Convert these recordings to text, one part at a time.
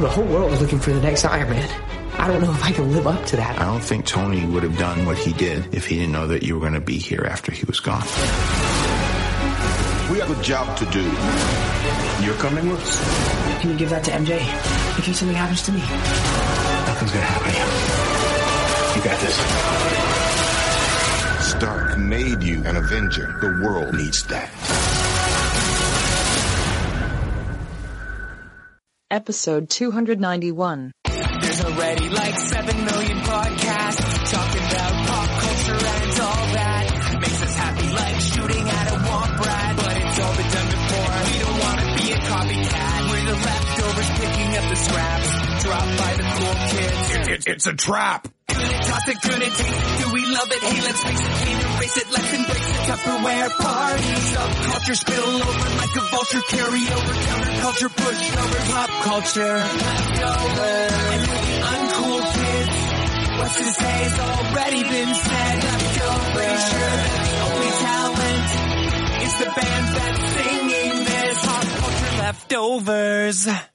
The whole world is looking for the next Iron Man. I don't know if I can live up to that. I don't think Tony would have done what he did if he didn't know that you were going to be here after he was gone. We have a job to do. You're coming with us? Can you give that to MJ in case something happens to me? Nothing's going to happen to you. You got this. Stark made you an Avenger. The world needs that. Episode 291. There's already like 7 million podcasts talking about pop culture and all that. Makes us happy like shooting at a womp rat, but it's all been done before. We don't want to be a copycat. We're the leftovers picking up the scraps dropped by the cool kids. It, it, it's a trap. Good at toss it, good at taste it. Do we love it? Hey, let's face it, can't erase it. Let's embrace the Tupperware party. Subculture spill over like a vulture. Carry over counterculture, push over pop culture. Leftovers. And the uncool kids, what's to say has already been said. Leftovers. Pretty sure that the only talent is the band that's singing this. Pop culture leftovers.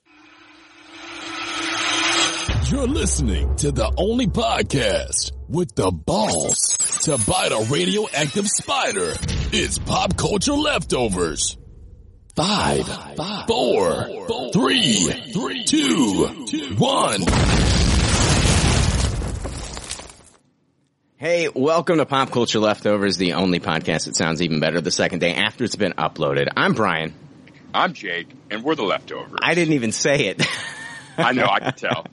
You're listening to the only podcast with the balls to bite a radioactive spider. It's Pop Culture Leftovers. Five, four, three, two, one. Hey, welcome to Pop Culture Leftovers, the only podcast that sounds even better the second day after it's been uploaded. I'm Brian. I'm Jake, and we're the leftovers. I didn't even say it. I know, I could tell.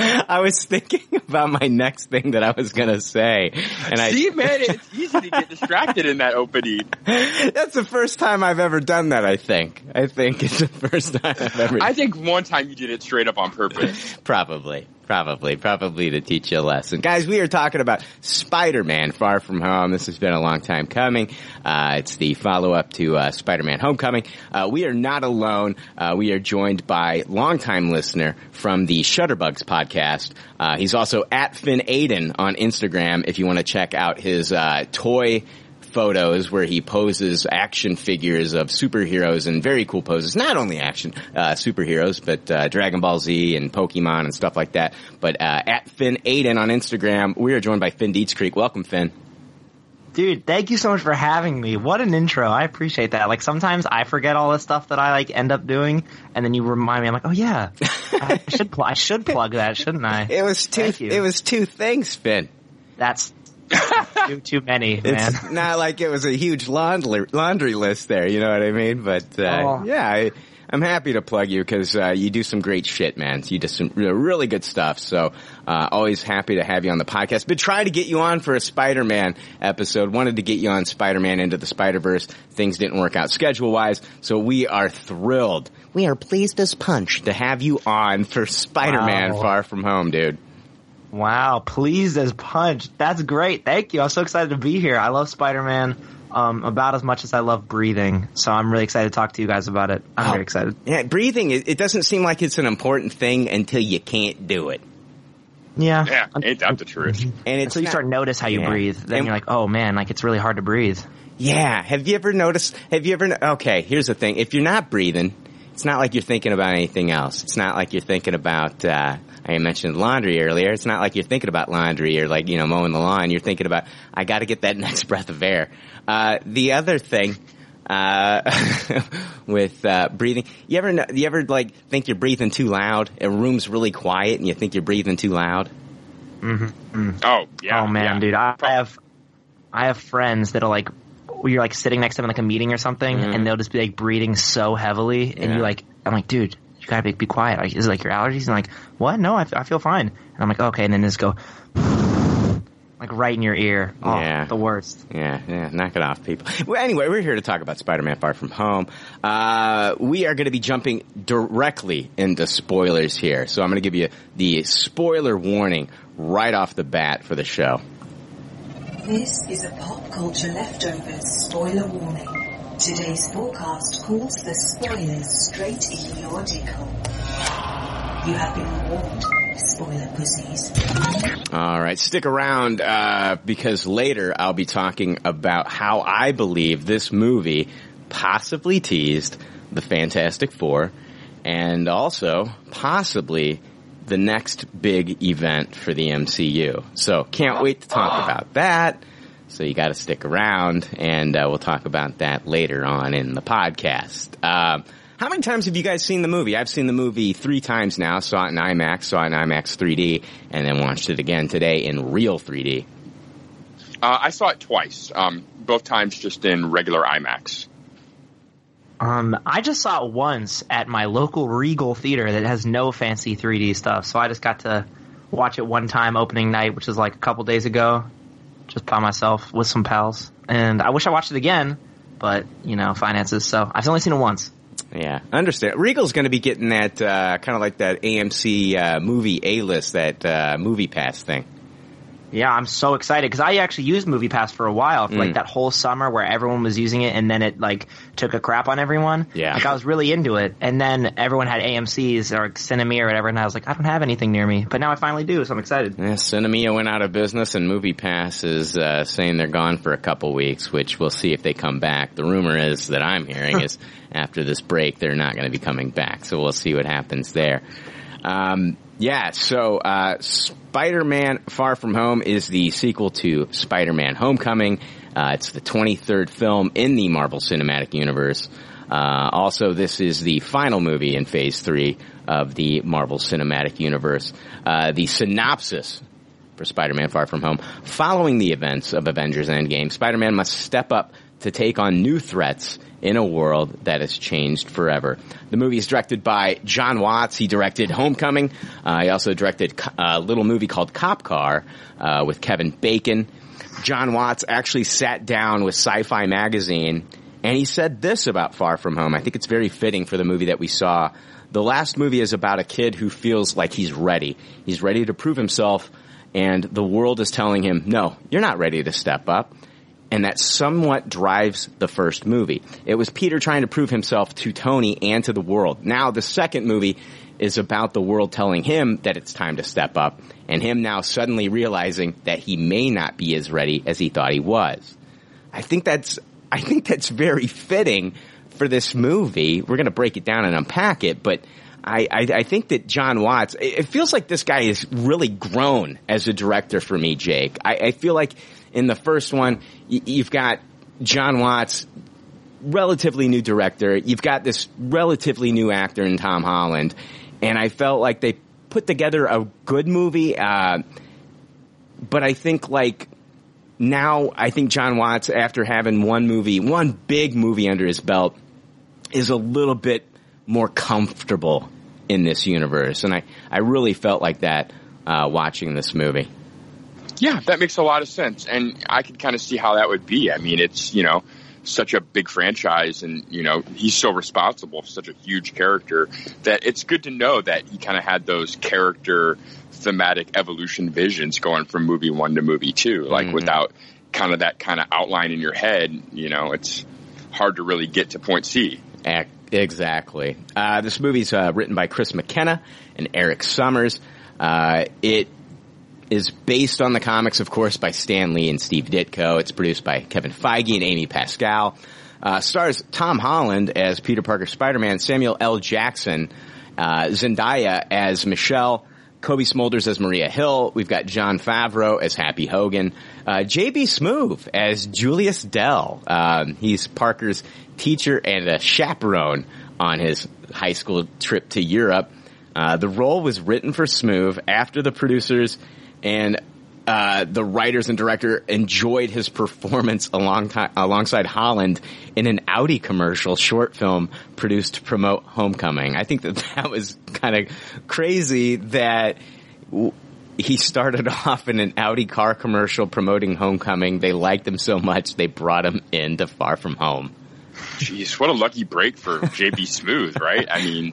I was thinking about my next thing that I was gonna say, and I See, man, it's easy to get distracted in that opening. that's the first time I've ever done that. I think. I think it's the first time I've ever. I think one time you did it straight up on purpose. Probably, probably, probably to teach you a lesson. Guys, we are talking about Spider-Man Far From Home. This has been a long time coming. Uh, it's the follow-up to uh, Spider-Man Homecoming. Uh, we are not alone. Uh, we are joined by longtime listener from the Shutterbugs podcast. Uh, he's also at Finn Aiden on Instagram if you want to check out his uh, toy photos where he poses action figures of superheroes and very cool poses. Not only action uh, superheroes, but uh, Dragon Ball Z and Pokemon and stuff like that. But uh, at Finn Aiden on Instagram, we are joined by Finn Dietz Creek. Welcome, Finn. Dude, thank you so much for having me. What an intro. I appreciate that. Like sometimes I forget all the stuff that I like end up doing and then you remind me I'm like, "Oh yeah. I should pl- I should plug that, shouldn't I?" It was two. Thank you. It was two things, Finn. That's too too many, man. It's not like it was a huge laundry laundry list there. You know what I mean? But uh, Oh. yeah, I, I'm happy to plug you because uh, you do some great shit, man. You do some re- really good stuff. So uh, always happy to have you on the podcast. Been trying to get you on for a Spider-Man episode. Wanted to get you on Spider-Man into the Spider-Verse. Things didn't work out schedule-wise, so we are thrilled. We are pleased as punch to have you on for Spider-Man Wow. Far From Home, dude. Wow, pleased as punch. That's great. Thank you. I'm so excited to be here. I love Spider-Man um, about as much as I love breathing. So I'm really excited to talk to you guys about it. I'm Oh. very excited. Yeah, breathing, it, it doesn't seem like it's an important thing until you can't do it. Yeah. Yeah, ain't that the truth? And it's Until you not- start notice how you Yeah. breathe, then And- you're like, "Oh man, like it's really hard to breathe." Yeah. Have you ever noticed? Have you ever? Okay. Here's the thing. If you're not breathing, it's not like you're thinking about anything else. It's not like you're thinking about. Uh, I mentioned laundry earlier. It's not like you're thinking about laundry or like you know mowing the lawn. You're thinking about I got to get that next breath of air. Uh, the other thing. Uh, with uh, breathing, you ever know, you ever like think you're breathing too loud? A room's really quiet and you think you're breathing too loud. Oh, yeah. oh man, yeah. dude, I, I have, I have friends that are like, you're like sitting next to them in like a meeting or something, and they'll just be like breathing so heavily, and. Yeah. you're like, I'm like, dude, you gotta be, be quiet. Like, is it like your allergies? And like, what? No, I feel fine. And I'm like, okay, and then just go, like right in your ear. Oh, Yeah. the worst. Yeah, yeah, knock it off, people. Well, anyway, we're here to talk about Spider-Man Far From Home. Uh, we are going to be jumping directly into spoilers here, so I'm going to give you the spoiler warning right off the bat for the show. This is a pop culture leftovers spoiler warning. Today's forecast calls the spoilers straight in your dickle. You have been warned, spoiler pussies. All right, stick around uh, because later I'll be talking about how I believe this movie possibly teased the Fantastic Four and also possibly the next big event for the MCU. So can't wait to talk about that. So you got to stick around, and uh, we'll talk about that later on in the podcast. Um, how many times have you guys seen the movie? I've seen the movie three times now. Saw it in IMAX, saw it in IMAX 3D, and then watched it again today in real 3D. Uh, I saw it twice, um, both times just in regular IMAX. Um, I just saw it once at my local Regal theater that has no fancy 3D stuff, so I just got to watch it one time opening night, which was like a couple days ago, just by myself with some pals. And I wish I watched it again, but you know, finances. So I've only seen it once. Yeah, I understand. Regal's going to be getting that uh, kind of like that AMC uh, movie A list, that uh, movie pass thing. Yeah, I'm so excited because I actually used MoviePass for a while, for like Mm. that whole summer where everyone was using it, and then it like took a crap on everyone. Yeah. like I was really into it, and then everyone had AMC's or Sinemia or whatever, and I was like, I don't have anything near me, but now I finally do, so I'm excited. Yeah, Sinemia went out of business, and Movie Pass is uh, saying they're gone for a couple weeks, which we'll see if they come back. The rumor is that I'm hearing is after this break, they're not going to be coming back. So we'll see what happens there. Um, yeah, so uh, Spider-Man: Far From Home is the sequel to Spider-Man: Homecoming. Uh, it's the 23rd film in the Marvel Cinematic Universe. Uh, also, this is the final movie in Phase Three of the Marvel Cinematic Universe. Uh, the synopsis for Spider-Man Far From Home. Following the events of Avengers Endgame, Spider-Man must step up to take on new threats in a world that has changed forever. The movie is directed by Jon Watts. He directed Homecoming. Uh, he also directed a little movie called Cop Car uh, with Kevin Bacon. Jon Watts actually sat down with Sci-Fi Magazine and he said this about Far From Home. I think it's very fitting for the movie that we saw. The last movie is about a kid who feels like he's ready. He's ready to prove himself and the world is telling him, no, you're not ready to step up. And that somewhat drives the first movie. It was Peter trying to prove himself to Tony and to the world. Now the second movie is about the world telling him that it's time to step up and him now suddenly realizing that he may not be as ready as he thought he was. I think that's I think that's very fitting for this movie. We're going to break it down and unpack it, but I, I, I think that Jon Watts. It feels like this guy has really grown as a director for me, Jake. I, I feel like in the first one, you've got Jon Watts, relatively new director. You've got this relatively new actor in Tom Holland, and I felt like they put together a good movie. Uh, but I think like now I think Jon Watts, after having one movie, one big movie under his belt, is a little bit more comfortable in this universe. And I, I really felt like that uh, watching this movie. Yeah, that makes a lot of sense. And I could kind of see how that would be. I mean, it's, you know, such a big franchise and, you know, he's so responsible for such a huge character that it's good to know that he kind of had those character thematic evolution visions going from movie one to movie two. Like Mhm. without kind of that kind of outline in your head, you know, it's hard to really get to point C. Exactly. Uh, this movie's uh, written by Chris McKenna and Erik Sommers. Uh, it is based on the comics, of course, by Stan Lee and Steve Ditko. It's produced by Kevin Feige and Amy Pascal. Uh, stars Tom Holland as Peter Parker Spider-Man, Samuel L. Jackson, uh, Zendaya as Michelle, Cobie Smulders as Maria Hill. We've got Jon Favreau as Happy Hogan. Uh, JB Smoove as Julius Dell. Um, he's Parker's teacher and a chaperone on his high school trip to Europe. Uh, the role was written for Smoove after the producers and uh, the writers and director enjoyed his performance along alongside Holland in an Audi commercial short film produced to promote Homecoming. I think that that was kind of crazy that w- he started off in an Audi car commercial promoting Homecoming. They liked him so much they brought him into Far From Home. Jeez, what a lucky break for JB Smoove, right? I mean,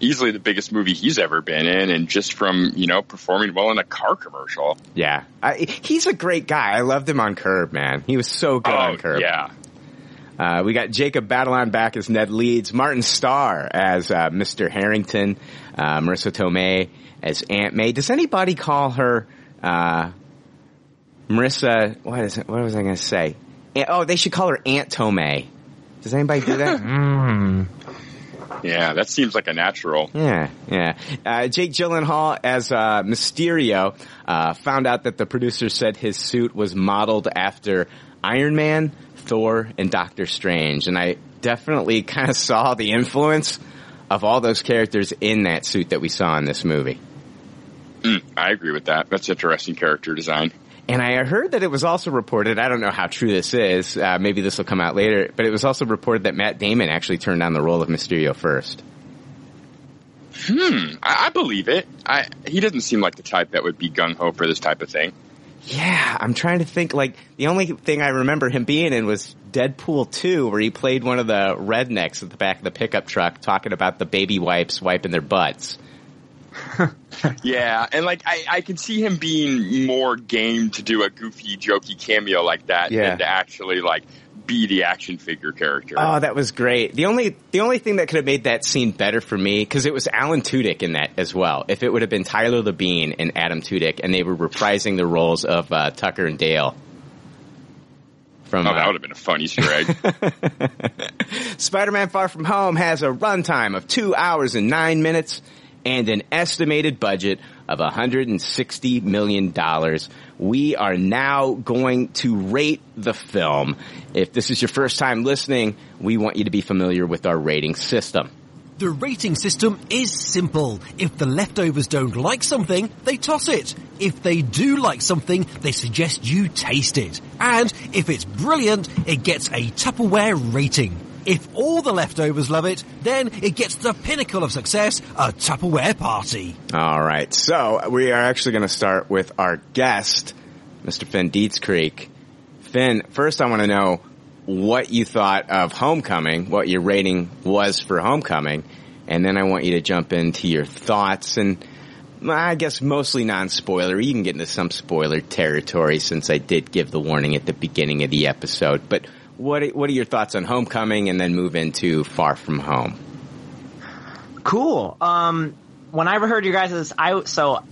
easily the biggest movie he's ever been in, and just from you know performing well in a car commercial. Yeah, I, he's a great guy. I loved him on Curb, man. He was so good Oh, on Curb. yeah. Uh, we got Jacob Batalon back as Ned Leeds, Martin Starr as uh, Mr. Harrington, uh, Marisa Tomei as Aunt May. Does anybody call her uh, Marisa? What is it? What was I going to say? Oh, they should call her Aunt Tomei. Does anybody do that? Yeah, that seems like a natural. Yeah, yeah. Uh, Jake Gyllenhaal as uh, Mysterio uh, found out that the producer said his suit was modeled after Iron Man, Thor, and Doctor Strange, and I definitely kind of saw the influence of all those characters in that suit that we saw in this movie. Mm, I agree with that. That's interesting character design. And I heard that it was also reported, I don't know how true this is, uh, maybe this will come out later, but it was also reported that Matt Damon actually turned down the role of Mysterio first. Hmm, I, I believe it. I, he doesn't seem like the type that would be gung ho for this type of thing. Yeah, I'm trying to think, like, the only thing I remember him being in was Deadpool 2, where he played one of the rednecks at the back of the pickup truck talking about the baby wipes wiping their butts. yeah, and like I, I can see him being more game to do a goofy, jokey cameo like that Yeah. than to actually like be the action figure character. Oh, that was great. The only the only thing that could have made that scene better for me because it was Alan Tudyk in that as well. If it would have been Tyler Labine and Adam Tudyk, and they were reprising the roles of uh, Tucker and Dale. From oh, uh, that would have been a fun Easter egg. Spider-Man Far From Home has a runtime of two hours and nine minutes and an estimated budget of $160 million. We are now going to rate the film. If this is your first time listening, we want you to be familiar with our rating system. The rating system is simple. If the leftovers don't like something, they toss it. If they do like something, they suggest you taste it. And if it's brilliant, it gets a Tupperware rating. If all the leftovers love it, then it gets the pinnacle of success, a Tupperware party. All right. So we are actually going to start with our guest, Mr. Finn Dietz Creek. Finn, first I want to know what you thought of Homecoming, what your rating was for Homecoming, and then I want you to jump into your thoughts and I guess mostly non-spoiler. You can get into some spoiler territory since I did give the warning at the beginning of the episode. But what what are your thoughts on Homecoming and then move into Far From Home? Cool. Um, when I heard you guys, I so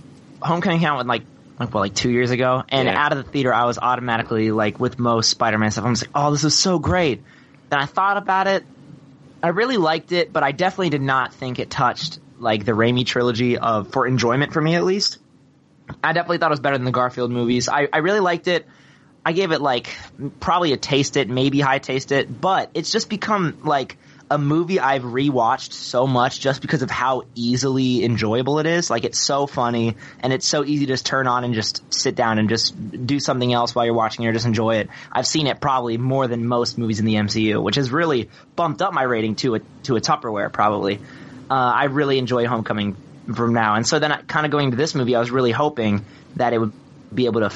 Homecoming came out with like like what like two years ago, and Yeah. out of the theater, I was automatically like with most Spider-Man stuff. I'm just like, oh, this is so great. Then I thought about it. I really liked it, but I definitely did not think it touched like the Raimi trilogy of for enjoyment for me at least. I definitely thought it was better than the Garfield movies. I, I really liked it. I gave it like probably a taste it, maybe high taste it, but it's just become like a movie I've rewatched so much just because of how easily enjoyable it is. Like it's so funny and it's so easy to just turn on and just sit down and just do something else while you're watching it or just enjoy it. I've seen it probably more than most movies in the MCU, which has really bumped up my rating to a to a Tupperware probably. Uh, I really enjoy Homecoming from now, and so then I, kind of going to this movie, I was really hoping that it would be able to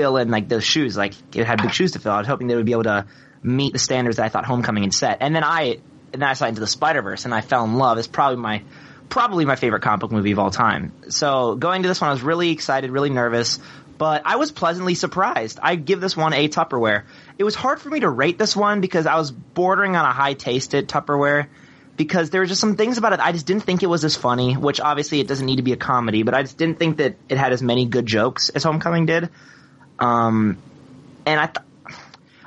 fill in like those shoes, like it had big shoes to fill. I was hoping they would be able to meet the standards that I thought Homecoming had set, and then I and then I saw Into the Spider Verse, and I fell in love. It's probably my probably my favorite comic book movie of all time. So going to this one, I was really excited, really nervous, but I was pleasantly surprised. I give this one a Tupperware. It was hard for me to rate this one because I was bordering on a high tasted Tupperware because there were just some things about it I just didn't think it was as funny, which obviously it doesn't need to be a comedy, but I just didn't think that it had as many good jokes as Homecoming did. Um, and I, th-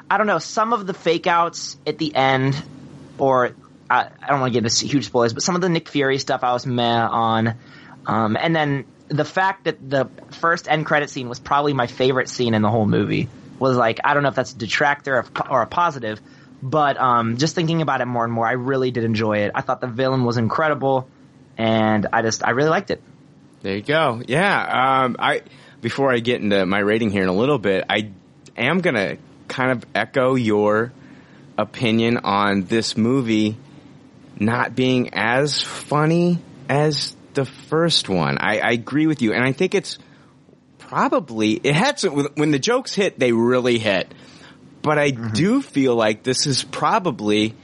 I don't know, some of the fake outs at the end, or I, I don't want to give this huge spoilers, but some of the Nick Fury stuff I was meh on. Um, and then the fact that the first end credit scene was probably my favorite scene in the whole movie was like, I don't know if that's a detractor or, or a positive, but um, just thinking about it more and more, I really did enjoy it. I thought the villain was incredible, and I just I really liked it. There you go. Yeah. Um, I before I get into my rating here in a little bit, I am gonna kind of echo your opinion on this movie not being as funny as the first one. I, I agree with you, and I think it's probably it had some when the jokes hit, they really hit. But I mm-hmm. do feel like this is probably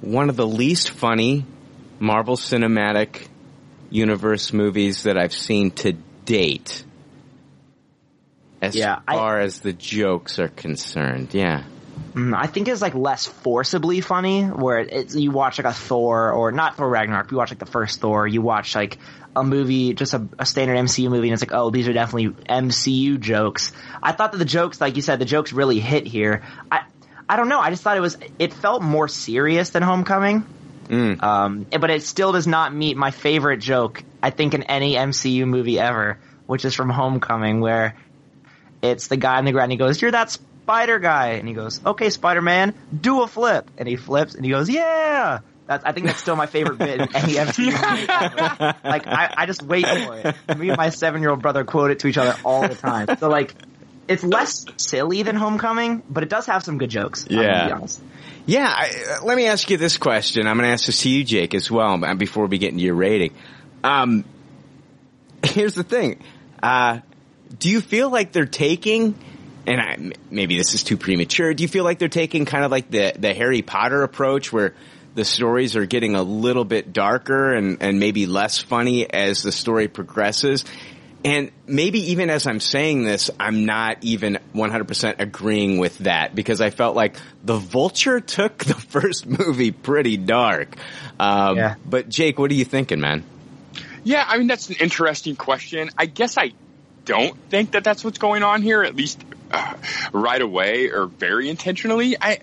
one of the least funny Marvel Cinematic Universe movies that I've seen to date. As Yeah, I- far as the jokes are concerned, yeah. Mm, I think it's like less forcibly funny, where it's, you watch like a Thor or not Thor Ragnarok. You watch like the first Thor. You watch like a movie, just a, a standard MCU movie, and it's like, oh, these are definitely MCU jokes. I thought that the jokes, like you said, the jokes really hit here. I I don't know. I just thought it was it felt more serious than Homecoming. Mm. Um, but it still does not meet my favorite joke, I think, in any MCU movie ever, which is from Homecoming, where it's the guy on the ground. And he goes, "You're that spider guy," and he goes, "Okay, Spider Man, do a flip," and he flips, and he goes, "Yeah." That's, I think that's still my favorite bit in any MCU. Like, I, I just wait for it. Me and my seven-year-old brother quote it to each other all the time. So, like, it's less silly than Homecoming, but it does have some good jokes. I'm gonna be Yeah. honest. Yeah, I, uh, let me ask you this question. I'm going to ask this to you, Jake, as well, uh, before we get into your rating. Um, here's the thing. Uh, do you feel like they're taking, and I, m- maybe this is too premature, do you feel like they're taking kind of like the, the Harry Potter approach where the stories are getting a little bit darker and, and maybe less funny as the story progresses? And maybe even as I'm saying this, I'm not even 100% agreeing with that because I felt like The Vulture took the first movie pretty dark. Um, Yeah. But Jake, what are you thinking, man? Yeah, I mean that's an interesting question. I guess I don't think that that's what's going on here, at least uh, right away or very intentionally. I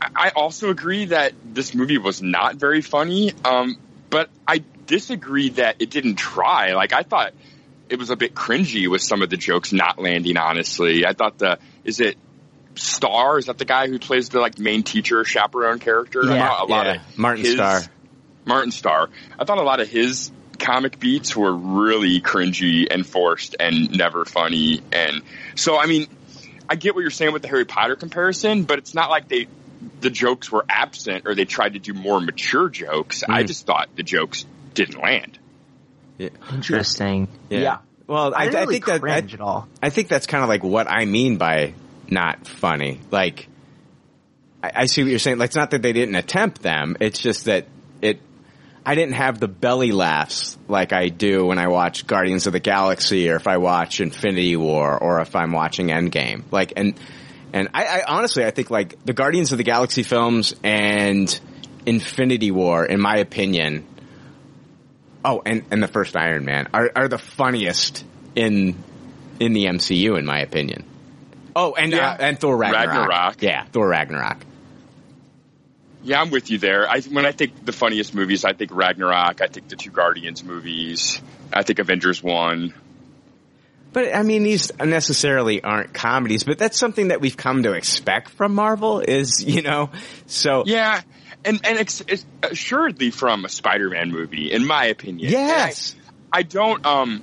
I also agree that this movie was not very funny, um, but I disagree that it didn't try. Like I thought it was a bit cringy with some of the jokes not landing. Honestly, I thought the is it. Starr is that the guy who plays the like main teacher chaperone character? Yeah, a lot yeah. of Martin his- Starr. Martin Starr. I thought a lot of his comic beats were really cringy and forced and never funny. And so, I mean, I get what you're saying with the Harry Potter comparison, but it's not like they, the jokes were absent or they tried to do more mature jokes. I Mm. just thought the jokes didn't land. Yeah. Interesting. Yeah. Yeah. Well, I, I, didn't I really think that I, at all. I think that's kind of like what I mean by not funny. Like, I, I see what you're saying. Like, it's not that they didn't attempt them. It's just that it. I didn't have the belly laughs like I do when I watch Guardians of the Galaxy, or if I watch Infinity War, or if I'm watching Endgame. Like, and and I, I honestly, I think like the Guardians of the Galaxy films and Infinity War, in my opinion, Oh, and, and the first Iron Man are, are the funniest in in the MCU, in my opinion. Oh, and Yeah. uh, and Thor Ragnarok. Ragnarok. Yeah, Thor Ragnarok. Yeah, I'm with you there. I, when I think the funniest movies, I think Ragnarok. I think the two Guardians movies. I think Avengers 1. But I mean, these necessarily aren't comedies, but that's something that we've come to expect from Marvel. Is you know, so Yeah, and and it's, it's assuredly from a Spider-Man movie, in my opinion. Yes. I, I don't. Um,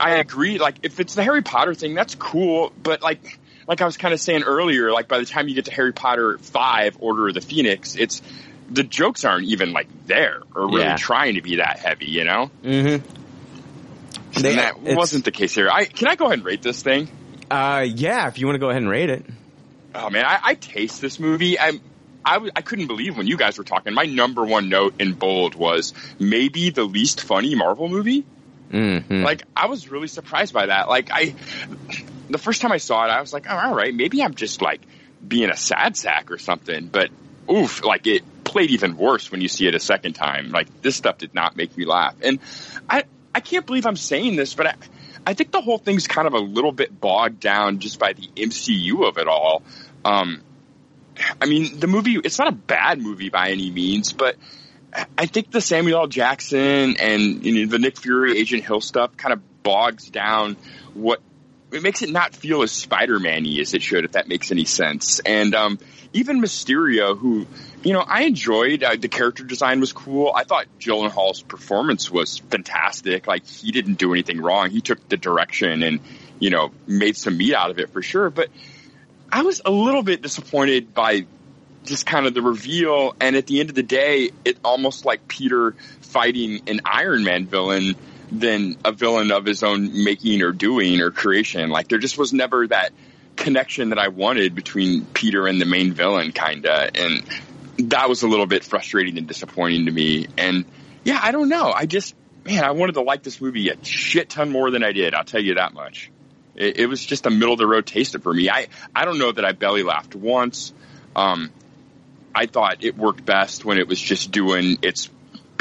I agree. Like, if it's the Harry Potter thing, that's cool. But like, like I was kind of saying earlier, like by the time you get to Harry Potter Five: Order of the Phoenix, it's the jokes aren't even like there or really Yeah. trying to be that heavy. You know, Mm-hmm. and that wasn't the case here. I can I go ahead and rate this thing? Uh, yeah. If you want to go ahead and rate it. Oh man, I, I taste this movie. I'm, I, w- I couldn't believe when you guys were talking. My number one note in bold was maybe the least funny Marvel movie. Mm-hmm. Like I was really surprised by that. Like I, the first time I saw it, I was like, oh, all right, maybe I'm just like being a sad sack or something. But oof, like it played even worse when you see it a second time. Like this stuff did not make me laugh, and I I can't believe I'm saying this, but I. I think the whole thing's kind of a little bit bogged down just by the MCU of it all. Um, I mean, the movie, it's not a bad movie by any means, but I think the Samuel L. Jackson and you know, the Nick Fury, Agent Hill stuff kind of bogs down what it makes it not feel as Spider-Man-y as it should, if that makes any sense. And um, even Mysterio, who you know I enjoyed, uh, the character design was cool. I thought Gyllenhaal's performance was fantastic. Like he didn't do anything wrong. He took the direction and you know made some meat out of it for sure. But I was a little bit disappointed by just kind of the reveal. And at the end of the day, it almost like Peter fighting an Iron Man villain than a villain of his own making or doing or creation. Like there just was never that connection that I wanted between Peter and the main villain kinda. And that was a little bit frustrating and disappointing to me. And yeah, I don't know. I just, man, I wanted to like this movie a shit ton more than I did. I'll tell you that much. It, it was just a middle of the road taster for me. I, I don't know that I belly laughed once. Um, I thought it worked best when it was just doing its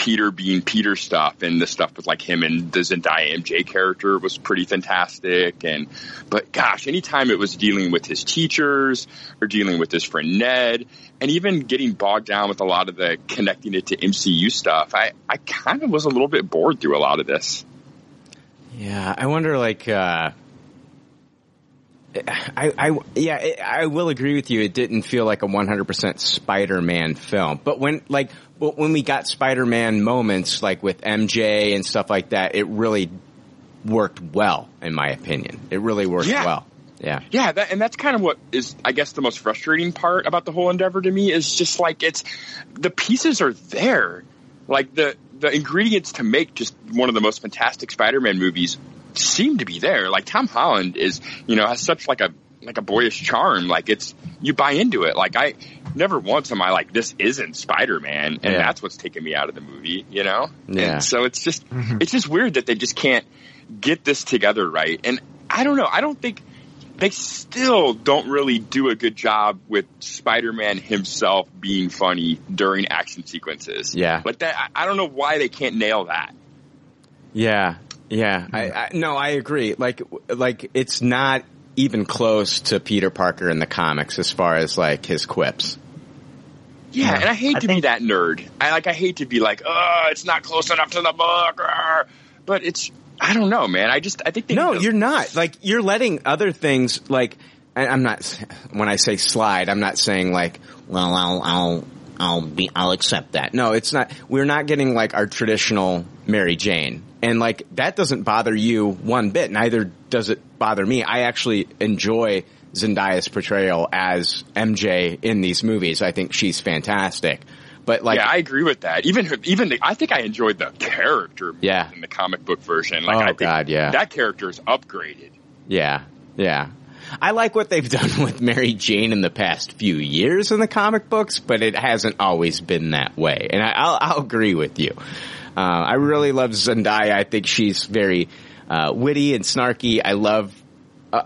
Peter being Peter stuff and the stuff with like him and the Zendaya MJ character was pretty fantastic. And, but gosh, anytime it was dealing with his teachers or dealing with his friend Ned and even getting bogged down with a lot of the connecting it to MCU stuff, I, I kind of was a little bit bored through a lot of this. Yeah, I wonder, like, uh, I, I, yeah, I will agree with you. It didn't feel like a 100% Spider-Man film, but when, like, when we got Spider-Man moments, like with MJ and stuff like that, it really worked well, in my opinion. It really worked Yeah. well. Yeah. Yeah, that, and that's kind of what is, I guess, the most frustrating part about the whole endeavor to me is just like it's the pieces are there, like the the ingredients to make just one of the most fantastic Spider-Man movies seem to be there. Like Tom Holland is, you know, has such like a like a boyish charm. Like it's you buy into it. Like I never once am I like this isn't Spider-Man, and Yeah. that's what's taking me out of the movie. You know? Yeah. And so it's just mm-hmm. it's just weird that they just can't get this together right. And I don't know. I don't think they still don't really do a good job with Spider-Man himself being funny during action sequences. Yeah. Like that, I I don't know why they can't nail that. Yeah, yeah. I, I no, I agree. Like, like it's not even close to Peter Parker in the comics as far as like his quips. Yeah, and I hate to be that nerd. I like, I hate to be like, oh, it's not close enough to the book. argh." But it's, I don't know, man. I just, I think they No, to- you're not. Like you're letting other things like and I'm not when I say slide, I'm not saying like, well, I'll I'll I'll be I'll accept that. No, it's not we're not getting like our traditional Mary Jane. And like that doesn't bother you one bit. Neither does it bother me. I actually enjoy Zendaya's portrayal as MJ in these movies. I think she's fantastic. But like yeah, I agree with that. Even her, even the, I think I enjoyed the character Yeah. in the comic book version. Like, Oh, I think God, yeah. that character is upgraded. Yeah, yeah. I like what they've done with Mary Jane in the past few years in the comic books, but it hasn't always been that way. And I, I'll, I'll agree with you. Uh, I really love Zendaya. I think she's very uh, witty and snarky. I love. Uh,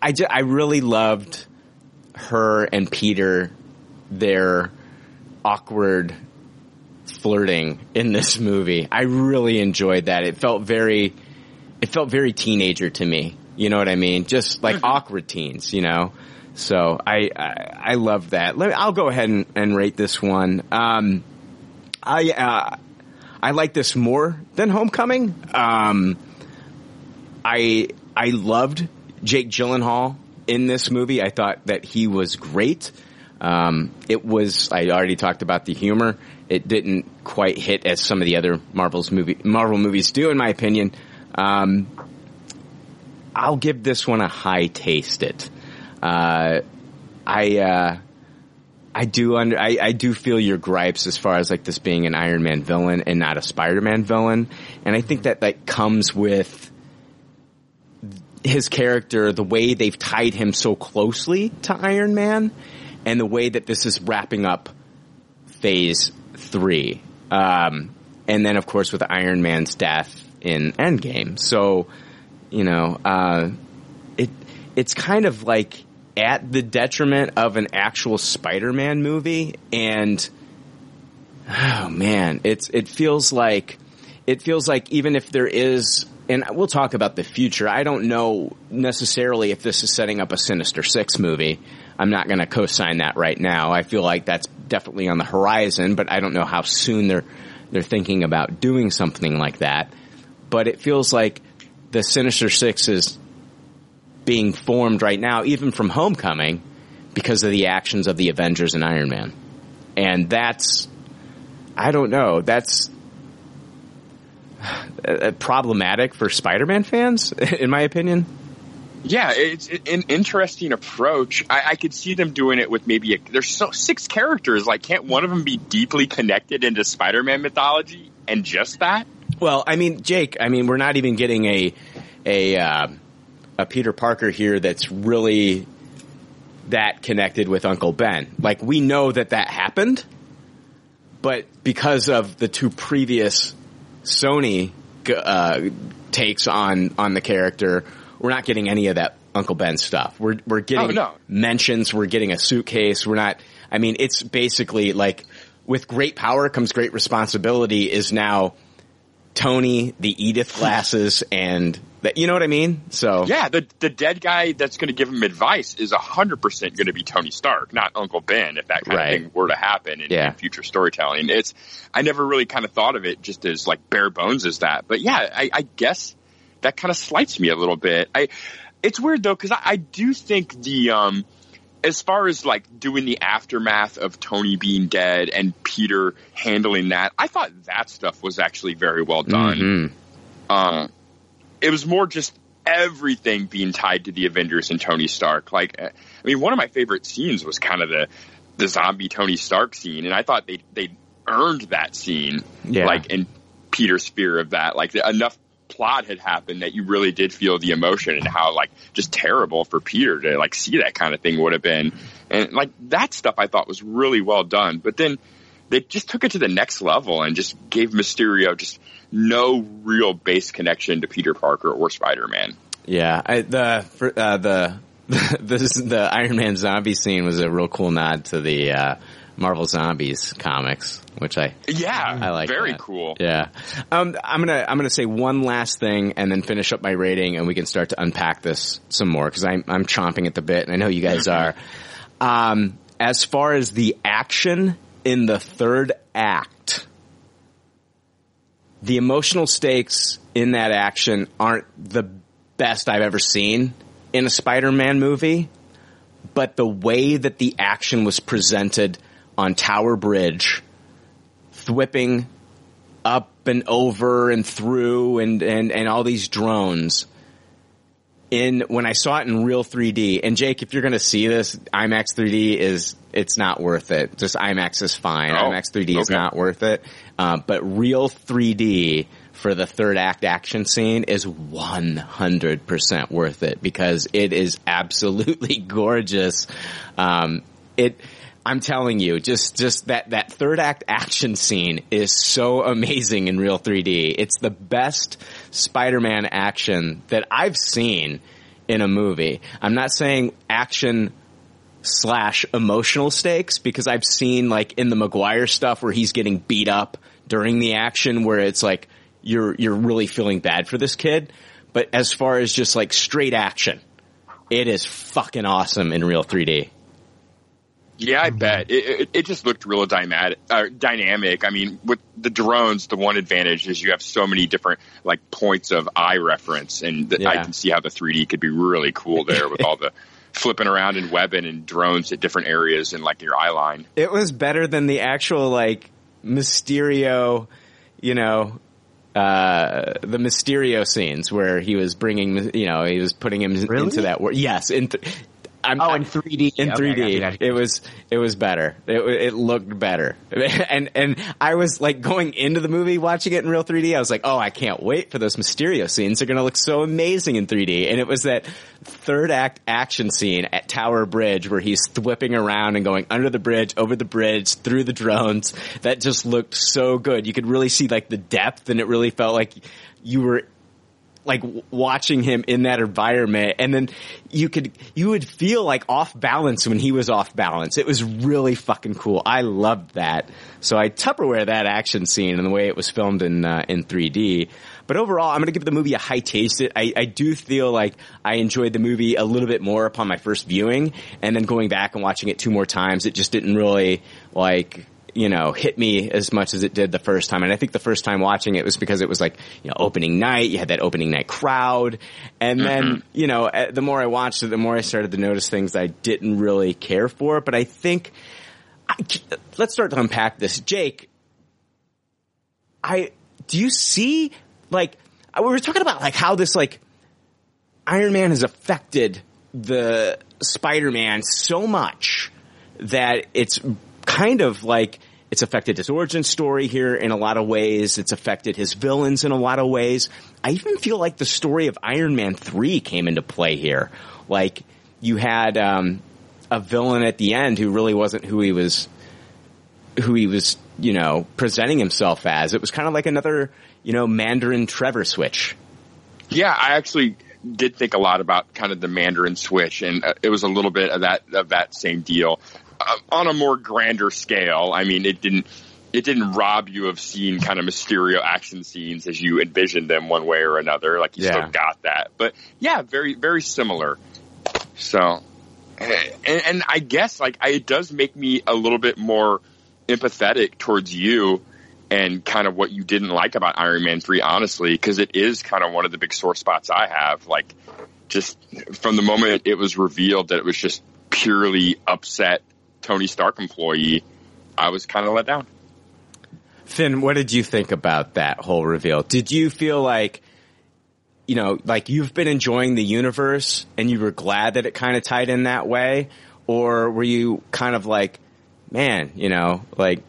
I ju- I really loved her and Peter, their awkward flirting in this movie. I really enjoyed that. It felt very it felt very teenager to me. You know what I mean? Just like awkward teens, you know? So I, I, I love that. Let I'll go ahead and, and rate this one. Um, I, uh, I like this more than Homecoming. Um, I, I loved Jake Gyllenhaal in this movie. I thought that he was great. Um, it was, I already talked about the humor. It didn't quite hit as some of the other Marvel's movie, Marvel movies do, in my opinion. Um, I'll give this one a high taste it. Uh, I, uh, I do under, I, I do feel your gripes as far as like this being an Iron Man villain and not a Spider-Man villain. And I think that that comes with his character, the way they've tied him so closely to Iron Man and the way that this is wrapping up phase three. Um, and then of course with Iron Man's death in Endgame. So, you know, uh, it, it's kind of like at the detriment of an actual Spider-Man movie and, oh man, it's, it feels like, it feels like even if there is, and we'll talk about the future, I don't know necessarily if this is setting up a Sinister Six movie. I'm not going to co-sign that right now. I feel like that's definitely on the horizon, but I don't know how soon they're, they're thinking about doing something like that. But it feels like the Sinister Six is being formed right now, even from Homecoming, because of the actions of the Avengers and Iron Man. And that's, I don't know, that's uh, problematic for Spider-Man fans, in my opinion. Yeah, it's an interesting approach. I, I could see them doing it with maybe a, there's so six characters. Like, can't one of them be deeply connected into Spider-Man mythology and just that? Well, I mean, Jake, I mean, we're not even getting a a uh, a Peter Parker here that's really that connected with Uncle Ben. Like, we know that that happened, but because of the two previous Sony uh, takes on on the character, we're not getting any of that Uncle Ben stuff. We're we're getting Oh, no. mentions. We're getting a suitcase. We're not. I mean, it's basically like with great power comes great responsibility is now Tony, the Edith glasses, and that, you know what I mean? So Yeah, the the dead guy that's going to give him advice is hundred percent going to be Tony Stark, not Uncle Ben. If that kind Right. of thing were to happen in, Yeah. in future storytelling, it's I never really kind of thought of it just as like bare bones as that. But yeah, I, I guess that kind of slights me a little bit. I it's weird though because I, I do think the um as far as like doing the aftermath of Tony being dead and Peter handling that, I thought that stuff was actually very well done. Mhm. Uh, it was more just everything being tied to the Avengers and Tony Stark. Like, uh, I mean, one of my favorite scenes was kind of the the zombie Tony Stark scene, and I thought they they earned that scene. Yeah. Like, and Peter's fear of that, like enough plot had happened that you really did feel the emotion and how like just terrible for Peter to like see that kind of thing would have been, and like that stuff I thought was really well done. But then they just took it to the next level and just gave Mysterio just no real base connection to Peter Parker or Spider Man. Yeah, I, the uh, the this the Iron Man zombie scene was a real cool nod to the uh, Marvel Zombies comics, which I Yeah, I like very that. cool. Yeah, um, I'm gonna I'm gonna say one last thing and then finish up my rating, and we can start to unpack this some more because I'm I'm chomping at the bit, and I know you guys are. Um, as far as the action in the third act, the emotional stakes in that action aren't the best I've ever seen in a Spider-Man movie, but the way that the action was presented on Tower Bridge, thwipping up and over and through and, and, and all these drones in when I saw it in real 3D. And Jake, if you're going to see this, IMAX 3D is it's not worth it. Just IMAX is fine. Oh, IMAX 3D is not worth it. Uh, but real 3D for the third act action scene is 100% worth it because it is absolutely gorgeous. Um, it. I'm telling you, just just that that third act action scene is so amazing in real 3D. It's the best Spider-Man action that I've seen in a movie. I'm not saying action slash emotional stakes because I've seen like in the Maguire stuff where he's getting beat up during the action where it's like you're you're really feeling bad for this kid. But as far as just like straight action, it is fucking awesome in real 3D. Yeah, I bet it, it, it just looked real dynamic. Uh, dynamic. I mean, with the drones, the one advantage is you have so many different like points of eye reference, and th- I can see how the 3D could be really cool there with all the flipping around and webbing and drones at different areas and like your eye line. It was better than the actual like Mysterio, you know, uh, the Mysterio scenes where he was bringing, you know, he was putting him Really? into that world. Yes, in th- I'm, Oh, in 3D. in Okay, 3D. gotcha, gotcha. It was it was better. It, it looked better, and and I was like going into the movie watching it in real 3D. I was like, oh, I can't wait for those Mysterio scenes. They're gonna look so amazing in 3D. And it was that third act action scene at Tower Bridge where he's whipping around and going under the bridge, over the bridge, through the drones. That just looked so good. You could really see like the depth, and it really felt like you were like watching him in that environment. And then you could you would feel like off balance when he was off balance. It was really fucking cool. I loved that. So i tupperware that action scene and the way it was filmed in uh, in 3d but overall i'm gonna give the movie a high taste. I, I do feel like i enjoyed the movie a little bit more upon my first viewing. And then going back and watching it two more times it just didn't really like you know, hit me as much as it did the first time. And I think the first time watching it was because it was like, you know, opening night, you had that opening night crowd. And then, you know, eh, the more I watched it, the more I started to notice things I didn't really care for. But I think, I, let's start to unpack this. Jake, I, do you see, like, we were talking about like how this like Iron Man has affected the Spider-Man so much that it's kind of like it's affected his origin story here in a lot of ways. It's affected his villains in a lot of ways. I even feel like the story of Iron Man 3 came into play here. Like you had um, a villain at the end who really wasn't who he was who he was, you know, presenting himself as. It was kind of like another, you know, Mandarin Trevor switch. Yeah, I actually did think a lot about kind of the Mandarin switch, and uh, it was a little bit of that of that same deal. Uh, on a more grander scale. I mean, it didn't it didn't rob you of seeing kind of Mysterio action scenes as you envisioned them one way or another. Like you Yeah. still got that, but yeah, very very similar. So, and, and I guess like I, it does make me a little bit more empathetic towards you and kind of what you didn't like about Iron Man 3, honestly, because it is kind of one of the big sore spots I have. Like, just from the moment it was revealed that it was just purely upset Tony Stark employee, I was kind of let down. Finn, what did you think about that whole reveal? Did you feel like, you know, like you've been enjoying the universe and you were glad that it kind of tied in that way? Or were you kind of like, man, you know, like,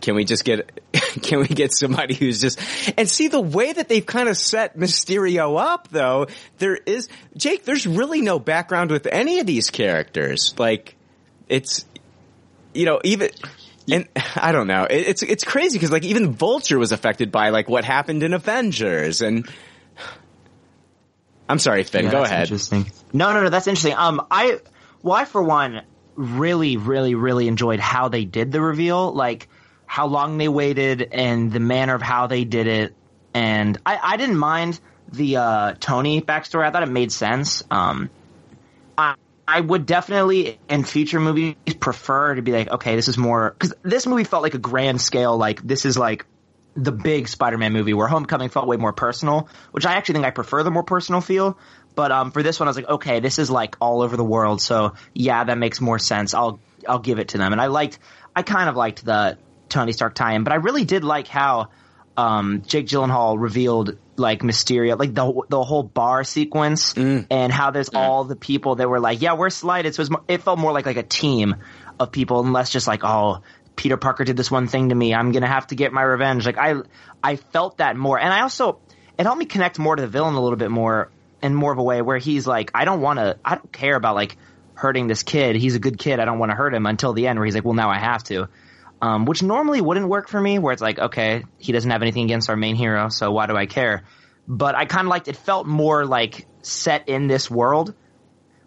can we just get, can we get somebody who's just, and see the way that they've kind of set Mysterio up though, there is, Jake, there's really no background with any of these characters. Like, it's, you know, even, and I don't know, it, it's, it's crazy because like even Vulture was affected by like what happened in Avengers and, I'm sorry, Finn, Yeah, go ahead. Interesting. No, no, no, that's interesting. Um, I, well, I for one really, really, really enjoyed how they did the reveal, like how long they waited and the manner of how they did it. And I, I didn't mind the uh, Tony backstory. I thought it made sense. Um, I, I would definitely in future movies prefer to be like, okay, this is more because this movie felt like a grand scale. Like this is like the big Spider-Man movie where Homecoming felt way more personal, which I actually think I prefer the more personal feel. But um, for this one, I was like, okay, this is like all over the world, so yeah, that makes more sense. I'll I'll give it to them, and I liked, I kind of liked the Tony Stark tie-in, but I really did like how um, Jake Gyllenhaal revealed like Mysterio, like the the whole bar sequence, and how there's all the people that were like, yeah, we're slighted. So it, was, it felt more like like a team of people, and less just like, oh, Peter Parker did this one thing to me. I'm gonna have to get my revenge. Like I, I felt that more, and I also it helped me connect more to the villain a little bit more in more of a way where he's like, I don't want to, I don't care about like hurting this kid. He's a good kid. I don't want to hurt him until the end where he's like, well, now I have to. Um, which normally wouldn't work for me, where it's like, okay, he doesn't have anything against our main hero, so why do I care? But I kind of liked it. Felt more like set in this world,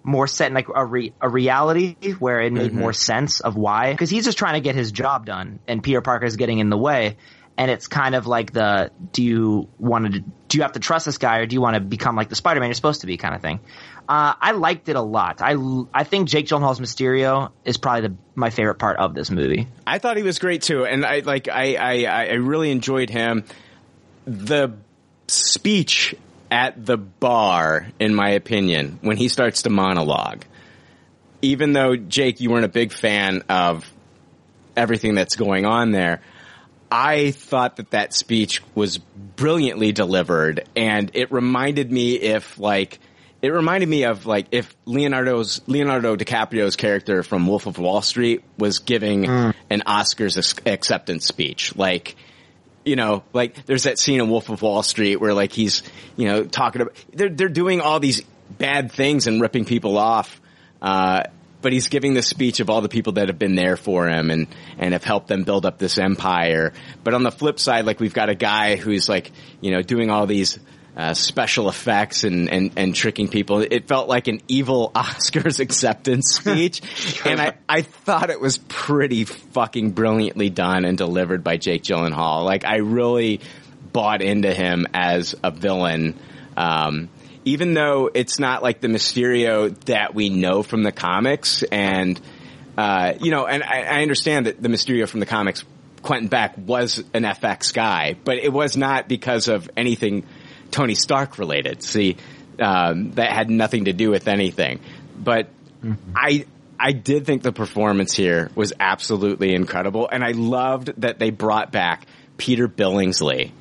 more set in like a re- a reality where it made Mhm. more sense of why. Because he's just trying to get his job done, and Peter Parker's getting in the way. And it's kind of like the do you want to do you have to trust this guy or do you want to become like the Spider-Man you're supposed to be kind of thing. Uh, I liked it a lot. I I think Jake Gyllenhaal's Mysterio is probably the, my favorite part of this movie. I thought he was great too, and I like I I, I really enjoyed him. The speech at the bar, in my opinion, when he starts to monologue, even though Jake, you weren't a big fan of everything that's going on there. I thought that that speech was brilliantly delivered, and it reminded me if like it reminded me of like if Leonardo's Leonardo DiCaprio's character from Wolf of Wall Street was giving an Oscars acceptance speech, like you know, like there's that scene in Wolf of Wall Street where like he's, you know, talking about they're they're doing all these bad things and ripping people off, uh, but he's giving the speech of all the people that have been there for him and and have helped them build up this empire. But on the flip side, like we've got a guy who's like, you know, doing all these. Uh, special effects and, and, and tricking people. It felt like an evil Oscars acceptance speech. and I, I thought it was pretty fucking brilliantly done and delivered by Jake Gyllenhaal. Like I really bought into him as a villain. Um, even though it's not like the Mysterio that we know from the comics and, uh, you know, and I, I understand that the Mysterio from the comics, Quentin Beck was an FX guy, but it was not because of anything Tony Stark related. See, um, that had nothing to do with anything. But I I did think the performance here was absolutely incredible, and I loved that they brought back Peter Billingsley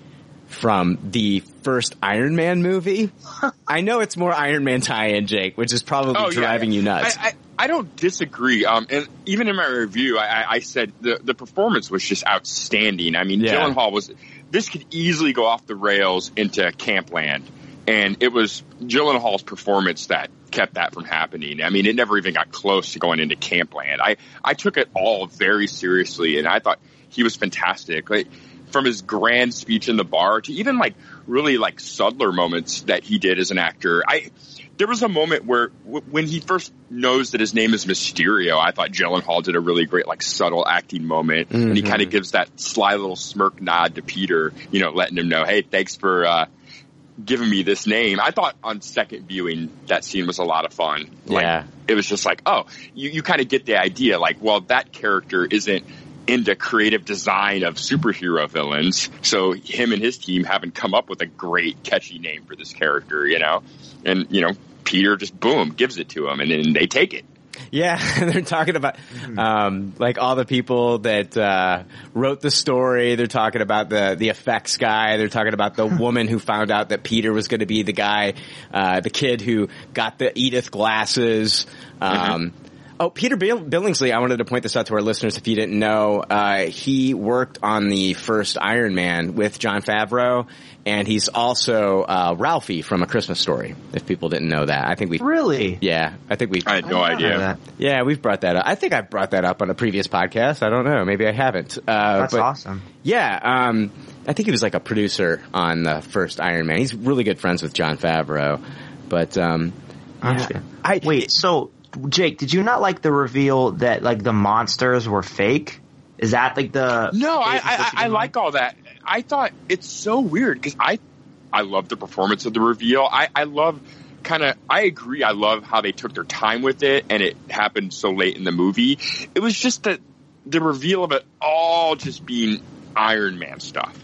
from the first Iron Man movie. I know it's more Iron Man tie-in, Jake, which is probably Oh, driving yeah. you nuts. I, I, I don't disagree. Um, and even in my review, I, I, I said the, the performance was just outstanding. I mean, Yeah. Gyllenhaal was, this could easily go off the rails into Campland. And it was Gyllenhaal's performance that kept that from happening. I mean, it never even got close to going into Campland. I, I took it all very seriously and I thought he was fantastic. Like, from his grand speech in the bar to even like really like subtler moments that he did as an actor. I there was a moment where w- when he first knows that his name is Mysterio, I thought Gyllenhaal did a really great like subtle acting moment, and he kind of gives that sly little smirk nod to Peter, you know, letting him know, hey, thanks for. uh giving me this name. I thought on second viewing that scene was a lot of fun. Like, Yeah. It was just like, oh, you, you kind of get the idea. Like, well, that character isn't into creative design of superhero villains. So him and his team haven't come up with a great catchy name for this character, you know? And, you know, Peter just boom, gives it to him and then they take it. Yeah, they're talking about um, like all the people that uh, wrote the story. They're talking about the the effects guy. They're talking about the woman who found out that Peter was going to be the guy, uh, the kid who got the Edith glasses. Um, Oh, Peter Bill- Billingsley, I wanted to point this out to our listeners if you didn't know. Uh, he worked on the first Iron Man with Jon Favreau, and he's also uh, Ralphie from A Christmas Story, if people didn't know that. I think we Really? Yeah, I think we I had no I idea. that. yeah, we've brought that up. I think I brought that up on a previous podcast. I don't know. Maybe I haven't. Uh, That's but awesome. Yeah, um, I think he was like a producer on the first Iron Man. He's really good friends with Jon Favreau. But um, Gotcha. I Wait, so Jake, did you not like the reveal that like the monsters were fake? Is that like the No, I, I, I like all that. I thought it's so weird because I, I love the performance of the reveal. I, I love kind of, I agree. I love how they took their time with it and it happened so late in the movie. It was just that the reveal of it all just being Iron Man stuff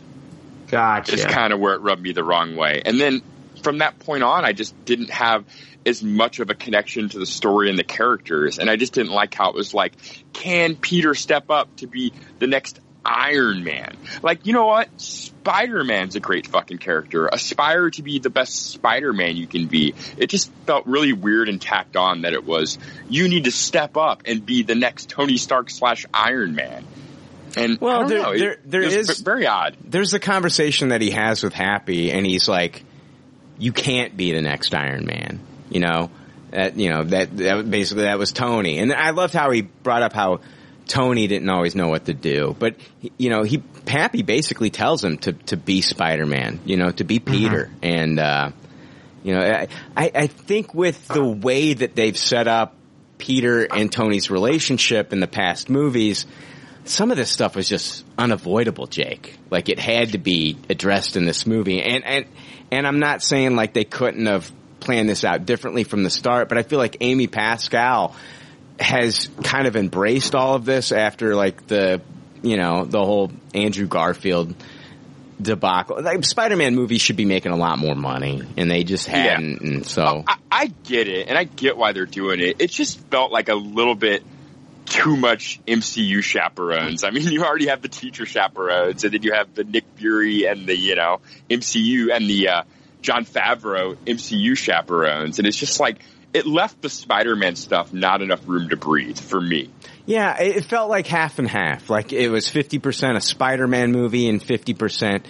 Gotcha. is kind of where it rubbed me the wrong way. And then from that point on, I just didn't have as much of a connection to the story and the characters. And I just didn't like how it was like, can Peter step up to be the next Iron Man? Like, you know what? Spider Man's a great fucking character. Aspire to be the best Spider Man you can be. It just felt really weird and tacked on that it was, you need to step up and be the next Tony Stark slash Iron Man. And Well, there- know. There- there was very odd. there's a conversation that he has with Happy, and he's like, "You can't be the next Iron Man." You know, that you know that that basically that was Tony, and I loved how he brought up how Tony didn't always know what to do, but you know he Happy basically tells him to to be Spider Man, you know, to be Peter, and uh, you know I I I think with the way that they've set up Peter and Tony's relationship in the past movies some of this stuff was just unavoidable, Jake. Like it had to be addressed in this movie. And, and, and I'm not saying like they couldn't have planned this out differently from the start, but I feel like Amy Pascal has kind of embraced all of this after like the, you know, the whole Andrew Garfield debacle. Like Spider-Man movies should be making a lot more money and they just Yeah. hadn't. And so, I, I get it, and I get why they're doing it. It just felt like a little bit too much MCU chaperones. I mean, you already have the teacher chaperones, and then you have the Nick Fury and the you know MCU and the uh, Jon Favreau MCU chaperones, and it's just like it left the Spider-Man stuff not enough room to breathe for me. Yeah, it felt like half and half. Like it was 50% a Spider-Man movie and 50%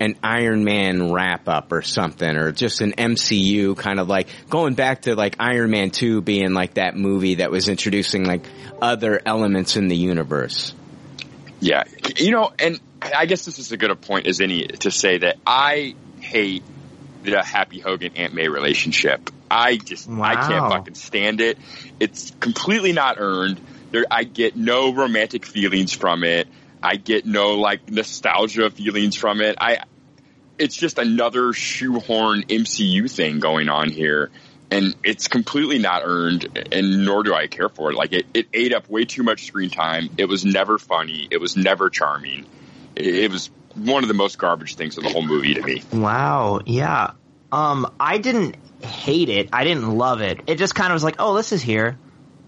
an Iron Man wrap up or something, or just an MCU kind of like going back to like Iron Man 2 being like that movie that was introducing like other elements in the universe. Yeah, you know, and I guess this is as good a point as any to say that I hate the Happy Hogan Aunt May relationship. I just I can't fucking stand it. It's completely not earned. There, I get no romantic feelings from it. I get no like nostalgia feelings from it. I, it's just another shoehorn MCU thing going on here. And it's completely not earned, and nor do I care for it. Like it, it ate up way too much screen time. It was never funny. It was never charming. It, it was one of the most garbage things of the whole movie to me. Wow, yeah. Um, I didn't hate it. I didn't love it. It just kind of was like, oh, this is here.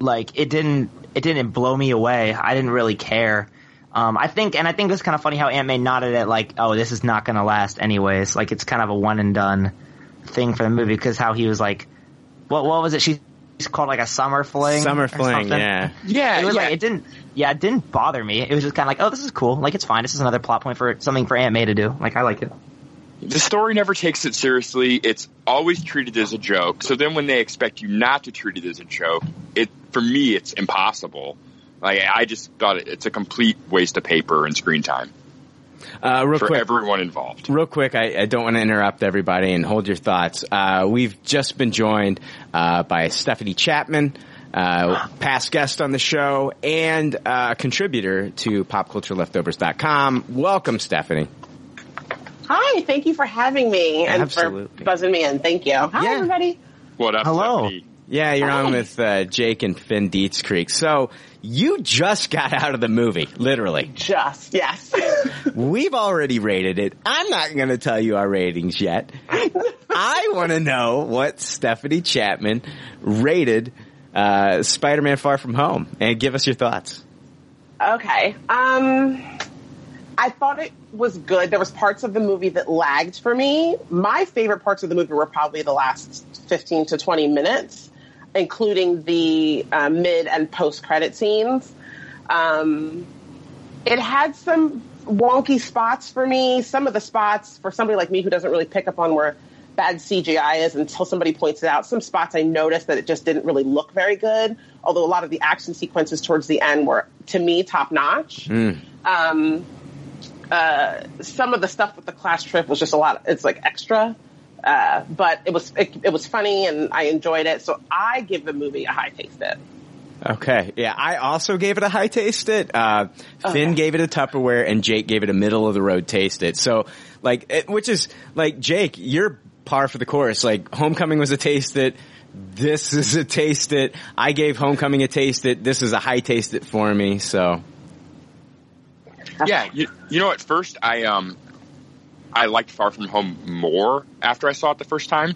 Like it didn't, it didn't blow me away. I didn't really care. Um, I think, and I think it's kind of funny how Aunt May nodded at like, oh, this is not going to last anyways. Like it's kind of a one and done thing for the movie because how he was like, what, what was it? She, she's called like a summer fling. Summer fling, yeah. Yeah, It was yeah. like it didn't. Yeah, it didn't bother me. It was just kind of like, oh, this is cool. Like it's fine. This is another plot point for something for Aunt May to do. Like I like it. the story never takes it seriously. It's always treated as a joke. So then when they expect you not to treat it as a joke, it for me it's impossible. Like I just thought it, it's a complete waste of paper and screen time. Uh, real for quick, everyone involved. Real quick, I, I don't want to interrupt everybody and hold your thoughts. Uh, we've just been joined uh, by Stephanie Chapman, uh, past guest on the show and uh, contributor to PopCultureLeftovers.com. Welcome, Stephanie. Hi, thank you for having me and Absolutely. for buzzing me in. Thank you. Hi, everybody. What up, Hello. Stephanie? Yeah, you're on with uh, Jake and Finn Dietz Creek. So you just got out of the movie, literally. Just, yes. We've already rated it. I'm not going to tell you our ratings yet. I want to know what Stephanie Chapman rated uh, Spider-Man Far From Home, and give us your thoughts. Okay. Um, I thought it was good. There was parts of the movie that lagged for me. My favorite parts of the movie were probably the last 15 to 20 minutes, including the uh, mid and post credit scenes. Um, it had some wonky spots for me. Some of the spots for somebody like me who doesn't really pick up on where bad CGI is until somebody points it out. Some spots I noticed that it just didn't really look very good. Although a lot of the action sequences towards the end were, to me, top notch. Um, uh, some of the stuff with the class trip was just a lot. It's like extra, uh, but it was it, it was funny and I enjoyed it. So I give the movie a high taste it. Okay, yeah, I also gave it a high taste it. Uh, Finn gave it a Tupperware, and Jake gave it a middle of the road taste it. So, like, it, which is like Jake, you're par for the course. Like, Homecoming was a taste it. This is a taste it. I gave Homecoming a taste it. This is a high taste it for me. So, Yeah, you, you know, at first I um I liked Far From Home more after I saw it the first time,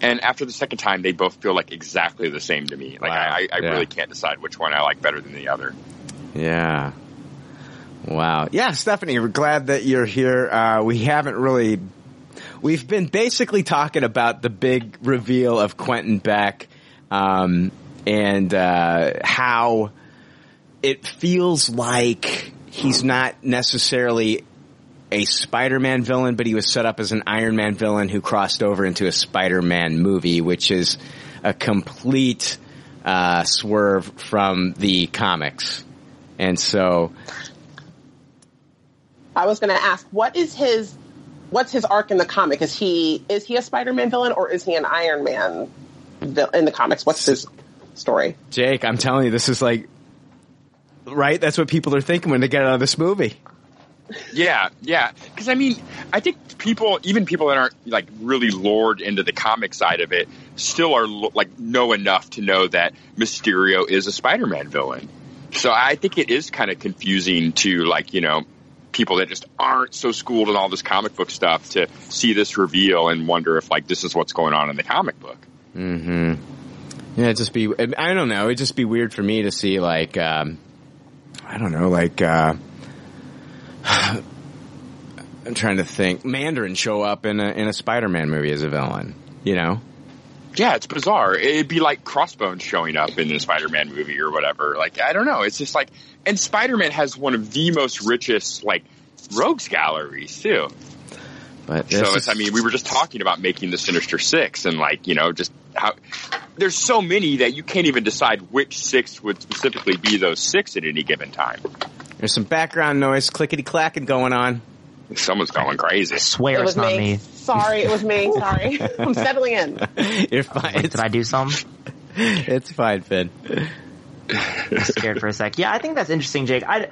and after the second time, they both feel like exactly the same to me. Like I, I Yeah. really can't decide which one I like better than the other. yeah. Wow. Yeah, Stephanie, we're glad that you're here. Uh, we haven't really, we've been basically talking about the big reveal of Quentin Beck, um, and, uh, how it feels like he's not necessarily a Spider-Man villain, but he was set up as an Iron Man villain who crossed over into a Spider-Man movie, which is a complete, uh, swerve from the comics. And so, I was going to ask, what is his what's his arc in the comic? Is he is he a Spider-Man villain or is he an Iron Man vil- in the comics? What's his story? Jake, I'm telling you, this is like, right? That's what people are thinking when they get out of this movie. Yeah, yeah. Because I mean, I think people, even people that aren't like really lured into the comic side of it, still are like know enough to know that Mysterio is a Spider-Man villain. So I think it is kind of confusing to like you know people that just aren't so schooled in all this comic book stuff to see this reveal and wonder if like this is what's going on in the comic book. hmm Yeah, it'd just be, I don't know, it'd just be weird for me to see like, um, I don't know, like, uh, I'm trying to think, Mandarin show up in a, in a Spider-Man movie as a villain, you know? Yeah, it's bizarre. It'd be like Crossbones showing up in the Spider-Man movie or whatever. Like, I don't know. It's just like, and Spider-Man has one of the most richest, like, rogues galleries too. But So it's, I mean, we were just talking about making the Sinister Six and like, you know, just how there's so many that you can't even decide which six would specifically be those six at any given time. There's some background noise, clickety clacking going on. Someone's going crazy. Swear it it's was not me. me. Sorry, it was me. Sorry, I'm settling in. You're fine. Did I do something? It's fine, Finn. I'm scared for a sec. Yeah, I think that's interesting, Jake. I,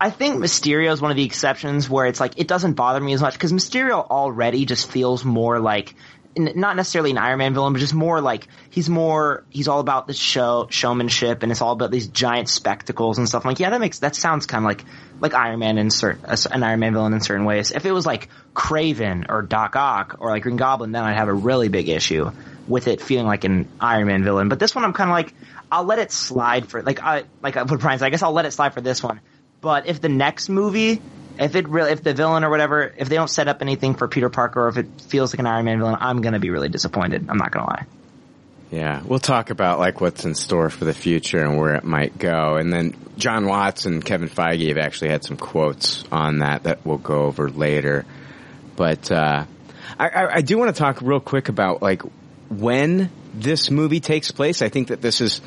I think Mysterio is one of the exceptions where it's like it doesn't bother me as much because Mysterio already just feels more like n- not necessarily an Iron Man villain, but just more like he's more he's all about the show showmanship and it's all about these giant spectacles and stuff. I'm like, yeah, that makes that sounds kind of like like Iron Man in certain an Iron Man villain in certain ways. If it was like Kraven or Doc Ock or like Green Goblin, then I'd have a really big issue with it feeling like an Iron Man villain. But this one, I'm kind of like, I'll let it slide for like I like what Brian said. I guess I'll let it slide for this one. But if the next movie, if it really, if the villain or whatever, if they don't set up anything for Peter Parker, or if it feels like an Iron Man villain, I'm gonna be really disappointed. I'm not gonna lie. Yeah, we'll talk about like what's in store for the future and where it might go. And then Jon Watts and Kevin Feige have actually had some quotes on that that we'll go over later. But uh, I, I, I do want to talk real quick about like when this movie takes place. I think that this is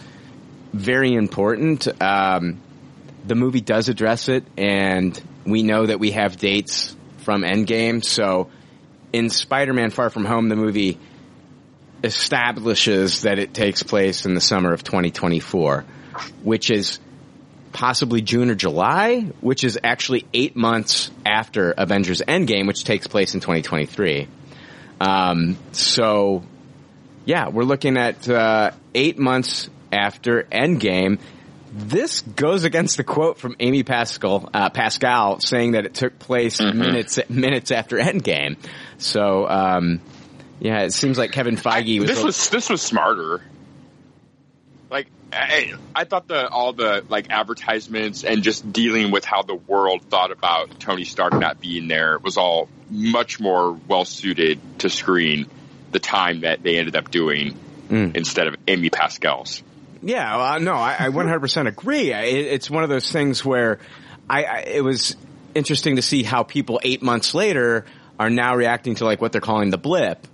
very important. Um, the movie does address it, and we know that we have dates from Endgame. So in Spider-Man Far From Home, the movie establishes that it takes place in the summer of 2024, which is possibly June or July, which is actually eight months after Avengers Endgame, which takes place in 2023. Um, so, yeah, we're looking at uh, eight months after Endgame. This goes against the quote from Amy Pascal, uh, Pascal saying that it took place minutes minutes after Endgame. So, um, yeah, it seems like Kevin Feige was. this was this was smarter. Like I, I thought the all the like advertisements and just dealing with how the world thought about Tony Stark not being there was all much more well suited to screen the time that they ended up doing instead of Amy Pascal's. Yeah, well, no, I, I 100% agree. It, it's one of those things where I, I, it was interesting to see how people eight months later are now reacting to like what they're calling the blip,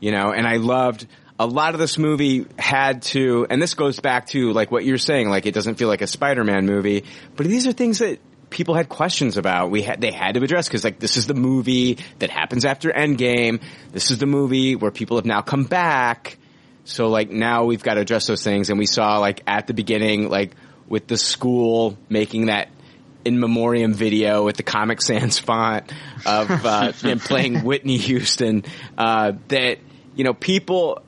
you know, and I loved a lot of this movie had to, and this goes back to like what you're saying, like it doesn't feel like a Spider-Man movie, but these are things that people had questions about. We had, they had to address because like this is the movie that happens after Endgame. This is the movie where people have now come back. So like now we've got to address those things and we saw like at the beginning, like with the school making that in memoriam video with the Comic Sans font of uh, playing Whitney Houston, uh, that, you know, people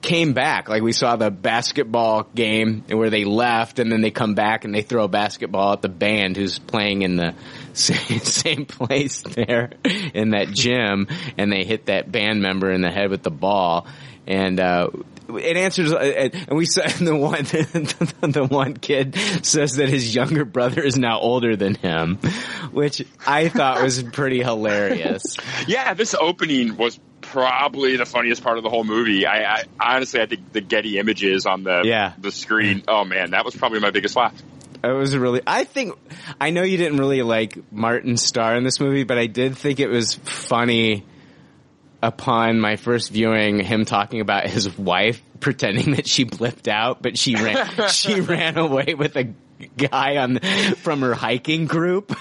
came back. Like we saw the basketball game where they left and then they come back and they throw a basketball at the band who's playing in the same, same place there in that gym and they hit that band member in the head with the ball. And, uh, it answers, uh, and we said the one, the one kid says that his younger brother is now older than him, which I thought was pretty hilarious. Yeah, this opening was probably the funniest part of the whole movie. I, I honestly, I think the Getty images on the Yeah. the screen. Oh man, that was probably my biggest laugh. It was really. I think. I know you didn't really like Martin Starr in this movie, but I did think it was funny. Upon my first viewing, him talking about his wife pretending that she blipped out, but she ran. she ran away with a guy on from her hiking group.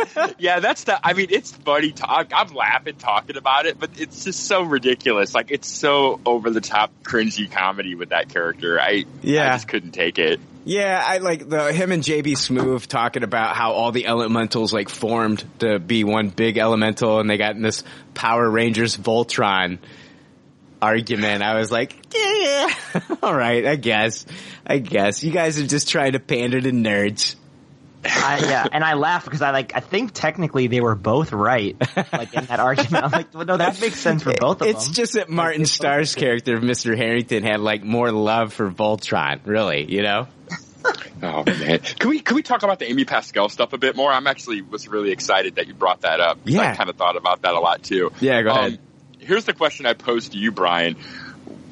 yeah, that's the. I mean, it's funny talk. I'm laughing talking about it, but it's just so ridiculous. Like it's so over the top, cringy comedy with that character. I Yeah. I just couldn't take it. Yeah, I like the him and JB Smoove talking about how all the elementals like formed to be one big elemental, and they got in this Power Rangers Voltron argument. I was like, yeah, all right, I guess, I guess you guys are just trying to pander to nerds. I, yeah, and I laugh because I like I think technically they were both right, like in that argument. I'm like, well, no, that makes sense for both of It's them. It's just that Martin Starr's character, Mr. Harrington, had like more love for Voltron, really, you know? Oh man, can we can we talk about the Amy Pascal stuff a bit more? I'm actually was really excited that you brought that up. Yeah. I kind of thought about that a lot too. Yeah, go Um, ahead. Here's the question I posed to you, Brian.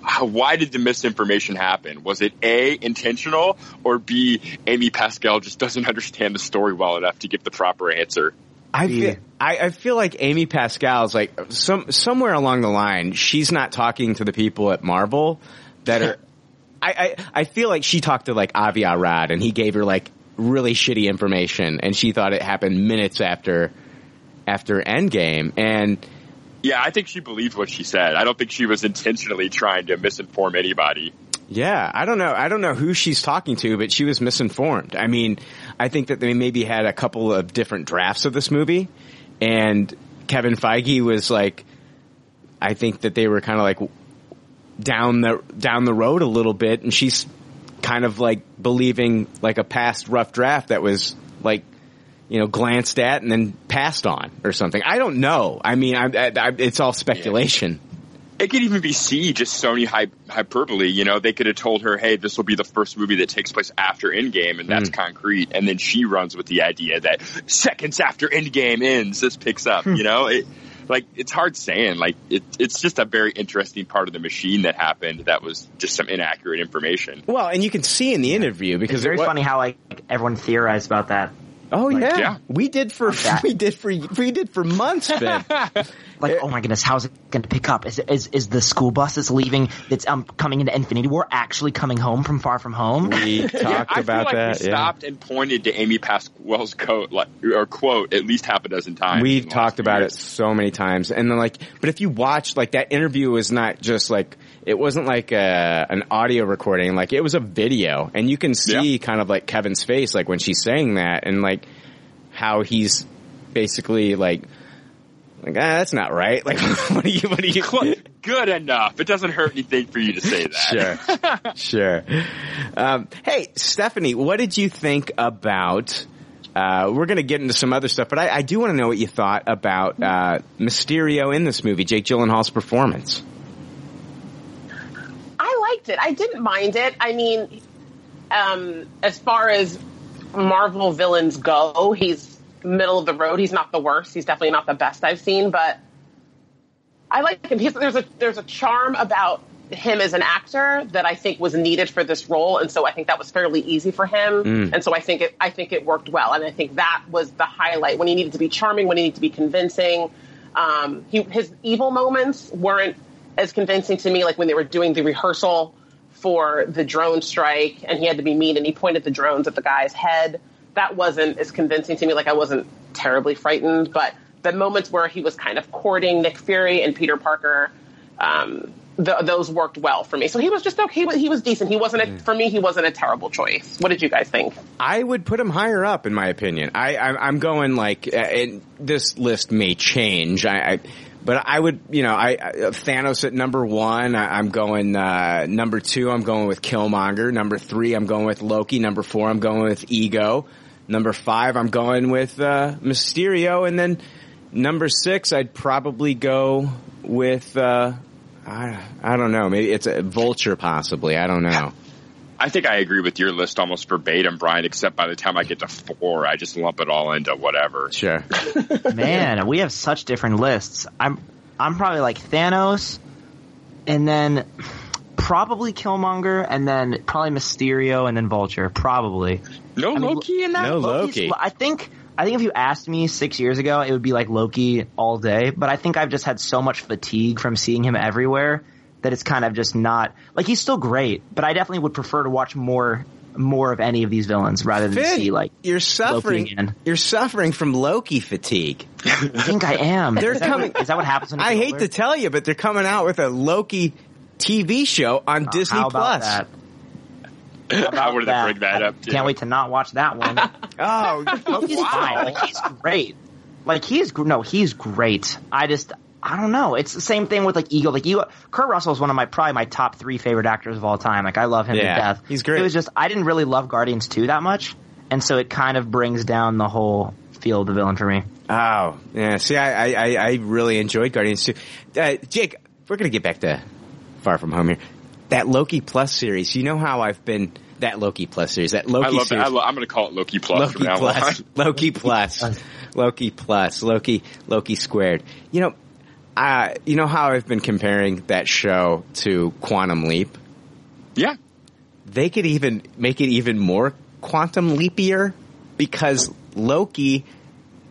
How- Why did the misinformation happen? Was it A, intentional, or B, Amy Pascal just doesn't understand the story well enough to give the proper answer? I feel, I, I feel like Amy Pascal's like some somewhere along the line, she's not talking to the people at Marvel that are. I, I I feel like she talked to like Avi Arad and he gave her like really shitty information and she thought it happened minutes after after Endgame and Yeah, I think she believed what she said. I don't think she was intentionally trying to misinform anybody. Yeah, I don't know. I don't know who she's talking to, but she was misinformed. I mean, I think that they maybe had a couple of different drafts of this movie, and Kevin Feige was like, I think that they were kind of like down the down the road a little bit, and she's kind of like believing like a past rough draft that was like you know glanced at and then passed on or something. I don't know. I mean, I, I, I, it's all speculation. It could even be C, just Sony hy- hyperbole. You know, they could have told her, "Hey, this will be the first movie that takes place after Endgame," and that's hmm. concrete. And then she runs with the idea that seconds after Endgame ends, this picks up. Hmm. You know, it, like it's hard saying. Like it, it's just a very interesting part of the machine that happened. That was just some inaccurate information. Well, and you can see in the interview because It's very it wa- funny how like everyone theorized about that. Oh yeah. yeah. we did for we did for we did for months, Ben. Like, oh my goodness, how's it going to pick up? Is, is is the school bus that's leaving, that's um coming into Infinity War, actually coming home from Far From Home? we Yeah, talked I about feel like that. we yeah. stopped and pointed to Amy Pascal's quote, like or quote, at least half a dozen times. We've in the last talked about years. it so many times, and then like, but if you watch like that interview is not just like it wasn't like a, an audio recording, like it was a video, and you can see kind of like Kevin's face, like when she's saying that, and like how he's basically like, like ah, that's not right. Like, what do you, what do you? Good enough. It doesn't hurt anything for you to say that. Sure, sure. Um, hey, Stephanie, what did you think about? Uh, we're going to get into some other stuff, but I, I do want to know what you thought about uh, Mysterio in this movie, Jake Gyllenhaal's performance. I liked it. I didn't mind it. I mean, um, as far as Marvel villains go, he's middle of the road. He's not the worst. He's definitely not the best I've seen, but I like him. He's, there's a there's a charm about him as an actor that I think was needed for this role, and so I think that was fairly easy for him. Mm. And so I think it I think it worked well, and I think that was the highlight when he needed to be charming, when he needed to be convincing. Um, he, his evil moments weren't as convincing to me, like when they were doing the rehearsal for the drone strike, and he had to be mean, and he pointed the drones at the guy's head. That wasn't as convincing to me. Like I wasn't terribly frightened, but the moments where he was kind of courting Nick Fury and Peter Parker, um, th- those worked well for me. So he was just okay. He was, he was decent. He wasn't a, for me. He wasn't a terrible choice. What did you guys think? I would put him higher up, in my opinion. I, I I'm going like, uh, and this list may change. I, I but I would, you know, I, Thanos at number one. I, I'm going uh, number two. I'm going with Killmonger. Number three. I'm going with Loki. Number four. I'm going with Ego. Number five. I'm going with uh, Mysterio, and then number six. I'd probably go with. Uh, I I don't know. Maybe it's a Vulture, possibly. I don't know. I think I agree with your list almost verbatim, Brian, except by the time I get to four, I just lump it all into whatever. Sure. Man, we have such different lists. I'm I'm probably like Thanos, and then probably Killmonger, and then probably Mysterio, and then Vulture. Probably. No Loki in that. No Loki's- Loki. I think. I think if you asked me six years ago, it would be like Loki all day. But I think I've just had so much fatigue from seeing him everywhere that it's kind of just not like he's still great. But I definitely would prefer to watch more more of any of these villains rather than Finn, see like you're suffering. Loki again. You're suffering from Loki fatigue. I think I am. They're Is coming. what- is that what happens? When I hate older? to tell you, but they're coming out with a Loki TV show on Uh, Disney how about Plus. that? I wanted to that? bring that up too. Can't wait to not watch that one. oh, Loki's fine. Like he's great. Like he's gr- no, he's great. I just I don't know. It's the same thing with like Ego. Like Ego, Kurt Russell is one of my probably my top three favorite actors of all time. Like I love him Yeah, to death. he's great. It was just I didn't really love Guardians two that much, and so it kind of brings down the whole feel of the villain for me. Oh, yeah. See, I, I, I- I really enjoyed Guardians two. Uh, Jake, we're gonna get back to Far From Home here. That Loki Plus series. You know how I've been that Loki Plus series. That Loki I love series. that. I lo- I'm going to call it Loki Plus from Loki now plus, on. Loki plus, Loki plus, Loki, Loki squared. You know, uh, you know how I've been comparing that show to Quantum Leap. Yeah, they could even make it even more quantum leapier because Loki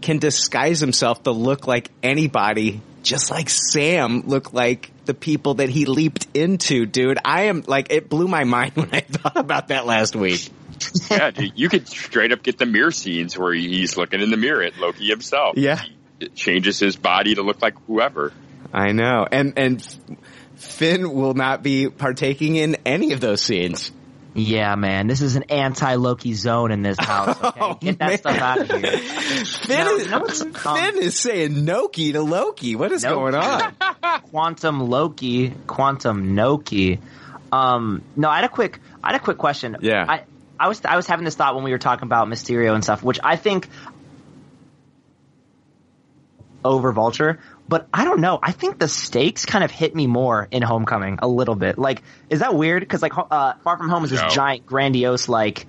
can disguise himself to look like anybody, just like Sam looked like the people that he leaped into, dude. I am like, it blew my mind when I thought about that last week. yeah, dude, you could straight up get the mirror scenes where he's looking in the mirror at Loki himself. Yeah. It changes his body to look like whoever. I know. And, and Finn will not be partaking in any of those scenes. Yeah, man, this is an anti-Loki zone in this house. Okay? Get that stuff out of here. Finn, No, is, no, it's, um, Finn is saying Noki to Loki. What is Noki. going on? Quantum Loki, Quantum Noki. Um, no, I had a quick, I had a quick question. Yeah. I, I was, I was having this thought when we were talking about Mysterio and stuff, which I think over Vulture, but I don't know. I think the stakes kind of hit me more in Homecoming a little bit. Like, is that weird? Because like, uh, Far From Home is this No. giant, grandiose, like,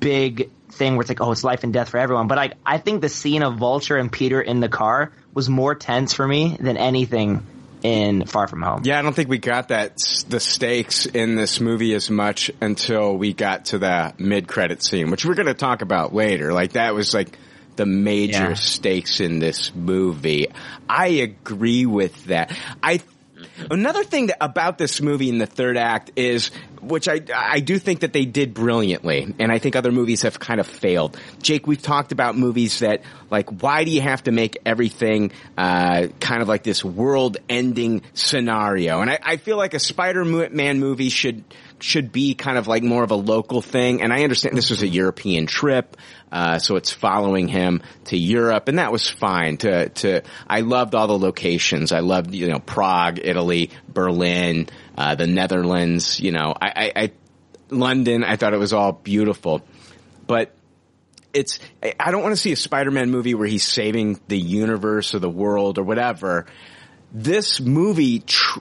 big thing where it's like, oh, it's life and death for everyone. But I, I think the scene of Vulture and Peter in the car was more tense for me than anything in Far From Home. Yeah, I don't think we got that the stakes in this movie as much until we got to the mid credit scene, which we're going to talk about later. Like that was like the major Yeah. stakes in this movie. I agree with that. I Another thing that, about this movie in the third act is, which I I do think that they did brilliantly, and I think other movies have kind of failed. Jake, we've talked about movies that like, why do you have to make everything uh, kind of like this world-ending scenario? And I, I feel like a Spider-Man movie should should be kind of like more of a local thing. And I understand this was a European trip, uh, so it's following him to Europe, and that was fine. To to I loved all the locations. I loved you know Prague, Italy, Berlin, uh, the Netherlands. You know, I, I, I London. I thought it was all beautiful, but it's I- don't want to see a Spider-Man movie where he's saving the universe or the world or whatever. This movie tr-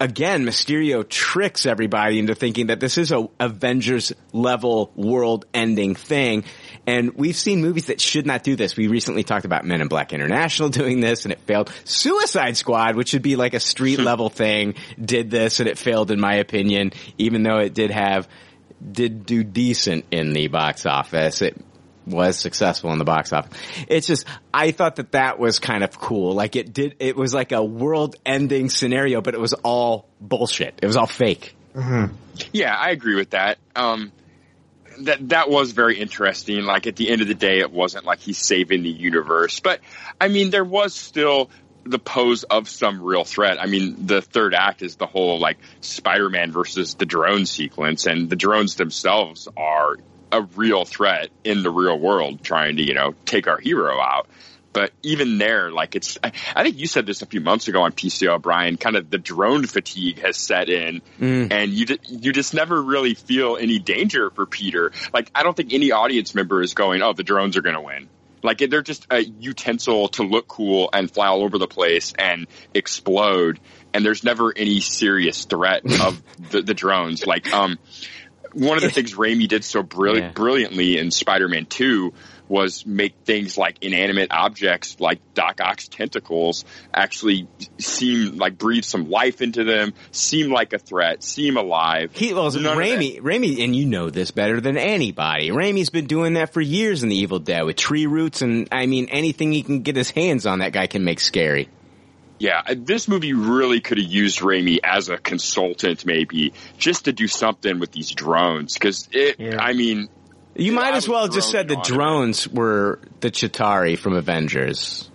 again, Mysterio tricks everybody into thinking that this is a Avengers level world ending thing. And we've seen movies that should not do this. We recently talked about Men in Black International doing this and it failed. Suicide Squad, which should be like a street hmm. level thing, did this and it failed in my opinion, even though it did have, did do decent in the box office. It was successful in the box office. It's just, I thought that that was kind of cool. Like it did, it was like a world ending scenario, but it was all bullshit. It was all fake. Yeah, I agree with that. Um, that that was very interesting. Like at the end of the day, it wasn't like he's saving the universe, but I mean, there was still the pose of some real threat. I mean, the third act is the whole like Spider-Man versus the drone sequence, and the drones themselves are a real threat in the real world, trying to you know take our hero out. But even there, like it's, I, I think you said this a few months ago on PCO, Brian. Kind of the drone fatigue has set in, and you you just never really feel any danger for Peter. Like I don't think any audience member is going, "Oh, the drones are going to win." Like they're just a utensil to look cool and fly all over the place and explode. And there's never any serious threat of the, the drones. Like um, one of the things Raimi did so brilli- Yeah. brilliantly in Spider-Man 2 was make things like inanimate objects like Doc Ock's tentacles actually seem like breathe some life into them, seem like a threat, seem alive. He well, None. Raimi, Raimi, and you know this better than anybody. Raimi's been doing that for years in The Evil Dead with tree roots, and I mean anything he can get his hands on, that guy can make scary. Yeah, uh, this movie really could have used Raimi as a consultant, maybe just to do something with these drones. Because it, I mean, You might as well have just said the droning on it. drones were the Chitauri from Avengers.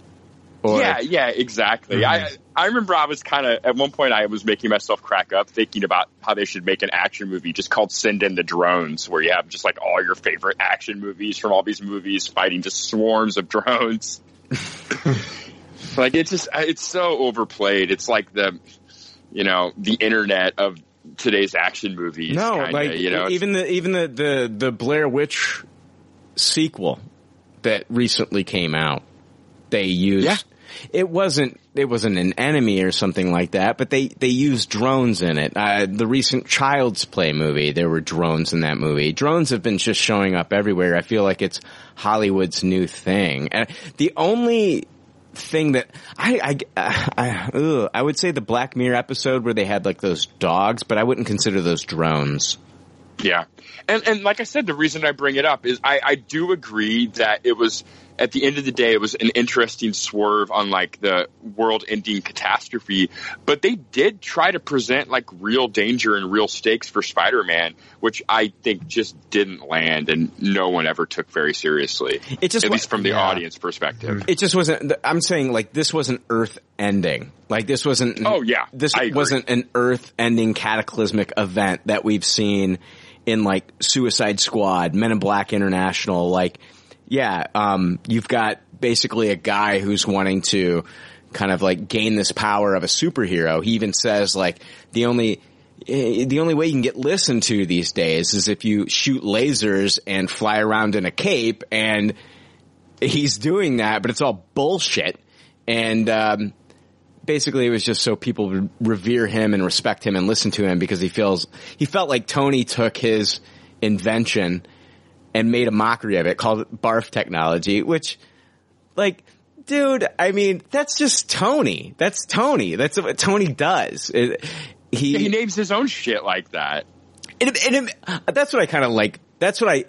Or, yeah, yeah, exactly. I I remember I was kind of at one point I was making myself crack up thinking about how they should make an action movie just called Send in the Drones, where you have just like all your favorite action movies from all these movies fighting just swarms of drones. like it's just it's so overplayed. It's like the you know the internet of today's action movies. No, kinda, like you know, even the even the, the the Blair Witch sequel that recently came out, they used. Yeah. It wasn't it wasn't an enemy or something like that, but they they used drones in it. Uh, the recent Child's Play movie, there were drones in that movie. Drones have been just showing up everywhere. I feel like it's Hollywood's new thing. And the only thing that I I I, ugh, I would say the Black Mirror episode where they had like those dogs, but I wouldn't consider those drones. Yeah. And and like I said, the reason I bring it up is I, I do agree that it was at the end of the day it was an interesting swerve on like the world ending catastrophe. But they did try to present like real danger and real stakes for Spider Man, which I think just didn't land and no one ever took very seriously. It just at wa- least from the yeah. audience perspective. It just wasn't. I'm saying like this wasn't Earth ending. Like this wasn't. Oh, yeah. this wasn't an Earth ending cataclysmic event that we've seen in like Suicide Squad, Men in Black International. Like, yeah, um, you've got basically a guy who's wanting to kind of like gain this power of a superhero. He even says like the only. eh, The only way you can get listened to these days is if you shoot lasers and fly around in a cape and he's doing that, but it's all bullshit. And um, basically, it was just so people would revere him and respect him and listen to him because he feels he felt like Tony took his invention and made a mockery of it, called it barf technology, which like dude, I mean, that's just Tony. That's Tony. That's what Tony does. He he names his own shit like that. And, and that's what I kind of like. That's what I.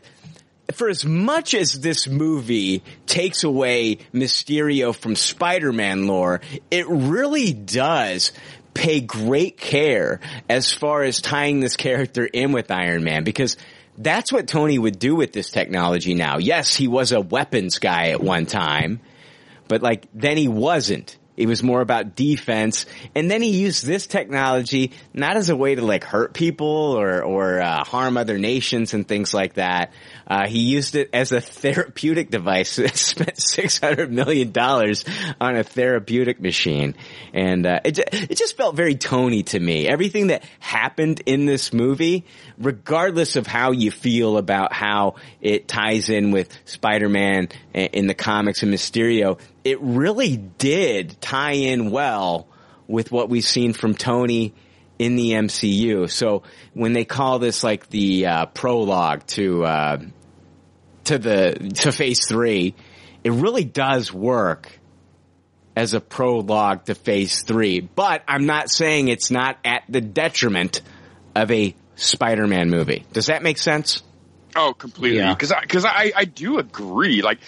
For as much as this movie takes away Mysterio from Spider-Man lore, it really does pay great care as far as tying this character in with Iron Man because that's what Tony would do with this technology now. Yes, he was a weapons guy at one time, but like then he wasn't. It was more about defense, and then he used this technology not as a way to like hurt people or or uh, harm other nations and things like that. Uh, he used it as a therapeutic device. Spent six hundred million dollars on a therapeutic machine, and uh, it it just felt very Tony to me. Everything that happened in this movie, regardless of how you feel about how it ties in with Spider-Man in the comics and Mysterio, it really did tie in well with what we've seen from Tony in the MCU. So when they call this like the uh, prologue to uh, to the to Phase Three, it really does work as a prologue to Phase Three. But I'm not saying it's not at the detriment of a Spider-Man movie. Does that make sense? Oh, completely. Because I, cause I, I do agree. Like,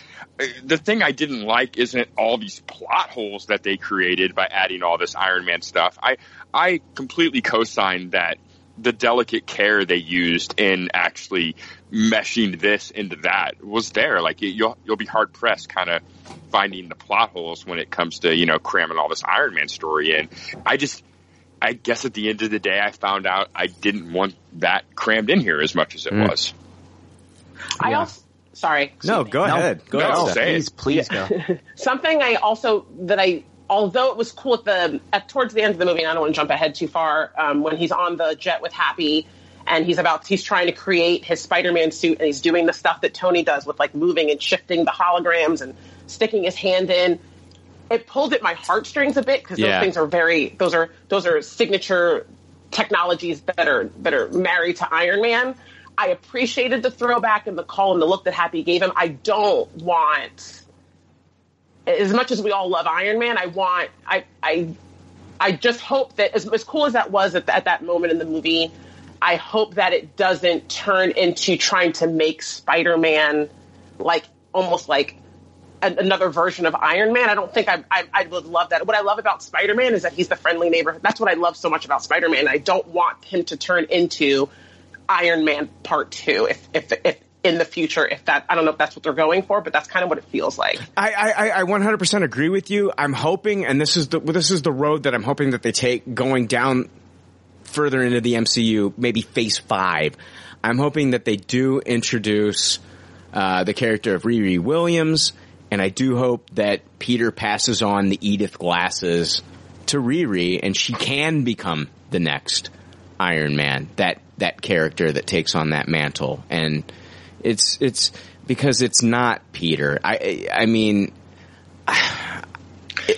the thing I didn't like isn't all these plot holes that they created by adding all this Iron Man stuff. I, I completely co-signed that the delicate care they used in actually meshing this into that was there. Like you'll you'll be hard pressed kind of finding the plot holes when it comes to you know cramming all this Iron Man story in. I just I guess at the end of the day, I found out I didn't want that crammed in here as much as it Mm. was. I also sorry. No, go ahead. Go No, ahead. say Steph. it. Please go. Something I also that I although it was cool at the at towards the end of the movie, and I don't want to jump ahead too far, um, when he's on the jet with Happy and he's about he's trying to create his Spider-Man suit and he's doing the stuff that Tony does with like moving and shifting the holograms and sticking his hand in. It pulled at my heartstrings a bit because Yeah. those things are very those are those are signature technologies that are that are married to Iron Man. I appreciated the throwback and the call and the look that Happy gave him. I don't want as much as we all love Iron Man, I want I I I just hope that as, as cool as that was at, at that moment in the movie, I hope that it doesn't turn into trying to make Spider Man like almost like an, another version of Iron Man. I don't think I, I I would love that. What I love about Spider Man is that he's the friendly neighbor. That's what I love so much about Spider Man. I don't want him to turn into Iron Man Part Two. If if if in the future, if that I don't know if that's what they're going for, but that's kind of what it feels like. I, I, I 100% agree with you. I'm hoping, and this is the this is the road that I'm hoping that they take going down further into the MCU, maybe Phase Five. I'm hoping that they do introduce uh, the character of Riri Williams, and I do hope that Peter passes on the Edith glasses to Riri, and she can become the next Iron Man. That that character that takes on that mantle, and it's it's because it's not Peter. I I mean,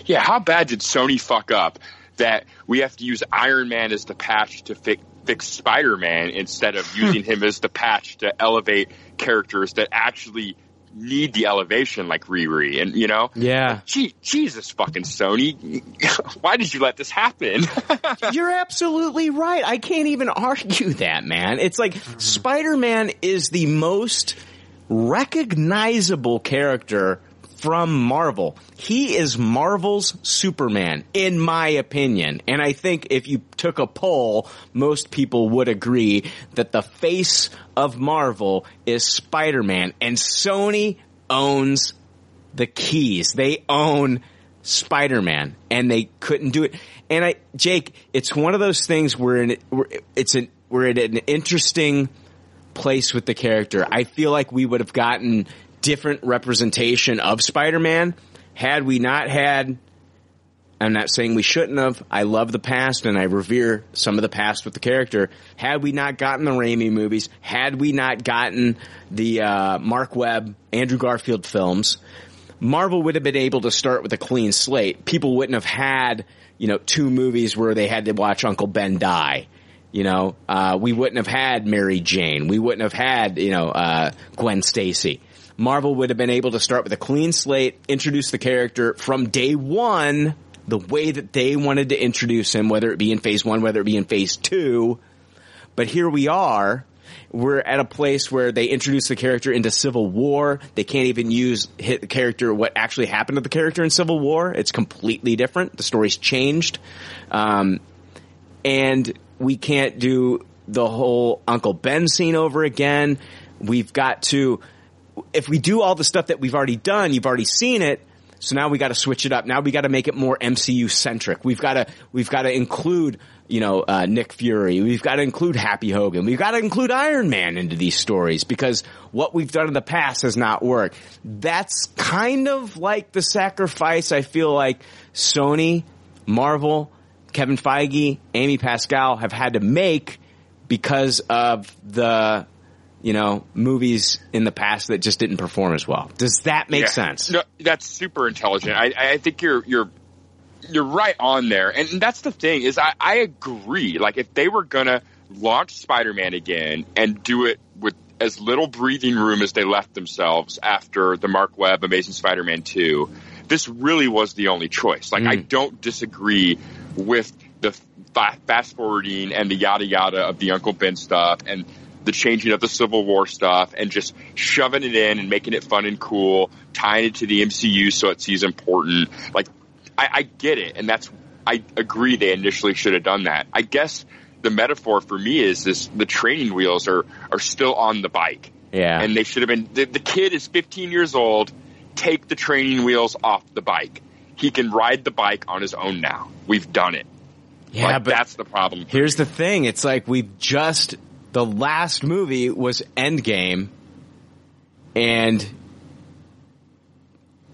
Yeah, how bad did Sony fuck up that we have to use Iron Man as the patch to fix, fix Spider Man instead of hmm. using him as the patch to elevate characters that actually need the elevation like Riri and you know yeah. Gee, Jesus fucking Sony why did you let this happen You're absolutely right. I can't even argue that, man. It's like Spider-Man is the most recognizable character from Marvel. He is Marvel's Superman, in my opinion. And I think if you took a poll, most people would agree that the face of Marvel is Spider-Man. And Sony owns the keys. They own Spider-Man and they couldn't do it. And I, Jake, it's one of those things where in, it's an, we're at an interesting place with the character. I feel like we would have gotten different representation of Spider-Man had we not had I'm not saying we shouldn't have. I love the past and I revere some of the past with the character. Had we not gotten the Raimi movies, had we not gotten the uh, Mark Webb, Andrew Garfield films, Marvel would have been able to start with a clean slate. People wouldn't have had, you know, two movies where they had to watch Uncle Ben die. You know, uh, we wouldn't have had Mary Jane. We wouldn't have had, you know, uh, Gwen Stacy. Marvel would have been able to start with a clean slate, introduce the character from day one, the way that they wanted to introduce him, whether it be in phase one, whether it be in phase two. But here we are. We're at a place where they introduce the character into Civil War. They can't even use hit the character, what actually happened to the character in Civil War. It's completely different. The story's changed. Um, and we can't do the whole Uncle Ben scene over again. We've got to, if we do all the stuff that we've already done, you've already seen it. So now we got to switch it up. Now we got to make it more MCU centric. We've got to, we've got to include, you know, uh, Nick Fury. We've got to include Happy Hogan. We've got to include Iron Man into these stories because what we've done in the past has not worked. That's kind of like the sacrifice I feel like Sony, Marvel, Kevin Feige, Amy Pascal have had to make because of the you know movies in the past that just didn't perform as well. Does that make Yeah. sense? No, that's super intelligent. I, I think you're you're you're right on there, and that's the thing is I, I agree. Like if they were gonna launch Spider-Man again and do it with as little breathing room as they left themselves after the Mark Webb Amazing Spider-Man two, this really was the only choice. Like I mm. don't disagree with the fa- fast forwarding and the yada yada of the Uncle Ben stuff and the changing of the Civil War stuff and just shoving it in and making it fun and cool, tying it to the MCU so it seems important. Like, I, I get it, and that's I agree they initially should have done that. I guess the metaphor for me is this: the training wheels are are still on the bike, Yeah. and they should have been. The, the kid is 15 years old. Take the training wheels off the bike. He can ride the bike on his own now. We've done it. Yeah, Like, but that's the problem. Here's the thing. It's like we've just, the last movie was Endgame and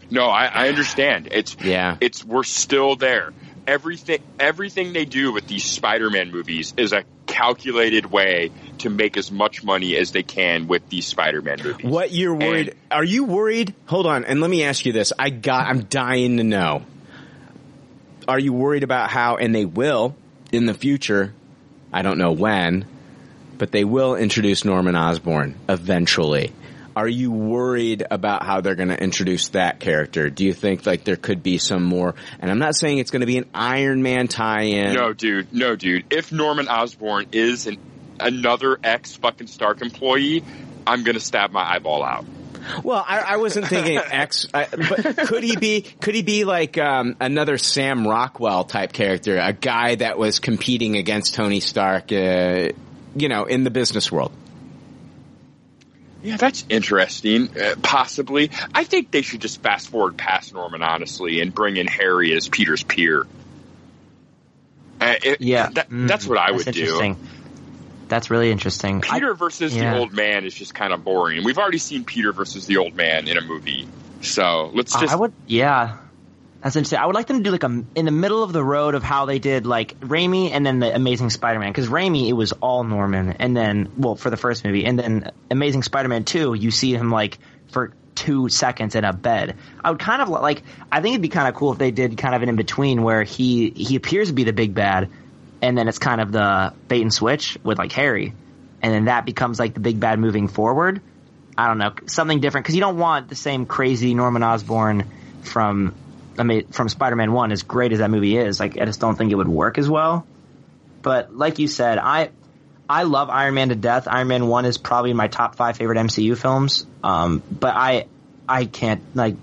No, I, I understand. It's Yeah. It's we're still there. Everything everything they do with these Spider-Man movies is a calculated way to make as much money as they can with these Spider-Man movies. What you're worried? are you worried? Hold on, and let me ask you this. I got. I'm dying to know. Are you worried about how? And they will in the future. I don't know when, but they will introduce Norman Osborn eventually. Are you worried about how they're going to introduce that character? Do you think like there could be some more? And I'm not saying it's going to be an Iron Man tie-in. No, dude. No, dude. If Norman Osborn is an, another ex fucking Stark employee, I'm gonna stab my eyeball out. Well, I, I wasn't thinking X, I, but could he be? Could he be like um, another Sam Rockwell type character, a guy that was competing against Tony Stark, uh, you know, in the business world? Yeah, that's interesting. Uh, possibly. I think they should just fast forward past Norman, honestly, and bring in Harry as Peter's peer. Uh, it- Yeah, that, mm, that's what I that's would do. That's really interesting. I- Peter versus yeah. the old man is just kind of boring. We've already seen Peter versus the old man in a movie, so let's just. I would, yeah. Interesting. I would like them to do like a in the middle of the road of how they did like Raimi and then the Amazing Spider-Man because Raimi it was all Norman and then well for the first movie and then Amazing Spider-Man two you see him like for two seconds in a bed. I would kind of like I think it'd be kind of cool if they did kind of an in between where he he appears to be the big bad and then it's kind of the bait and switch with like Harry and then that becomes like the big bad moving forward. I don't know something different because you don't want the same crazy Norman Osborn from I mean from Spider-Man One. As great as that movie is, like I just don't think it would work as well. But like you said, I I love Iron Man to death. Iron Man One is probably my top five favorite MCU films. Um, but I I can't like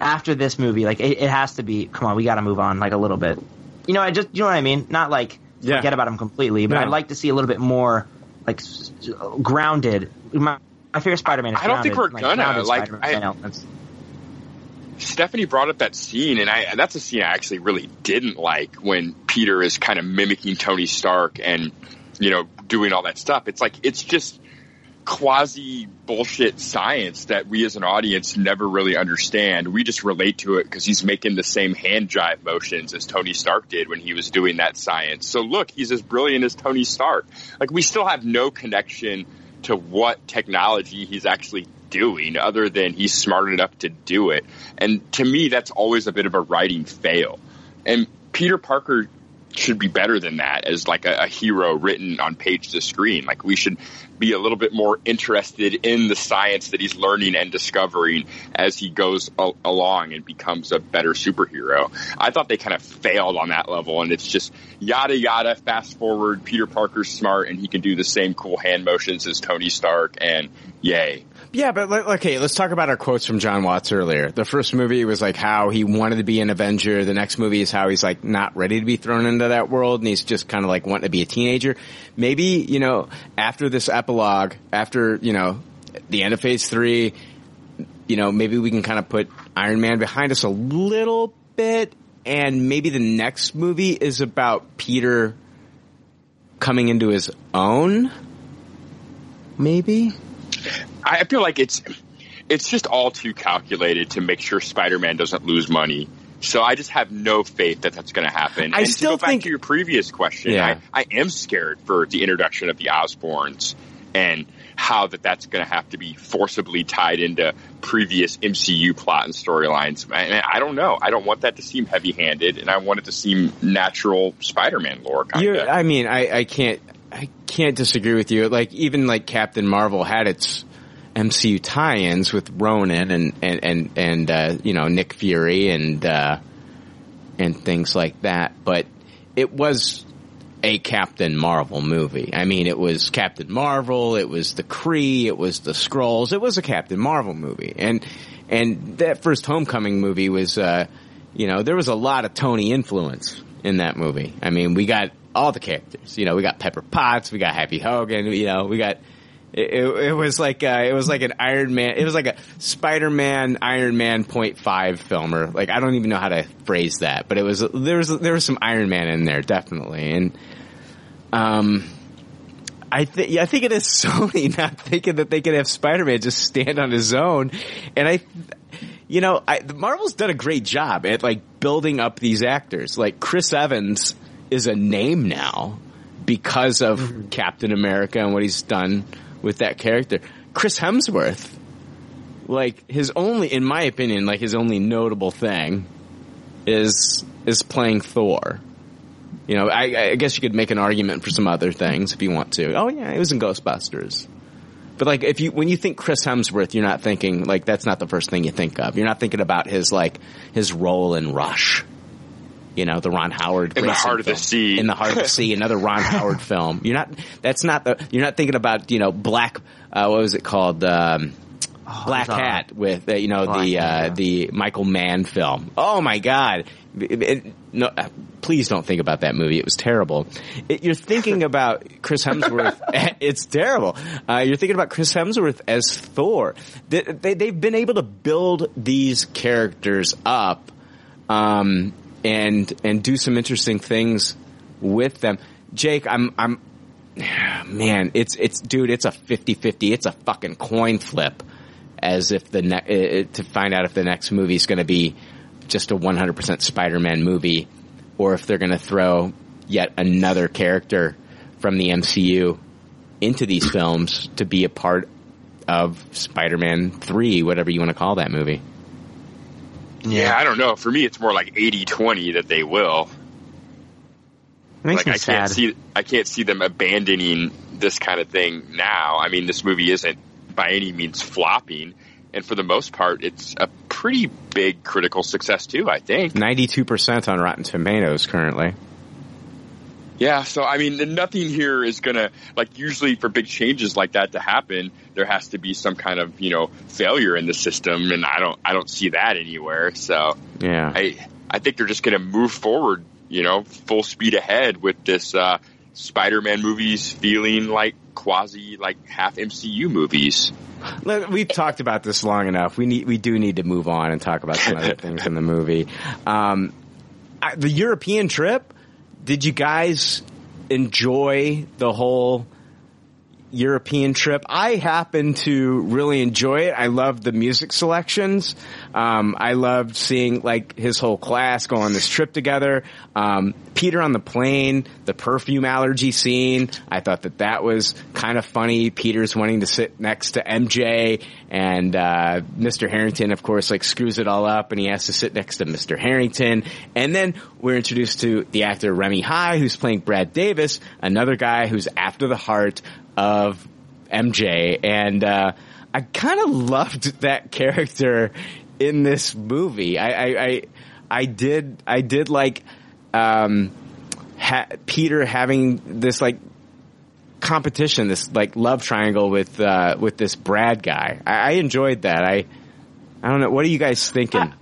after this movie, like it, it has to be. Come on, we got to move on like a little bit. You know, I just you know what I mean. Not like Yeah. forget about him completely, but No. I'd like to see a little bit more like grounded. My, my favorite Spider-Man. I don't think we're gonna, like, I- elements. Stephanie brought up that scene, and I that's a scene I actually really didn't like when Peter is kind of mimicking Tony Stark and you know doing all that stuff. It's like it's just quasi bullshit science that we as an audience never really understand. We just relate to it because he's making the same hand jive motions as Tony Stark did when he was doing that science. So look, he's as brilliant as Tony Stark. Like we still have no connection to what technology he's actually doing other than he's smart enough to do it. And to me, that's always a bit of a writing fail. And Peter Parker should be better than that as like a, a hero written on page to screen. Like we should be a little bit more interested in the science that he's learning and discovering as he goes a- along and becomes a better superhero. I thought they kind of failed on that level and it's just yada yada fast forward Peter Parker's smart and he can do the same cool hand motions as Tony Stark and yay. Yeah, but okay, let's talk about our quotes from Jon Watts earlier. The first movie was like how he wanted to be an Avenger. The next movie is how he's like not ready to be thrown into that world and he's just kind of like wanting to be a teenager. Maybe, you know, after this epilogue, after, you know, the end of phase three, you know, maybe we can kind of put Iron Man behind us a little bit and maybe the next movie is about Peter coming into his own. Maybe? I feel like it's it's just all too calculated to make sure Spider-Man doesn't lose money. So I just have no faith that that's going to happen. I and still to go back to your previous question. Yeah. I, I am scared for the introduction of the Osborns and how that that's going to have to be forcibly tied into previous MCU plot and storylines. And I don't know. I don't want that to seem heavy-handed, and I want it to seem natural Spider-Man lore. Kinda. I mean, I, I can't, I can't disagree with you. Like even like Captain Marvel had its MCU tie-ins with Ronan and and and and uh, you know Nick Fury and uh, and things like that, but it was a Captain Marvel movie. I mean, it was Captain Marvel, it was the Kree, it was the Skrulls, it was a Captain Marvel movie, and and that first Homecoming movie was, uh, you know, there was a lot of Tony influence in that movie. I mean, we got all the characters. You know, we got Pepper Potts, we got Happy Hogan. You know, we got. It, it, it was like uh, it was like an Iron Man. It was like a Spider-Man Iron Man point five filmer. Like I don't even know how to phrase that, but it was there was there was some Iron Man in there definitely, and um, I think yeah, I think it is Sony not thinking that they could have Spider-Man just stand on his own, and I, you know, I, Marvel's done a great job at like building up these actors. Like Chris Evans is a name now because of Captain America and what he's done with that character. Chris Hemsworth, like his only, in my opinion, like his only notable thing is is playing Thor. You know, I, I guess you could make an argument for some other things if you want to. Oh yeah, it was in Ghostbusters. But like, if you when you think Chris Hemsworth, you're not thinking like that's not the first thing you think of. You're not thinking about his like his role in Rush. You know, the Ron Howard In the Grayson Heart of the. Sea. In the Heart of the Sea, another Ron Howard film. You're not. That's not the. You're not thinking about you know Black. Uh, what was it called? Um, Black it's, uh, Hat with uh, you know Black the uh, yeah. the Michael Mann film. Oh my God! It- it- no, uh, please don't think about that movie. It was terrible. It, you're thinking about Chris Hemsworth. it's terrible. Uh, you're thinking about Chris Hemsworth as Thor. They, they, they've been able to build these characters up um, and and do some interesting things with them. Jake, I'm I'm man, it's it's dude, it's a 50-50. It's a fucking coin flip as if the ne- uh, to find out if the next movie is going to be just a 100% Spider-Man movie or if they're going to throw yet another character from the MCU into these films to be a part of Spider-Man 3, whatever you want to call that movie. Yeah, I don't know. For me, it's more like 80-20 that they will. Makes like me I can't see I can't see them abandoning this kind of thing now. I mean, this movie isn't by any means flopping, and for the most part, it's a pretty big critical success too. I think. 92% on Rotten Tomatoes currently. Yeah, so I mean, nothing here is gonna like usually for big changes like that to happen, there has to be some kind of you know failure in the system, and I don't I don't see that anywhere. So Yeah. I I think they're just gonna move forward, you know, full speed ahead with this uh, Spider-Man movies feeling like quasi like half MCU movies. Look, we've talked about this long enough. We need, we do need to move on and talk about some other things in the movie. Um, I, the European trip. Did you guys enjoy the whole European trip? I happen to really enjoy it. I love the music selections. Um, I loved seeing like his whole class go on this trip together. Um, Peter on the plane, the perfume allergy scene. I thought that that was kind of funny. Peter's wanting to sit next to MJ and, uh, Mr. Harrington, of course, like screws it all up and he has to sit next to Mr. Harrington. And then we're introduced to the actor Remy Hii, who's playing Brad Davis, another guy who's after the heart of MJ. And, uh, I kind of loved that character in this movie. I, I, I, I did, I did like, um, ha- Peter having this like competition, this like love triangle with, uh, with this Brad guy. I, I enjoyed that. I, I don't know. What are you guys thinking?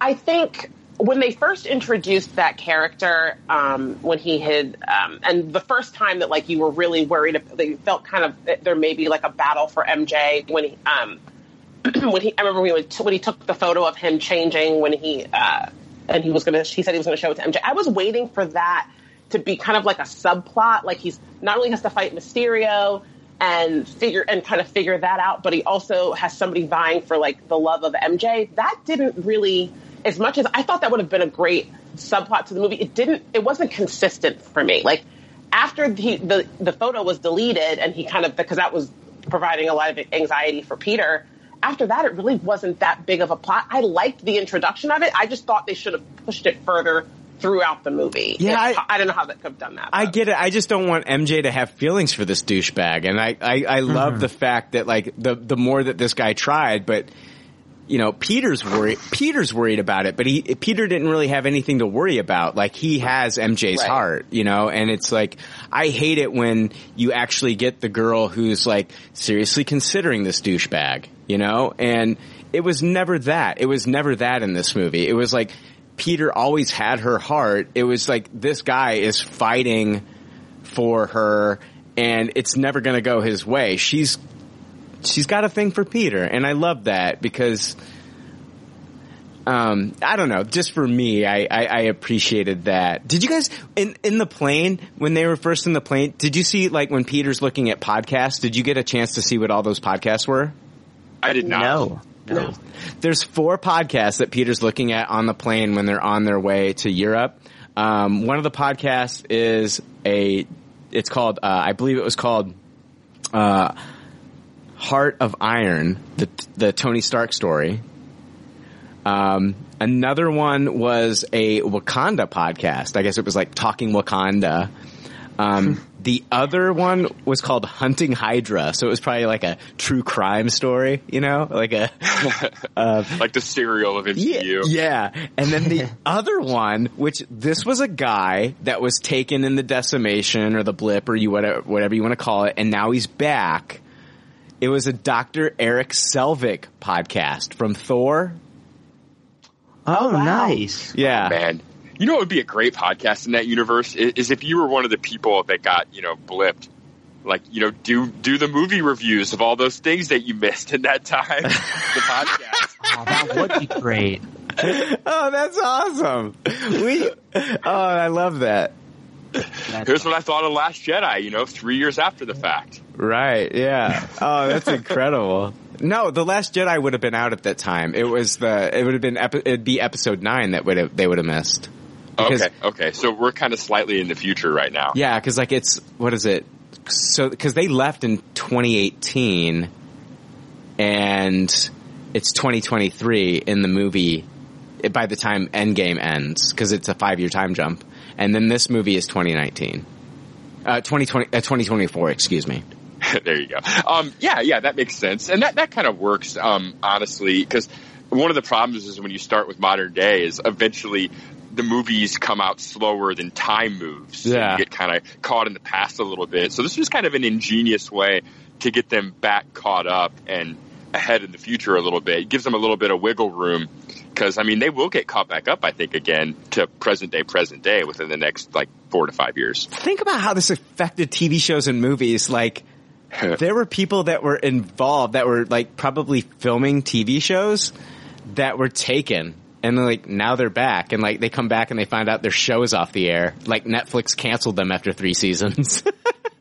I think when they first introduced that character, um, when he had, um, and the first time that like you were really worried, they felt kind of there may be like a battle for MJ when he, um, when he, I remember when he, when he took the photo of him changing when he, uh, and he was gonna, he said he was gonna show it to MJ. I was waiting for that to be kind of like a subplot, like he's not only has to fight Mysterio and figure and kind of figure that out, but he also has somebody vying for like the love of MJ. That didn't really as much as I thought that would have been a great subplot to the movie, it didn't. It wasn't consistent for me. Like after the the, the photo was deleted, and he kind of because that was providing a lot of anxiety for Peter. After that, it really wasn't that big of a plot. I liked the introduction of it. I just thought they should have pushed it further throughout the movie. Yeah, It- I, don't know how that could have done that. I get it. I just don't want MJ to have feelings for this douchebag, and I I, I love mm-hmm. the fact that like the the more that this guy tried, but you know Peter's worried. Peter's worried about it, but he Peter didn't really have anything to worry about. Like he has MJ's Right. heart, you know, and it's like I hate it when you actually get the girl who's like seriously considering this douchebag, you know, and it was never that. It was never that in this movie. It was like. Peter always had her heart. It was like this guy is fighting for her and it's never going to go his way. She's she's got a thing for Peter and I love that because um I don't know, just for me I, I I appreciated that. Did you guys in in the plane when they were first in the plane, did you see like when Peter's looking at podcasts, did you get a chance to see what all those podcasts were? I did not. No. No. There's four podcasts that Peter's looking at on the plane when they're on their way to Europe. Um, one of the podcasts is a, it's called, uh, I believe it was called, uh, Heart of Iron, the, the Tony Stark story. Um, another one was a Wakanda podcast. I guess it was like Talking Wakanda. Um, the other one was called Hunting Hydra, so it was probably like a true crime story, you know, like a uh, like the serial of MCU. yeah. yeah. And then the other one, which this was a guy that was taken in the decimation or the blip or you whatever, whatever you want to call it, and now he's back. It was a Dr. Erik Selvig podcast from Thor. Oh, nice. Yeah. Man. You know it would be a great podcast in that universe is, is if you were one of the people that got, you know, blipped. Like, you know, do do the movie reviews of all those things that you missed in that time. the podcast. Oh, that would be great. oh, that's awesome. We, oh, I love that. Here's what I thought of Last Jedi, you know, three years after the fact. Right. Yeah. Oh, that's incredible. No, the Last Jedi would have been out at that time. It was the. It would have been. Epi- it'd be Episode nine that would have. They would have missed. Okay, okay. So we're kind of slightly in the future right now. Yeah, because like it's what is it? So because they left in 2018, and it's 2023 in the movie. By the time Endgame ends, because it's a five year time jump, and then this movie is 2019, uh, 2020, uh, 2024. Excuse me. there you go. Um, yeah, yeah, that makes sense, and that that kind of works. Um, honestly, because one of the problems is when you start with modern day is eventually the movies come out slower than time moves. So Yeah. you get kind of caught in the past a little bit. So this was kind of an ingenious way to get them back caught up and ahead in the future a little bit. It gives them a little bit of wiggle room because I mean they will get caught back up. I think again to present day, present day within the next like four to five years. Think about how this affected TV shows and movies. Like, there were people that were involved that were like probably filming TV shows that were taken. And then like now they're back and like they come back and they find out their show is off the air. Like Netflix canceled them after three seasons.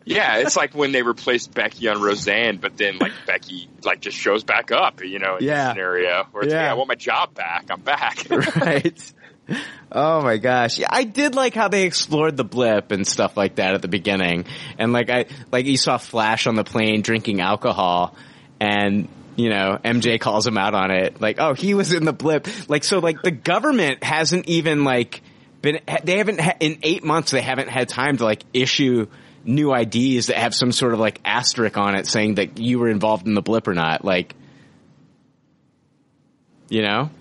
Yeah, it's like when they replaced Becky on Roseanne, but then like Becky like just shows back up, you know, in Yeah. scenario where it's Yeah. like, I want my job back. I'm back. right. Oh my gosh. Yeah, I did like how they explored the blip and stuff like that at the beginning. And like I like you saw Flash on the plane drinking alcohol and you know, MJ calls him out on it. Like, oh, he was in the blip. Like, so like the government hasn't even like been, they haven't, ha- in eight months, they haven't had time to like issue new IDs that have some sort of like asterisk on it saying that you were involved in the blip or not. Like, you know?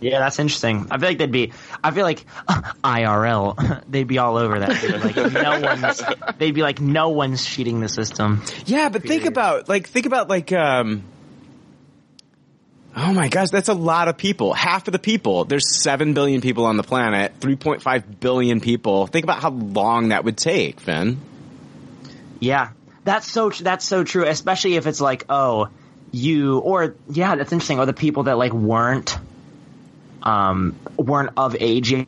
Yeah, that's interesting. I feel like they'd be. I feel like IRL. They'd be all over that. Dude. Like no one's. They'd be like, no one's cheating the system. Yeah, but think about like think about like um Oh my gosh, that's a lot of people. Half of the people. There's 7 billion people on the planet, 3.5 billion people. Think about how long that would take, Finn. Yeah, that's so. That's so true. Especially if it's like, oh, you or yeah, that's interesting. Or the people that like weren't, um, weren't of age like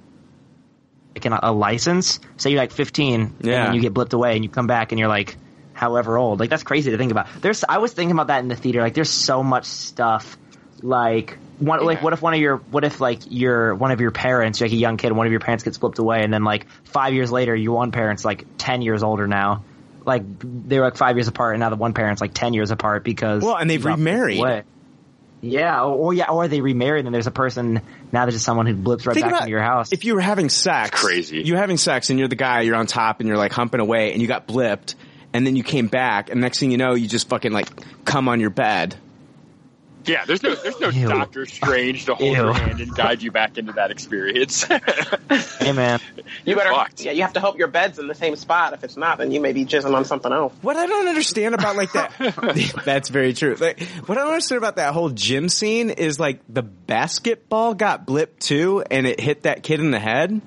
a, a license. Say you're like 15, and Yeah. then you get blipped away, and you come back, and you're like, however old. Like that's crazy to think about. There's. I was thinking about that in the theater. Like, there's so much stuff. Like. One, like what if one of your what if like your one of your parents like a young kid one of your parents gets flipped away and then like five years later your one parent's like ten years older now like they were like five years apart and now the one parent's like ten years apart because Well, and they've he got flipped remarried. away. Yeah, or, or yeah, or they remarried and there's a person now there's just someone who blips right Think back into your house. If you were having sex, crazy. You're having sex and you're the guy, you're on top and you're like humping away and you got blipped and then you came back and next thing you know, you just fucking like come on your bed. Yeah, there's no there's no Ew. Doctor Strange to hold your hand and guide you back into that experience. hey man, You better, fucked. yeah, you have to hope your bed's in the same spot. If it's not, then you may be jizzing on something else. What I don't understand about like that, that's very true. Like, what I don't understand about that whole gym scene is like the basketball got blipped too and it hit that kid in the head.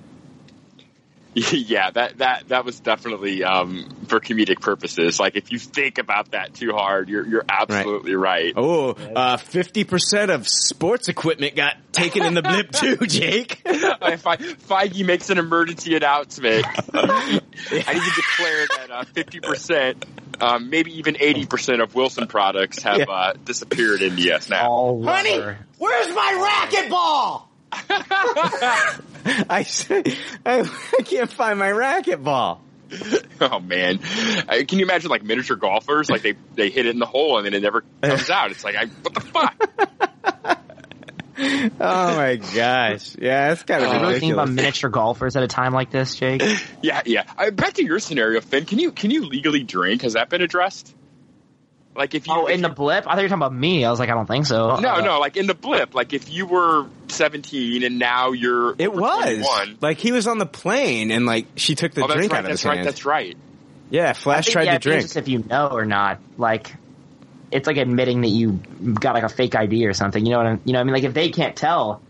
yeah, that that that was definitely um, for comedic purposes. Like if you think about that too hard, you're you're absolutely right. Oh, uh, 50% of sports equipment got taken in the blip too, Jake. if I, Feige makes an emergency announcement, I need to declare that uh, fifty percent, um, maybe even eighty percent of Wilson products have Yeah. uh, disappeared in the U.S. now. all Honey, where's my racquetball? I, I, I can't find my racquetball. Oh man, can you imagine like miniature golfers? Like they they hit it in the hole and then it never comes out. It's like I, what the fuck? Oh my gosh. Yeah, that's kind of Are really thinking about miniature golfers at a time like this, Jake? Yeah, yeah. Uh, back to your scenario, Finn. Can you can you legally drink? Has that been addressed? Like if you Oh, if in the blip? I thought you were talking about me. I was like, I don't think so. No, Uh, no, like in the blip. Like if you were 17 and now you're It was. 21. Like he was on the plane and like she took the oh, drink right. out of his right. hand. That's right. That's right. Yeah, I Flash think, tried yeah, to it'd drink. just if you know or not. Like, it's like admitting that you got like a fake ID or something. You know what I, you know? What I mean, like if they can't tell,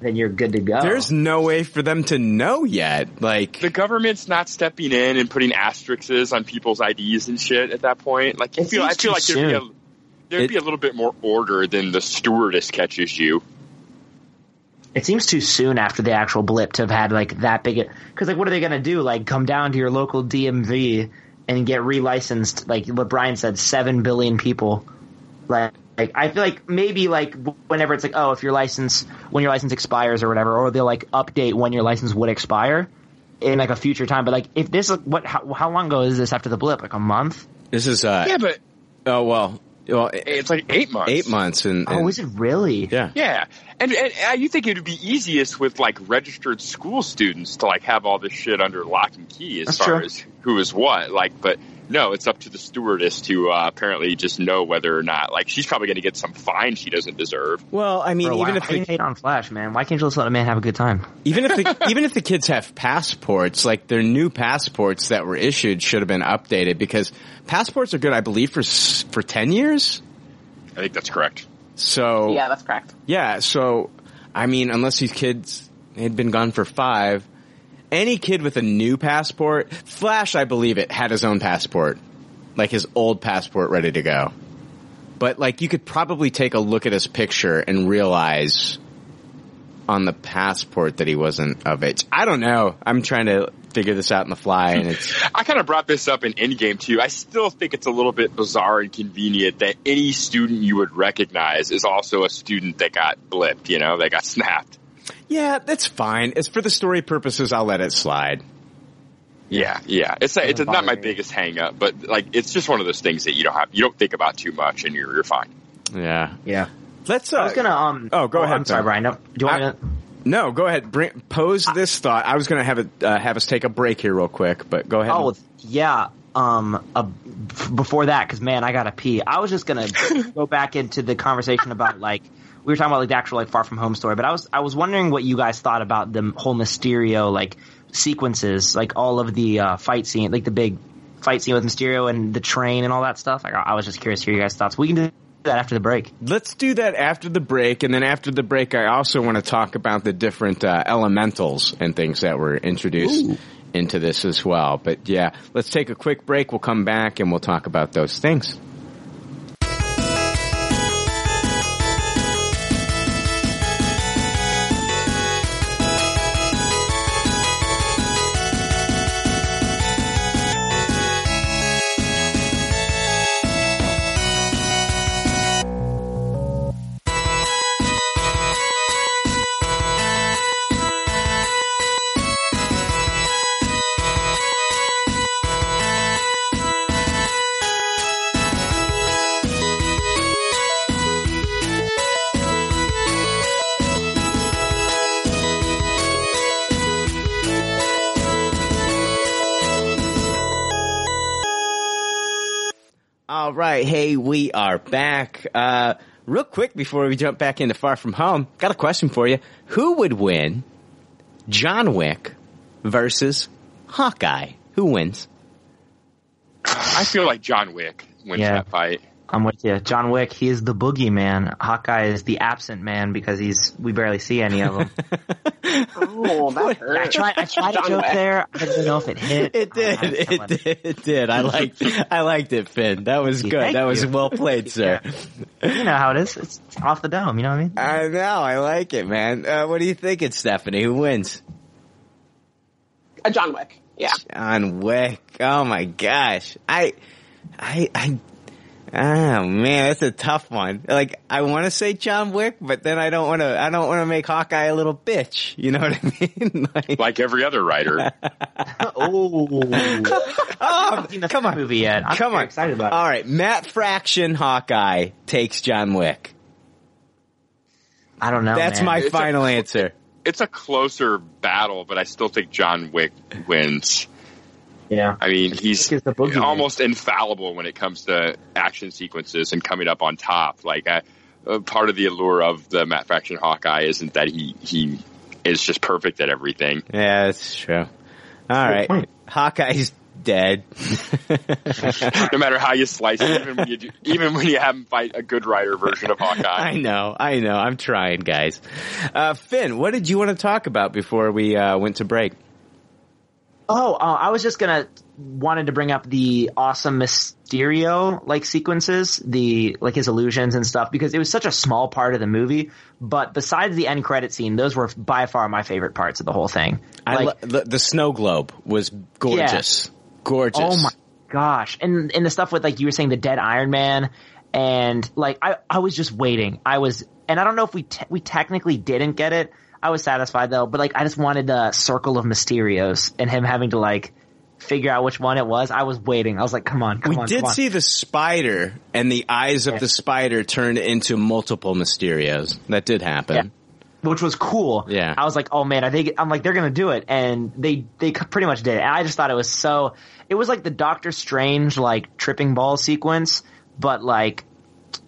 then you're good to go. There's no way for them to know yet. Like The government's not stepping in and putting asterisks on people's IDs and shit at that point. Like you It feel, I feel like there'd be, a, there'd It- be a little bit more order than the stewardess catches you. It seems too soon after the actual blip to have had like that big. Because like, what are they gonna do? Like, come down to your local DMV and get relicensed? Like what Brian said, seven billion people. Like, like I feel like maybe like whenever it's like, oh, if your license when your license expires or whatever, or they'll like update when your license would expire in like a future time. But like, if this what how, how long ago is this after the blip? Like a month? this is uh Yeah, but oh well well it's like eight months. eight months and, Oh, and- is it really? yeah. Yeah, and, and uh, you think it would be easiest with like registered school students to like have all this shit under lock and key as That's far true. as who is what. Like, but no, it's up to the stewardess to uh, apparently just know whether or not. Like, she's probably going to get some fine she doesn't deserve. Well, I mean, Bro, even why, if they you hate on Flash, man? Why can't you just let a man have a good time? even if the even if the kids have passports, like their new passports that were issued should have been updated because passports are good, I believe, for for ten years. I think that's correct. So Yeah, that's correct. Yeah, so I mean, unless these kids had been gone for five, any kid with a new passport, Flash, I believe it, had his own passport, like his old passport ready to go. But like, you could probably take a look at his picture and realize on the passport that he wasn't of age. I don't know. I'm trying to figure this out in the fly, and it's I kind of brought this up in Endgame too. I still think it's a little bit bizarre and convenient that any student you would recognize is also a student that got blipped. You know, that got snapped. Yeah, that's fine. It's for the story purposes. I'll let it slide. Yeah, yeah. It's it's Doesn't my me. biggest hang up, but like it's just one of those things that you don't have you don't think about too much, and you're you're fine. Yeah. Yeah. Let's. Uh, I was gonna um. Oh, go ahead, I'm sorry, Ben. Brian. No, do you want I- me to? No, go ahead. Bring, pose this thought. I was going to have it uh, have us take a break here real quick, but go ahead. Oh yeah. Um. Uh, before that, because man, I gotta pee. I was just gonna go back into the conversation about like we were talking about like the actual like Far From Home story, but I was I was wondering what you guys thought about the whole Mysterio like sequences, like all of the uh, fight scene, like the big fight scene with Mysterio and the train and all that stuff. Like, I, I was just curious to hear your guys' thoughts. We can do that after the break. Let's do that after the break, and then after the break, I also want to talk about the different uh, elementals and things that were introduced into this as well. But yeah, let's take a quick break. We'll come back and we'll talk about those things. Right, hey, we are back. Uh, real quick before we jump back into Far From Home, got a question for you. Who would win John Wick versus Hawkeye? Who wins? I feel like John Wick wins Yeah. that fight. I'm with you. John Wick, he is the boogeyman. Hawkeye is the absent man because he's we barely see any of him. Oh, that hurt. I tried I tried a joke Wick. there. I didn't know if it hit. It did. I- I- It did. It did. I liked. I liked it, Finn. That was good. Thank that was you. well played, sir. You know how it is. It's off the dome. You know what I mean? I know. I like it, man. Uh, what do you think, it's Stephanie? Who wins? Uh, John Wick. Yeah. John Wick. Oh my gosh. I, I, I, oh man, that's a tough one. Like, I want to say John Wick, but then I don't want to, I don't want to make Hawkeye a little bitch. You know what I mean? like, Like every other writer. oh, oh, seen the come on. movie yet? I'm Come on. excited about it. All right. Matt Fraction Hawkeye takes John Wick. I don't know. That's man. my It's a- final answer. It's a closer battle, but I still think John Wick wins. Yeah. I mean, he's Wick is the almost infallible when it comes to action sequences and coming up on top. Like, uh, uh, part of the allure of the Matt Fraction Hawkeye isn't that he he is just perfect at everything. Yeah, that's true. All right. point. Hawkeye's dead. no matter how you slice it, even when you do, even when you have him fight a good writer version of Hawkeye. I know, I know. I'm trying, guys. Uh, Finn, what did you want to talk about before we uh, went to break? Oh, uh, I was just gonna wanted to bring up the awesome Mysterio like sequences, the like his illusions and stuff, because it was such a small part of the movie. But besides the end credit scene, those were by far my favorite parts of the whole thing. I Like, lo- the, the snow globe was gorgeous, gorgeous. Oh my gosh! And and the stuff with like you were saying the dead Iron Man, and like I I was just waiting. I was, and I don't know if we te- we technically didn't get it. I was satisfied though, but like I just wanted the circle of Mysterios and him having to like figure out which one it was. I was waiting. I was like, come on, come We on. We did on. see the spider, and the eyes of Yeah. the spider turned into multiple Mysterios. That did happen. Yeah. which was cool. Yeah. I was like, oh man, I think I'm like they're gonna do it, and they they pretty much did. it. And I just thought it was so. It was like the Doctor Strange like tripping ball sequence, but like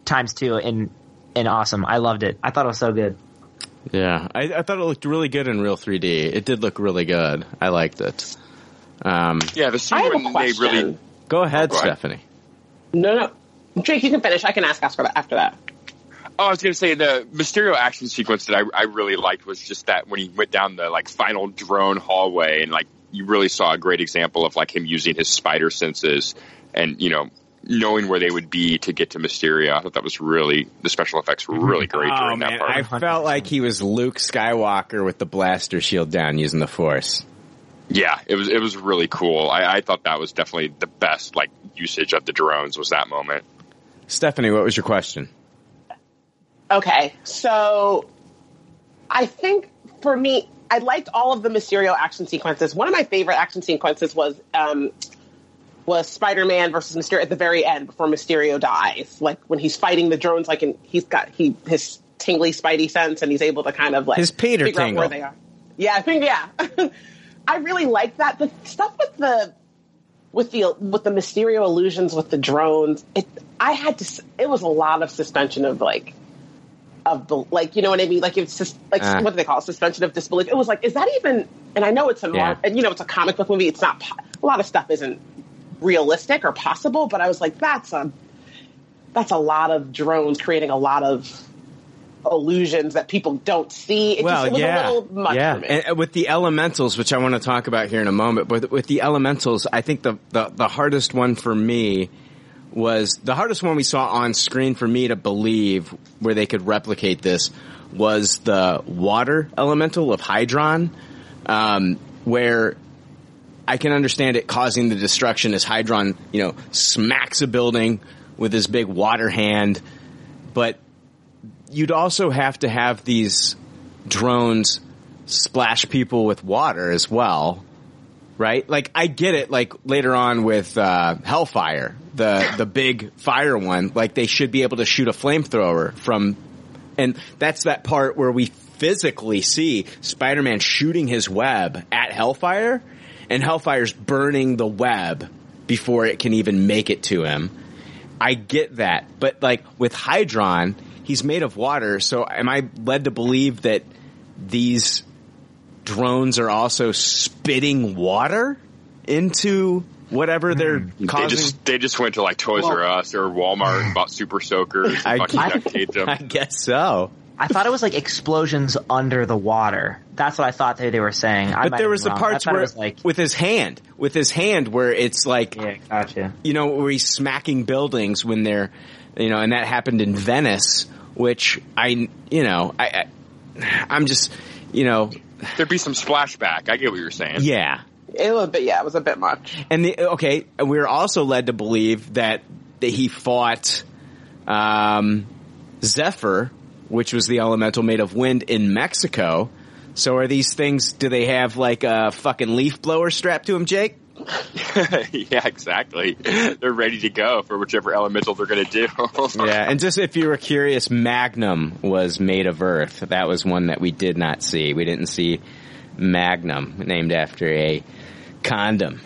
times two and and awesome. I loved it. I thought it was so good. Yeah, I, I thought it looked really good in RealD 3D. It did look really good. I liked it. Um, Yeah, the I scene when they really go ahead, Go ahead. Stephanie. No, no. Drake, you can finish. I can ask Oscar after that. Oh, I was going to say the Mysterio action sequence that I, I really liked was just that when he went down the like final drone hallway and like you really saw a great example of like him using his spider senses and you know knowing where they would be to get to Mysterio. I thought that was really the special effects were really great Oh during man, that part. I felt like he was Luke Skywalker with the blaster shield down using the Force. Yeah, it was it was really cool. I, I thought that was definitely the best like usage of the drones was that moment. Stephanie, what was your question? Okay, so I think for me, I liked all of the Mysterio action sequences. One of my favorite action sequences was um, was Spider Man versus Mysterio at the very end before Mysterio dies, like when he's fighting the drones. Like, and he's got he his tingly Spidey sense, and he's able to kind of like His Peter figure out tingle. where they are. Yeah, I think yeah. I really like that. The stuff with the with the with the Mysterio illusions with the drones. It I had to. It was a lot of suspension of like of the like you know what I mean. Like it's just like Ah. what do they call it? suspension of disbelief. It was like is that even? And I know it's a Yeah. and you know it's a comic book movie. It's not a lot of stuff isn't realistic or possible. But I was like that's a that's a lot of drones creating a lot of illusions that people don't see. It well, just it was yeah, a little much yeah. for me. And uh, with the elementals, which I want to talk about here in a moment, but with the elementals, I think the, the the hardest one for me was the hardest one we saw on screen for me to believe where they could replicate this was the water elemental of Hydron, um, where I can understand it causing the destruction as Hydron, you know, smacks a building with his big water hand, but you'd also have to have these drones splash people with water as well, right? Like I get it. Like later on with uh, Hellfire, the the big fire one, like they should be able to shoot a flamethrower from, and that's that part where we physically see Spider-Man shooting his web at Hellfire, and Hellfire's burning the web before it can even make it to him. I get that, but like with Hydron, he's made of water. So am I led to believe that these drones are also spitting water into whatever they're hmm. They causing? just they just went to like Toys R Us or Walmart and bought super soakers and I- fucking I- duct them. I guess so. I thought it was like explosions under the water. That's what I thought they, they were saying. I But there was the wrong. Parts where was like with his hand, with his hand, where it's like, yeah, gotcha. you know, where he's smacking buildings when they're, you know, and that happened in Venice, which I, you know, I, I I'm just, you know, There'd be some splashback. I get what you're saying. yeah. it was, bit. yeah, it was a bit much. And the okay, and we were also led to believe that, that he fought um, Zephyr, which was the elemental made of wind in Mexico. So are these things? Do they have like a fucking leaf blower strapped to them, Jake? yeah, exactly. They're ready to go for whichever elemental they're going to do. Yeah, and just if you were curious, Magnum was made of Earth. That was one that we did not see. We didn't see Magnum, named after a condom.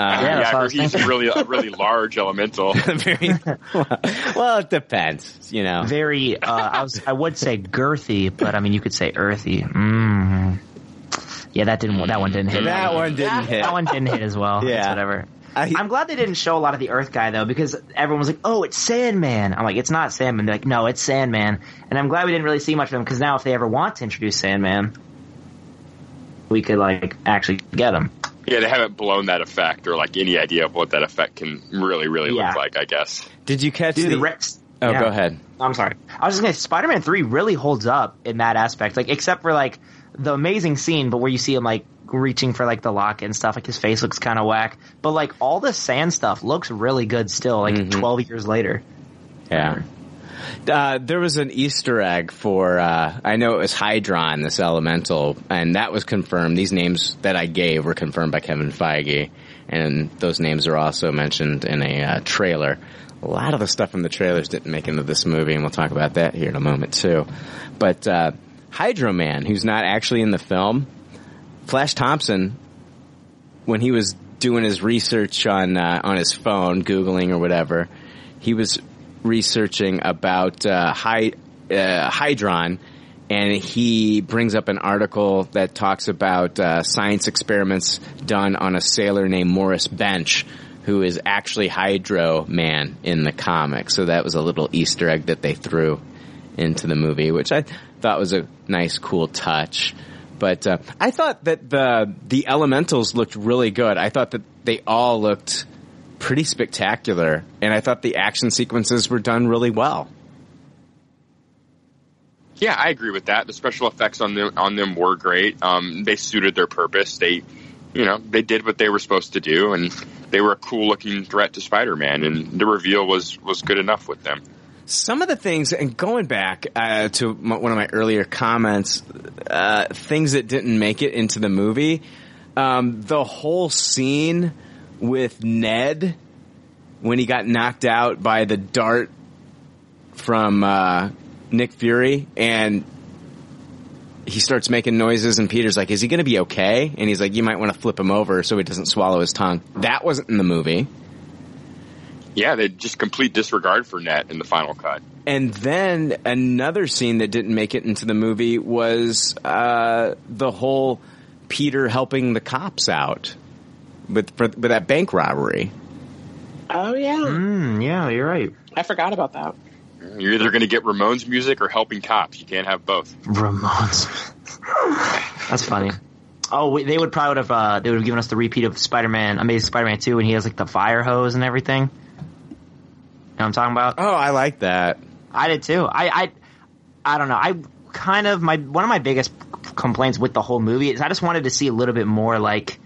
Uh, Yeah, yeah, that's what I or was he's thinking. really a really large elemental. very well. It depends, you know. very. Uh, I was. I would say girthy, but I mean, you could say earthy. Mm. Yeah, that didn't. That one didn't hit. That one didn't hit. That one didn't hit as well. Yeah. It's whatever. I- I'm glad they didn't show a lot of the Earth guy though, because everyone was like, "Oh, it's Sandman." I'm like, "It's not Sandman." They're like, "No, it's Sandman." And I'm glad we didn't really see much of him because now, if they ever want to introduce Sandman, we could like actually get him. Yeah, they haven't blown that effect or like any idea of what that effect can really, really Yeah. look like. I guess. Did you catch Dude, the? the Rex. oh, yeah. go ahead. I'm sorry. I was just gonna. Spider-Man Three really holds up in that aspect, like except for like the amazing scene, but where you see him like reaching for like the lock and stuff, like his face looks kind of whack. But like all the sand stuff looks really good still, like Mhm. 12 years later. Yeah. Uh, there was an Easter egg for, uh, I know it was Hydron, this elemental, and that was confirmed. These names that I gave were confirmed by Kevin Feige, and those names are also mentioned in a uh, trailer. A lot of the stuff from the trailers didn't make into this movie, and we'll talk about that here in a moment too. But, uh, Hydro Man, who's not actually in the film, Flash Thompson, when he was doing his research on uh, on his phone, googling or whatever, he was researching about uh, Hy- uh, Hydron, and he brings up an article that talks about uh, science experiments done on a sailor named Morris Bench, who is actually Hydro Man in the comic. So that was a little Easter egg that they threw into the movie, which I thought was a nice, cool touch. But uh, I thought that the the elementals looked really good. I thought that they all looked pretty spectacular, and I thought the action sequences were done really well. Yeah, I agree with that. The special effects on them on them were great. Um, they suited their purpose. They, you know, they did what they were supposed to do, and they were a cool looking threat to Spider Man. And the reveal was was good enough with them. Some of the things, and going back uh, to my, one of my earlier comments, uh, things that didn't make it into the movie, um, the whole scene with Ned when he got knocked out by the dart from uh, Nick Fury, and he starts making noises, and Peter's like, "Is he going to be okay?" And he's like, "You might want to flip him over so he doesn't swallow his tongue." That wasn't in the movie. Yeah, they just complete disregard for Ned in the final cut. And then another scene that didn't make it into the movie was uh, the whole Peter helping the cops out with for, with that bank robbery. Oh yeah, Mm, yeah, you're right. I forgot about that. You're either going to get Ramones music or helping cops. You can't have both. Ramones. That's funny. Oh, we, they would probably would have uh, they would have given us the repeat of Spider-Man, Amazing Spider-Man 2, and he has like the fire hose and everything. You know what I'm talking about? Oh, I like that. I did too. I, I, I don't know. I kind of my one of my biggest complaints with the whole movie is I just wanted to see a little bit more like.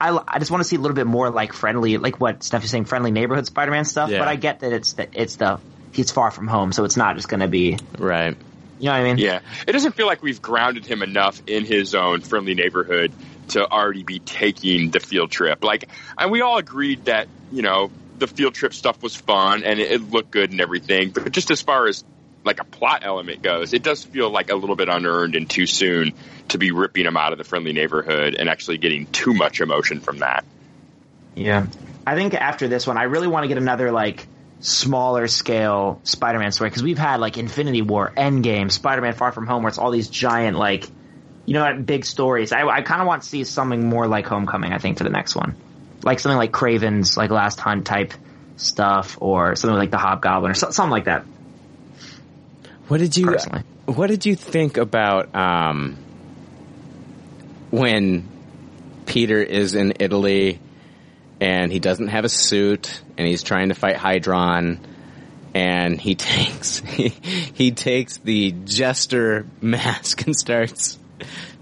I, I just want to see a little bit more like friendly, like what Steph is saying, friendly neighborhood Spider-Man stuff. Yeah. But I get that it's the it's the he's far from home, so it's not just going to be right. You know what I mean? Yeah, it doesn't feel like we've grounded him enough in his own friendly neighborhood to already be taking the field trip. Like, and we all agreed that you know the field trip stuff was fun and it, it looked good and everything, but just as far as like a plot element goes, it does feel like a little bit unearned and too soon to be ripping him out of the friendly neighborhood and actually getting too much emotion from that. Yeah. I think after this one, I really want to get another like smaller scale Spider-Man story because we've had like Infinity War, Endgame, Spider-Man Far From Home, where it's all these giant like, you know, big stories. I, I kind of want to see something more like Homecoming. I think for the next one, like something like Kraven's like Last Hunt type stuff, or something like the Hobgoblin or so, something like that. What did you What did you think about um, when Peter is in Italy and he doesn't have a suit and he's trying to fight Hydron and he takes he, he takes the jester mask and starts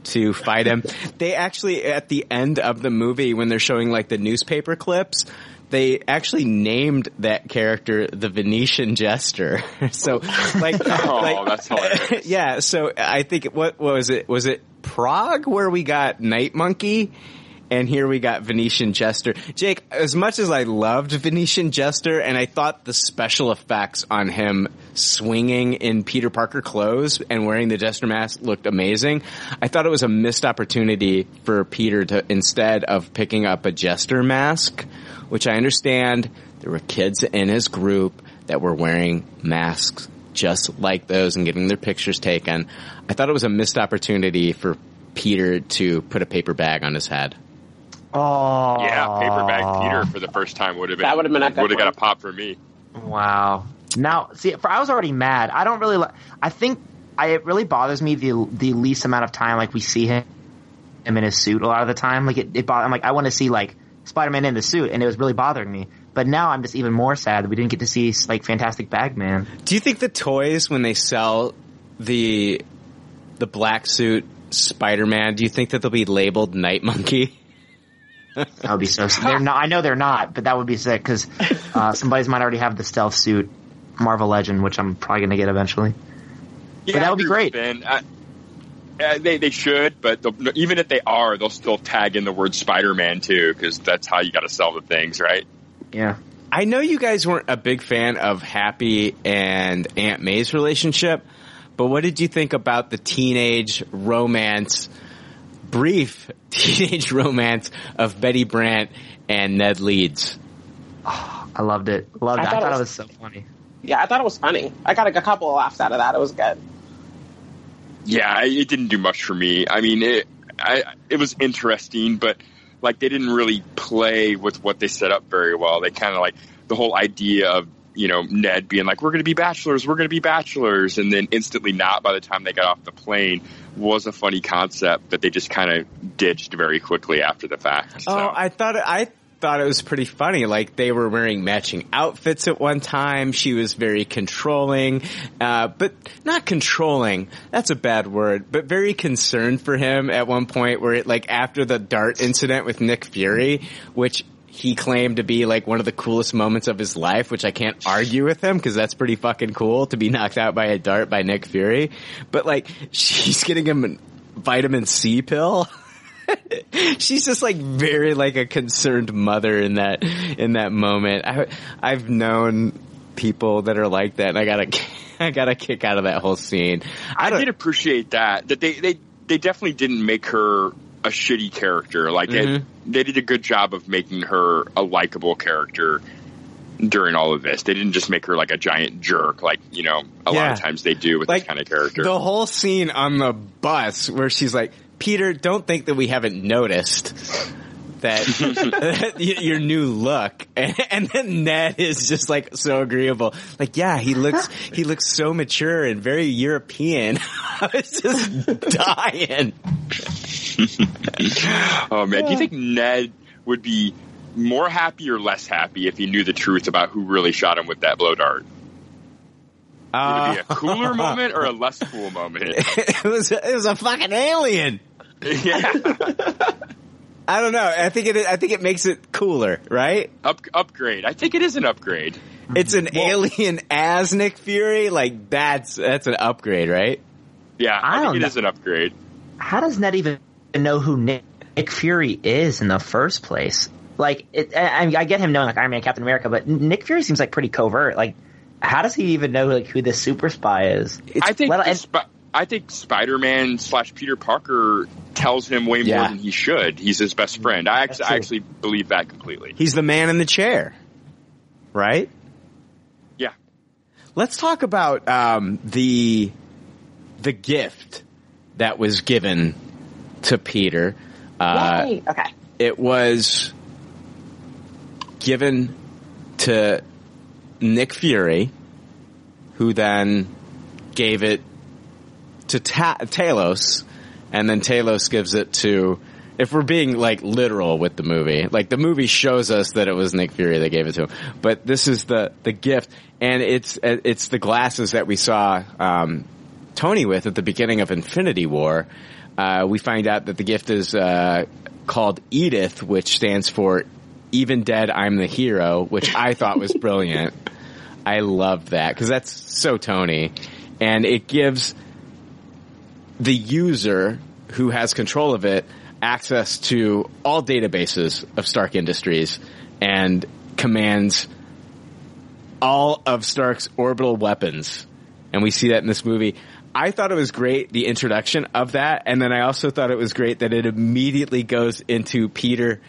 to fight him. They actually at the end of the movie when they're showing like the newspaper clips they actually named that character the Venetian Jester. so, like, Oh, like- that's hilarious. yeah. So I think what, what was it? Was it Prague where we got Night Monkey? And here we got Venetian Jester. Jake, as much as I loved Venetian Jester and I thought the special effects on him swinging in Peter Parker clothes and wearing the Jester mask looked amazing, I thought it was a missed opportunity for Peter to, instead of picking up a Jester mask, which I understand there were kids in his group that were wearing masks just like those and getting their pictures taken. I thought it was a missed opportunity for Peter to put a paper bag on his head. Oh, Yeah, paper bag Peter for the first time would have been That would've been a would have got a pop for me. Wow. Now, see, for I was already mad. I don't really. Li- I think I, it really bothers me the the least amount of time like we see him him in his suit a lot of the time. Like it, it bo- I'm like I want to see like Spider Man in the suit, and it was really bothering me. But now I'm just even more sad that we didn't get to see like Fantastic Bagman. Do you think the toys when they sell the the black suit Spider-Man, do you think that they'll be labeled Night Monkey? That would be so. They're not. I know they're not, but that would be sick because uh, somebody's might already have the stealth suit Marvel Legend, which I'm probably gonna get eventually. Yeah, that would be great. Ben. I, uh, they they should, but even if they are, they'll still tag in the word Spider-Man too, because that's how you got to sell the things, right? Yeah. I know you guys weren't a big fan of Happy and Aunt May's relationship, but what did you think about the teenage romance, brief teenage romance of Betty Brant and Ned Leeds? I loved it. Loved I it. I thought thought it it was- was so funny. Yeah, I thought it was funny. I got a, a couple of laughs out of that. It was good. Yeah, it didn't do much for me. I mean, it I it was interesting, but like they didn't really play with what they set up very well. They kind of like the whole idea of you know Ned being like, "We're going to be bachelors, we're going to be bachelors," and then instantly not by the time they got off the plane was a funny concept that they just kind of ditched very quickly after the fact. Oh, I thought I thought it was pretty funny. Like they were wearing matching outfits at one time. She was very controlling, uh, but not controlling. That's a bad word, but very concerned for him at one point where it, like after the dart incident with Nick Fury, which he claimed to be like one of the coolest moments of his life, which I can't argue with him because that's pretty fucking cool to be knocked out by a dart by Nick Fury. But like, she's getting him a vitamin C pill. she's just like very like a concerned mother in that in that moment. I, I've known people that are like that, and I got a I got a kick out of that whole scene. I, did appreciate that that they they they definitely didn't make her a shitty character. Like Mhm. it, they did a good job of making her a likable character during all of this. They didn't just make her like a giant jerk, like you know a lot of times they do with this kind of character. The whole scene on the bus where she's like, Peter, don't think that we haven't noticed that your new look. And, and then Ned is just like so agreeable. Like, yeah, he looks, he looks so mature and very European. I was just dying. oh man, do you think Ned would be more happy or less happy if he knew the truth about who really shot him with that blow dart? Would it be a uh, cooler moment or a less cool moment? it was, it was a fucking alien. yeah. I don't know. I think it, I think it makes it cooler, right? Up, upgrade. I think it is an upgrade. It's an alien as Nick Fury. Like that's, that's an upgrade, right? Yeah, I, I think don't it know. is an upgrade. How does Ned even know who Nick, Nick Fury is in the first place? Like, it, I, I get him knowing like Iron Man, Captain America, but Nick Fury seems like pretty covert. Like, how does he even know like who this super spy is? I think well, the and- Sp- I think Spider Man slash Peter Parker tells him way more than he should. He's his best friend. I actually, I actually believe that completely. He's the man in the chair, right? Yeah. Let's talk about um, the the gift that was given to Peter. Uh, Yay. Okay. it was given to Nick Fury, who then gave it to Ta- Talos, and then Talos gives it to. If we're being like literal with the movie, like the movie shows us that it was Nick Fury that gave it to him, but this is the the gift, and it's it's the glasses that we saw um, Tony with at the beginning of Infinity War. Uh, we find out that the gift is uh, called Edith, which stands for "Even Dead, I'm the Hero," which I thought was brilliant. I love that because that's so Tony, and it gives the user who has control of it access to all databases of Stark Industries and commands all of Stark's orbital weapons. And we see that in this movie. I thought it was great, the introduction of that. And then I also thought it was great that it immediately goes into Peter,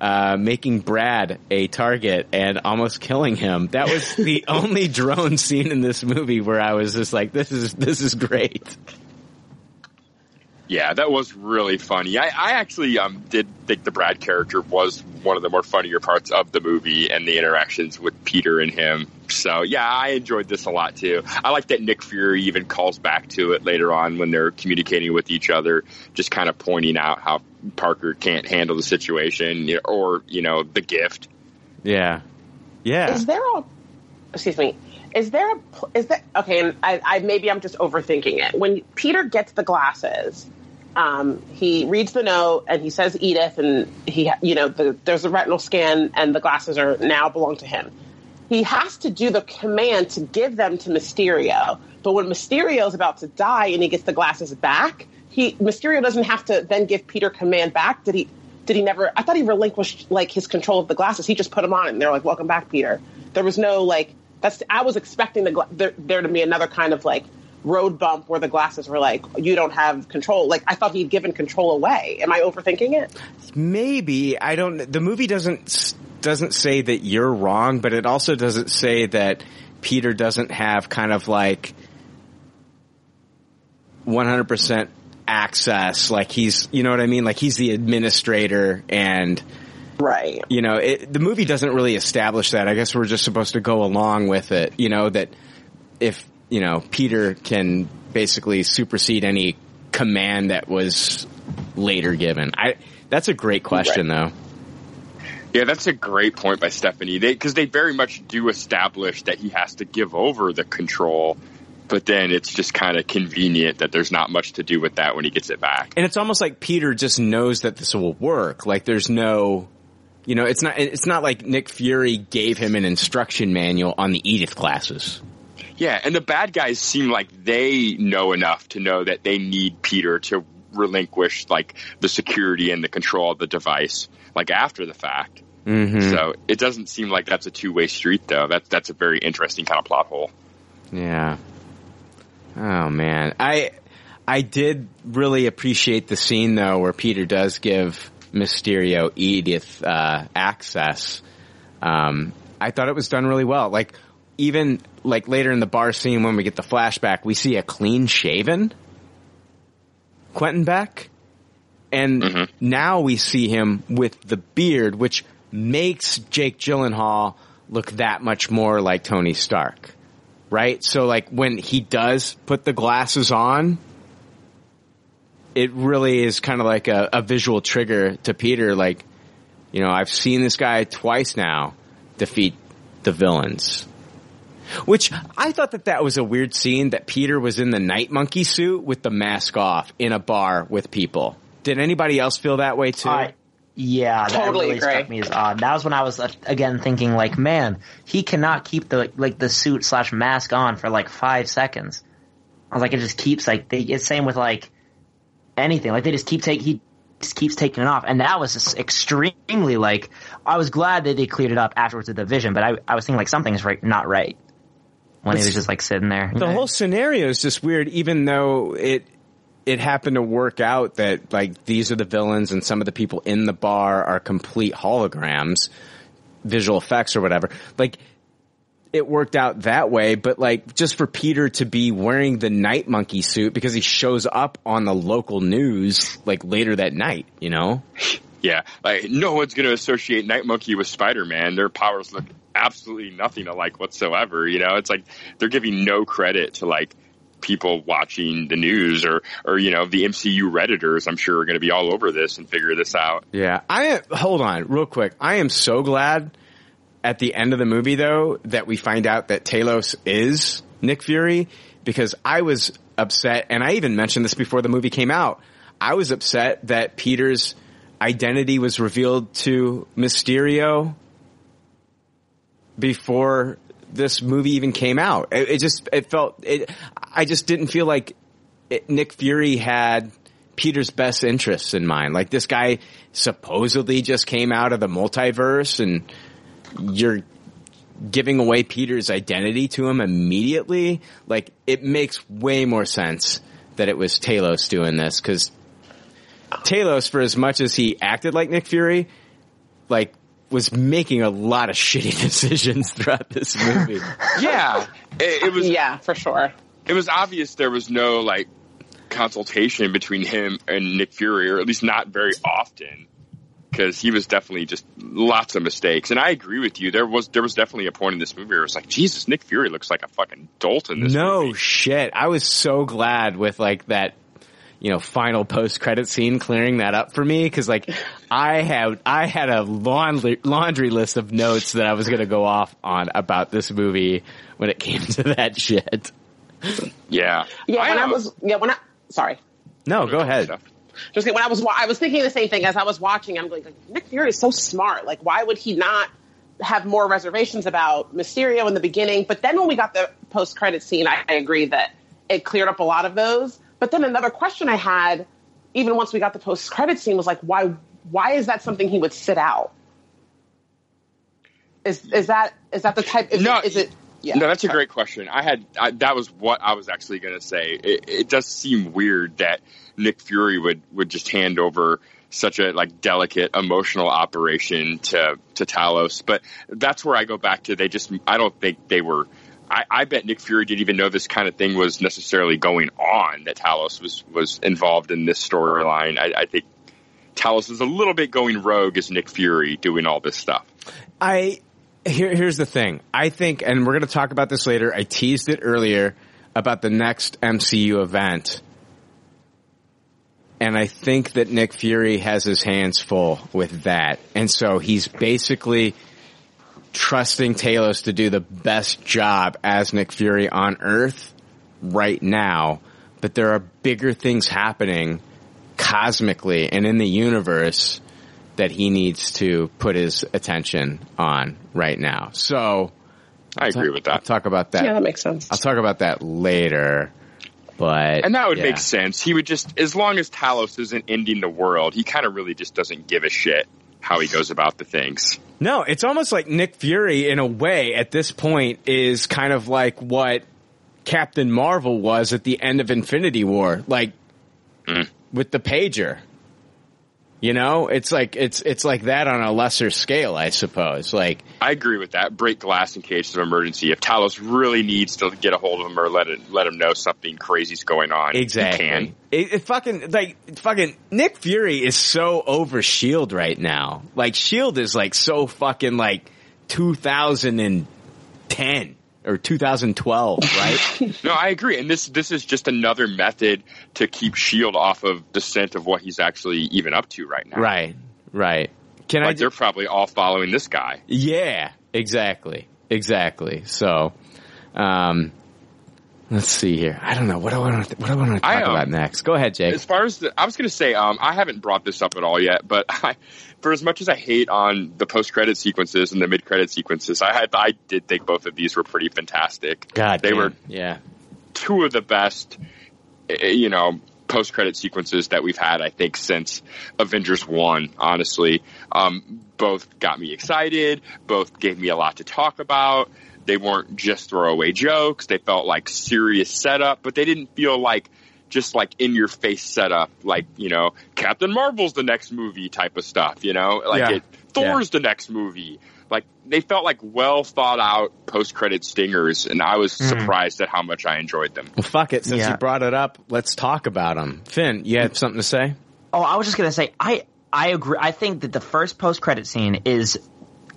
uh, making Brad a target and almost killing him. That was the only drone scene in this movie where I was just like, this is, this is great. Yeah, that was really funny. I, I actually um, did think the Brad character was one of the more funnier parts of the movie and the interactions with Peter and him. So yeah, I enjoyed this a lot too. I like that Nick Fury even calls back to it later on when they're communicating with each other, just kind of pointing out how Parker can't handle the situation or, you know, the gift. Yeah. Yeah. Is there a excuse me? Is there a is that okay? And I, I maybe I'm just overthinking it. When Peter gets the glasses, um, he reads the note and he says Edith, and he you know the, there's a retinal scan, and the glasses are now belong to him. He has to do the command to give them to Mysterio, but when Mysterio is about to die and he gets the glasses back, he Mysterio doesn't have to then give Peter command back. Did he? Did he never? I thought he relinquished like his control of the glasses. He just put them on, and they're like, "Welcome back, Peter." There was no like. That's. I was expecting the there, there to be another kind of like road bump where the glasses were like, "You don't have control." Like I thought he'd given control away. Am I overthinking it? Maybe I don't. The movie doesn't doesn't say that you're wrong, but it also doesn't say that Peter doesn't have kind of like 100 percent access. Like he's, you know what I mean? Like he's the administrator and. Right. You know, it, the movie doesn't really establish that. I guess we're just supposed to go along with it. You know that if you know Peter can basically supersede any command that was later given. I that's a great question though. Yeah, that's a great point by Stephanie. They because they very much do establish that he has to give over the control, but then it's just kind of convenient that there's not much to do with that when he gets it back. And it's almost like Peter just knows that this will work. Like there's no, you know, it's not it's not like Nick Fury gave him an instruction manual on the Edith classes. Yeah, and the bad guys seem like they know enough to know that they need Peter to relinquish like the security and the control of the device like after the fact. Mm-hmm. So it doesn't seem like that's a two way street though. That's that's a very interesting kind of plot hole. Yeah. Oh man, I I did really appreciate the scene though where Peter does give Mysterio Edith uh, access. Um, I thought it was done really well. Like even like later in the bar scene when we get the flashback, we see a clean shaven Quentin Beck, and mm-hmm. now we see him with the beard, which makes Jake Gyllenhaal look that much more like Tony Stark right? So like when he does put the glasses on, it really is kind of like a, a visual trigger to Peter. Like, you know, I've seen this guy twice now defeat the villains. Which I thought that that was a weird scene that Peter was in the night monkey suit with the mask off in a bar with people. Did anybody else feel that way too? I- Yeah, that Totally really agree. struck me as odd. That was when I was uh, again thinking, like, man, he cannot keep the like the suit slash mask on for like five seconds. I was like, it just keeps like they, it's same with like anything. Like they just keep take he just keeps taking it off, and that was just extremely like. I was glad that they cleared it up afterwards with the vision, but I I was thinking like something's right not right when he was just like sitting there. the whole scenario is just weird, even though it it happened to work out that like these are the villains and some of the people in the bar are complete holograms, visual effects or whatever. Like it worked out that way, but like just for Peter to be wearing the night monkey suit because he shows up on the local news like later that night, you know? Yeah, like no one's going to associate Night Monkey with Spider Man. Their powers look absolutely nothing alike whatsoever. You know, it's like they're giving no credit to like people watching the news or or you know the MCU redditors. I'm sure are going to be all over this and figure this out. Yeah, I hold on real quick. I am so glad at the end of the movie though that we find out that Talos is Nick Fury because I was upset and I even mentioned this before the movie came out. I was upset that Peter's identity was revealed to Mysterio before this movie even came out. It, it just it felt it. I just didn't feel like it, Nick Fury had Peter's best interests in mind. Like this guy supposedly just came out of the multiverse, and you're giving away Peter's identity to him immediately. Like it makes way more sense that it was Talos doing this because Talos, for as much as he acted like Nick Fury, like was making a lot of shitty decisions throughout this movie. Yeah, it, it was. Yeah, for sure. It was obvious there was no like consultation between him and Nick Fury, or at least not very often, because he was definitely just lots of mistakes. And I agree with you. There was there was definitely a point in this movie where it was like, Jesus, Nick Fury looks like a fucking dolt in this. Movie. No shit. I was so glad with like that, you know, final post credit scene clearing that up for me because like I had I had a laundry laundry list of notes that I was going to go off on about this movie when it came to that shit. Yeah. Yeah, when I was yeah when I sorry. No, go ahead. Just when I was I was thinking the same thing as I was watching. I'm like, Nick Fury is so smart. Like, why would he not have more reservations about Mysterio in the beginning? But then when we got the post credit scene, I, I agree that it cleared up a lot of those. But then another question I had, even once we got the post credit scene, was like, why why is that something he would sit out? Is is that is that the type? Is, No, it, is it? Yeah. No, that's a great question. I had I, that was what I was actually going to say. It, it does seem weird that Nick Fury would would just hand over such a like delicate emotional operation to to Talos, but that's where I go back to they just I don't think they were. I, I bet Nick Fury didn't even know this kind of thing was necessarily going on. That Talos was was involved in this storyline. I, I think Talos is a little bit going rogue as Nick Fury doing all this stuff. I here here's the thing. I think, and we're going to talk about this later. I teased it earlier about the next MCU event. And I think that Nick Fury has his hands full with that. And so he's basically trusting Talos to do the best job as Nick Fury on Earth right now. But there are bigger things happening cosmically and in the universe that he needs to put his attention on right now. So I agree with that. I'll talk about that. Yeah, that makes sense. I'll talk about that later. But And that would yeah. make sense. He would just, as long as Talos isn't ending the world, he kind of really just doesn't give a shit how he goes about the things. No, it's almost like Nick Fury in a way at this point is kind of like what Captain Marvel was at the end of Infinity War, like mm. with the pager. You know, it's like it's it's like that on a lesser scale, I suppose. Like I agree with that. Break glass in case of emergency. If Talos really needs to get a hold of him or let it let him know something crazy's going on, exactly. he can. It, it fucking like fucking Nick Fury is so over Shield right now. Like Shield is like so fucking like 2010 or 2012, right? No, I agree. And this this is just another method to keep Shield off of the scent of what he's actually even up to right now. right, right. Can like I? they're probably all following this guy. Yeah, exactly, exactly. So, um, let's see here. I don't know what I want. to What I want to talk I, um, about next? Go ahead, Jake. As far as the, I was going to say, um, I haven't brought this up at all yet, but I, for as much as I hate on the post credit sequences and the mid credit sequences, I had, I did think both of these were pretty fantastic. God, they damn. were yeah. two of the best, eh, you know, post credit sequences that we've had, I think, since Avengers 1, honestly. Um, both got me excited, both gave me a lot to talk about. They weren't just throwaway jokes, they felt like serious setup, but they didn't feel like just like in your face setup, like, you know, Captain Marvel's the next movie type of stuff, you know? Like Yeah. it, Thor's the next movie. Like they felt like well thought out post credit stingers, and I was Mhm. surprised at how much I enjoyed them. Well, fuck it. Since Yeah. you brought it up, let's talk about them. Finn, you have something to say? Oh, I was just gonna say, I I agree. I think that the first post credit scene is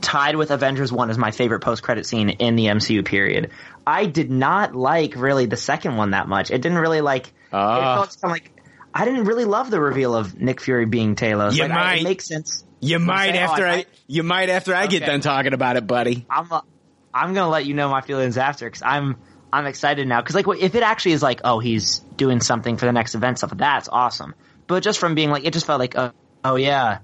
tied with Avengers One as my favorite post credit scene in the MCU period. I did not like really the second one that much. It didn't really like. it Ah. felt kind of like I didn't really love the reveal of Nick Fury being Talos. You like, I, might. it makes sense. You might oh, after I I, you might after I get done talking about it, buddy. I'm uh, I'm gonna let you know my feelings after because I'm I'm excited now because like if it actually is like oh he's doing something for the next event stuff that's awesome but just from being like it just felt like oh, oh yeah